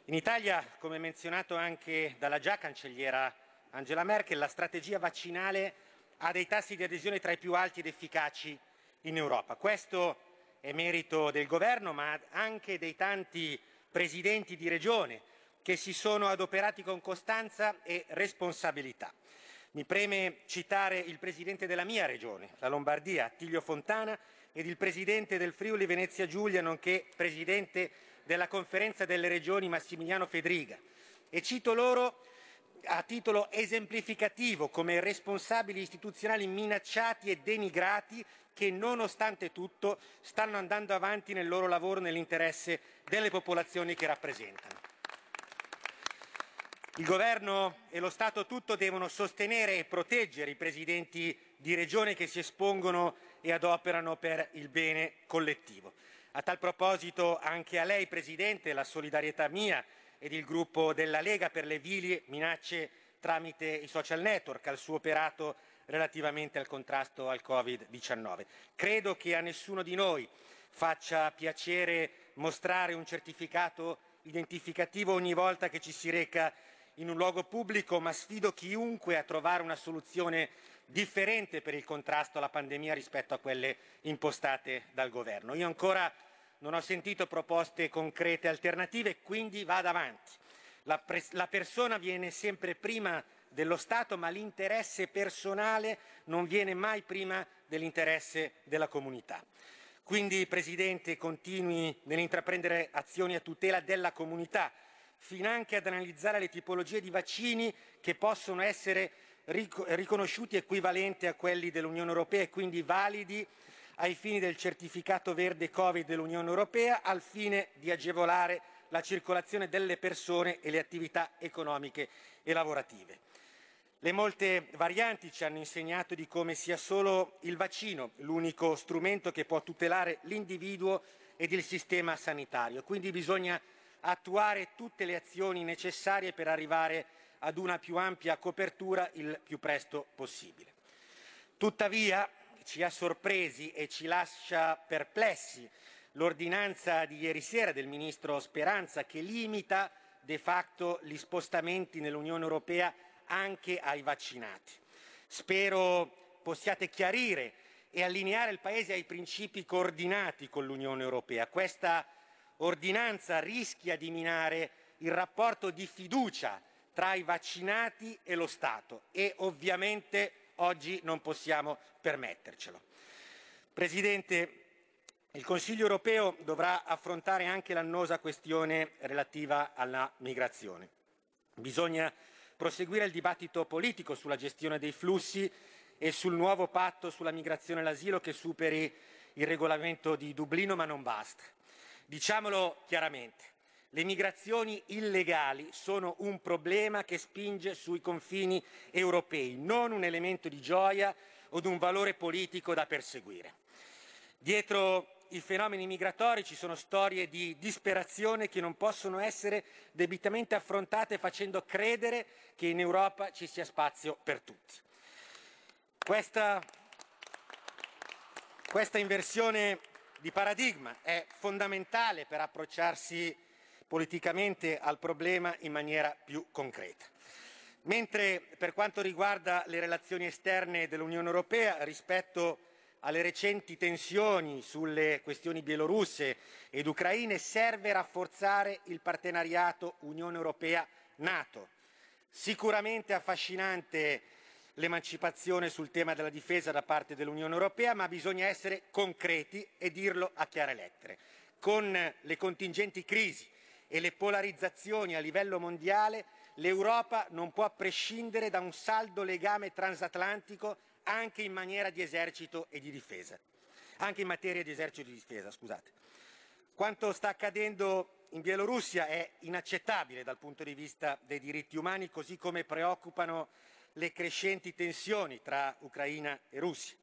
In Italia, come menzionato anche dalla già cancelliera Angela Merkel, la strategia vaccinale ha dei tassi di adesione tra i più alti ed efficaci in Europa. Questo è merito del governo, ma anche dei tanti presidenti di regione che si sono adoperati con costanza e responsabilità. Mi preme citare il presidente della mia regione, la Lombardia, Attilio Fontana, ed il presidente del Friuli Venezia Giulia, nonché presidente della Conferenza delle Regioni Massimiliano Fedriga e cito loro a titolo esemplificativo come responsabili istituzionali minacciati e denigrati che nonostante tutto stanno andando avanti nel loro lavoro nell'interesse delle popolazioni che rappresentano. Il Governo e lo Stato tutto devono sostenere e proteggere i presidenti di regione che si espongono e adoperano per il bene collettivo. A tal proposito anche a lei, Presidente, la solidarietà mia ed il gruppo della Lega per le vili minacce tramite i social network al suo operato relativamente al contrasto al Covid-19. Credo che a nessuno di noi faccia piacere mostrare un certificato identificativo ogni volta che ci si reca in un luogo pubblico, ma sfido chiunque a trovare una soluzione differente per il contrasto alla pandemia rispetto a quelle impostate dal Governo. Io ancora non ho sentito proposte concrete alternative, quindi vada avanti. La, la persona viene sempre prima dello Stato, ma l'interesse personale non viene mai prima dell'interesse della comunità. Quindi, Presidente, continui nell'intraprendere azioni a tutela della comunità, finanche ad analizzare le tipologie di vaccini che possono essere riconosciuti equivalenti a quelli dell'Unione Europea e quindi validi ai fini del certificato verde Covid dell'Unione Europea, al fine di agevolare la circolazione delle persone e le attività economiche e lavorative. Le molte varianti ci hanno insegnato di come sia solo il vaccino l'unico strumento che può tutelare l'individuo ed il sistema sanitario. Quindi bisogna attuare tutte le azioni necessarie per arrivare ad una più ampia copertura il più presto possibile. Tuttavia, ci ha sorpresi e ci lascia perplessi l'ordinanza di ieri sera del Ministro Speranza che limita de facto gli spostamenti nell'Unione Europea anche ai vaccinati. Spero possiate chiarire e allineare il Paese ai principi coordinati con l'Unione Europea. Questa ordinanza rischia di minare il rapporto di fiducia tra i vaccinati e lo Stato e ovviamente oggi non possiamo permettercelo. Presidente, il Consiglio europeo dovrà affrontare anche l'annosa questione relativa alla migrazione. Bisogna proseguire il dibattito politico sulla gestione dei flussi e sul nuovo patto sulla migrazione e l'asilo che superi il regolamento di Dublino, ma non basta. Diciamolo chiaramente, le migrazioni illegali sono un problema che spinge sui confini europei, non un elemento di gioia o di un valore politico da perseguire. Dietro i fenomeni migratori ci sono storie di disperazione che non possono essere debitamente affrontate facendo credere che in Europa ci sia spazio per tutti. Questa, questa inversione di paradigma è fondamentale per approcciarsi politicamente al problema in maniera più concreta. Mentre per quanto riguarda le relazioni esterne dell'Unione Europea rispetto alle recenti tensioni sulle questioni bielorusse ed ucraine serve rafforzare il partenariato Unione Europea-Nato. Sicuramente affascinante l'emancipazione sul tema della difesa da parte dell'Unione Europea, ma bisogna essere concreti e dirlo a chiare lettere. Con le contingenti crisi e le polarizzazioni a livello mondiale, l'Europa non può prescindere da un saldo legame transatlantico anche in maniera di esercito e di difesa. Anche in materia di esercito e di difesa, scusate. Quanto sta accadendo in Bielorussia è inaccettabile dal punto di vista dei diritti umani, così come preoccupano le crescenti tensioni tra Ucraina e Russia.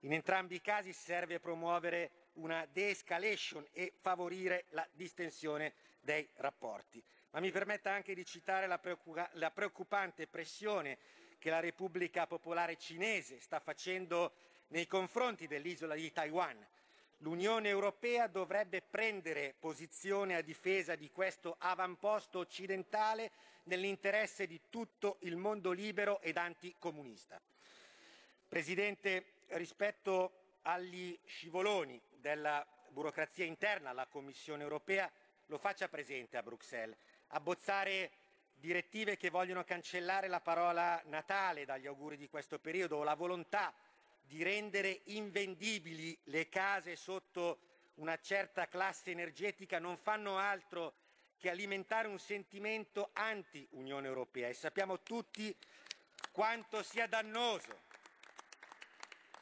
In entrambi i casi serve promuovere una de-escalation e favorire la distensione dei rapporti. Ma mi permetta anche di citare la, preoccupante pressione che la Repubblica Popolare Cinese sta facendo nei confronti dell'isola di Taiwan. L'Unione Europea dovrebbe prendere posizione a difesa di questo avamposto occidentale nell'interesse di tutto il mondo libero ed anticomunista. Presidente, rispetto agli scivoloni della burocrazia interna alla Commissione europea, lo faccia presente a Bruxelles. Abbozzare direttive che vogliono cancellare la parola Natale dagli auguri di questo periodo o la volontà di rendere invendibili le case sotto una certa classe energetica non fanno altro che alimentare un sentimento anti-Unione Europea e sappiamo tutti quanto sia dannoso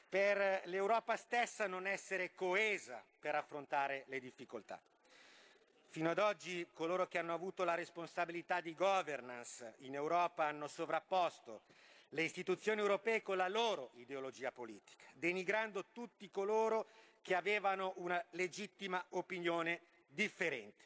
per l'Europa stessa non essere coesa per affrontare le difficoltà. Fino ad oggi coloro che hanno avuto la responsabilità di governance in Europa hanno sovrapposto le istituzioni europee con la loro ideologia politica, denigrando tutti coloro che avevano una legittima opinione differente.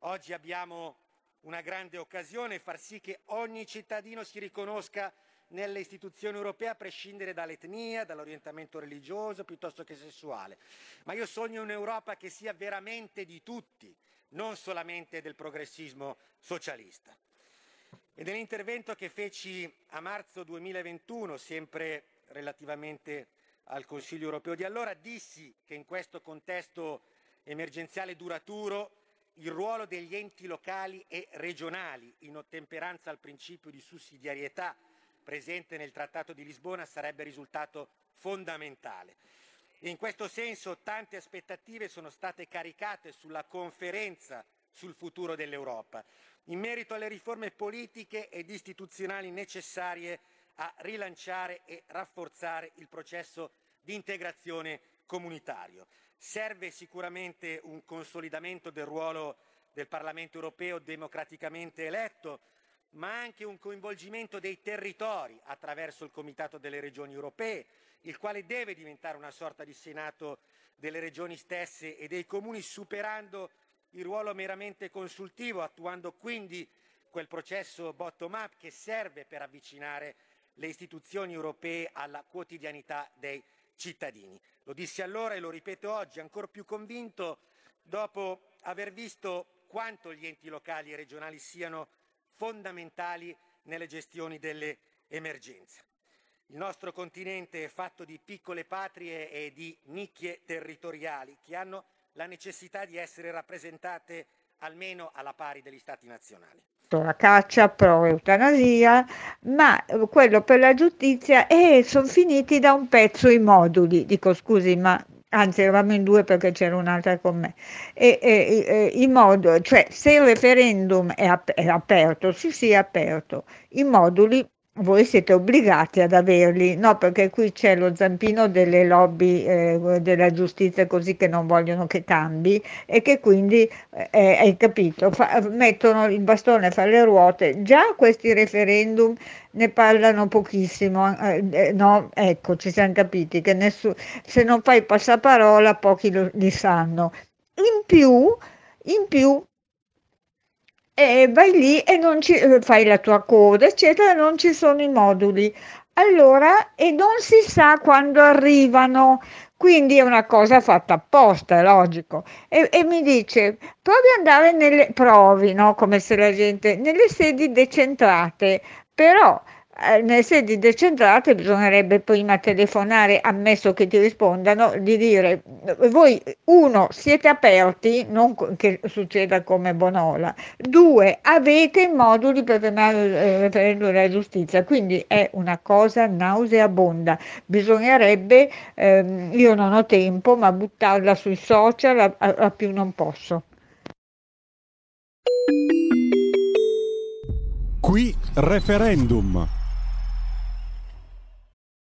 Oggi abbiamo una grande occasione, far sì che ogni cittadino si riconosca nelle istituzioni europee a prescindere dall'etnia, dall'orientamento religioso piuttosto che sessuale. Ma io sogno un'Europa che sia veramente di tutti, non solamente del progressismo socialista. E nell'intervento che feci a marzo 2021, sempre relativamente al Consiglio europeo di allora, dissi che in questo contesto emergenziale duraturo il ruolo degli enti locali e regionali, in ottemperanza al principio di sussidiarietà presente nel Trattato di Lisbona, sarebbe risultato fondamentale. In questo senso tante aspettative sono state caricate sulla conferenza sul futuro dell'Europa, in merito alle riforme politiche ed istituzionali necessarie a rilanciare e rafforzare il processo di integrazione comunitario. Serve sicuramente un consolidamento del ruolo del Parlamento europeo democraticamente eletto, ma anche un coinvolgimento dei territori attraverso il Comitato delle Regioni Europee, il quale deve diventare una sorta di Senato delle regioni stesse e dei comuni, superando il ruolo meramente consultivo, attuando quindi quel processo bottom-up che serve per avvicinare le istituzioni europee alla quotidianità dei cittadini. Lo dissi allora e lo ripeto oggi, ancora più convinto dopo aver visto quanto gli enti locali e regionali siano fondamentali nelle gestioni delle emergenze. Il nostro continente è fatto di piccole patrie e di nicchie territoriali che hanno la necessità di essere rappresentate almeno alla pari degli Stati nazionali. La caccia pro eutanasia, ma quello per la giustizia e sono finiti da un pezzo i moduli. Dico scusi, ma anzi eravamo in due perché c'era un'altra con me, e, e, e i mod- cioè se il referendum è, ap- è aperto, sì sì è aperto, i moduli voi siete obbligati ad averli, no? Perché qui c'è lo zampino delle lobby eh, della giustizia così che non vogliono che cambi e che quindi, eh, hai capito, fa, mettono il bastone fra le ruote. Già questi referendum ne parlano pochissimo, eh, eh no? Ecco, ci siamo capiti che nessuno, se non fai passaparola pochi lo, li sanno. In più, in più e vai lì e non ci, eh, fai la tua coda, eccetera, non ci sono i moduli. Allora, e non si sa quando arrivano, quindi è una cosa fatta apposta, è logico. E, e mi dice, provi ad andare nelle, provi, no? Come se la gente, nelle sedi decentrate, però nelle sedi decentrate bisognerebbe prima telefonare, ammesso che ti rispondano, di dire voi uno siete aperti, non che succeda come Bonola, due avete moduli per fermare il eh, referendum della giustizia, quindi è una cosa nauseabonda, bisognerebbe, ehm, io non ho tempo, ma buttarla sui social a, a, a più non posso. Qui referendum.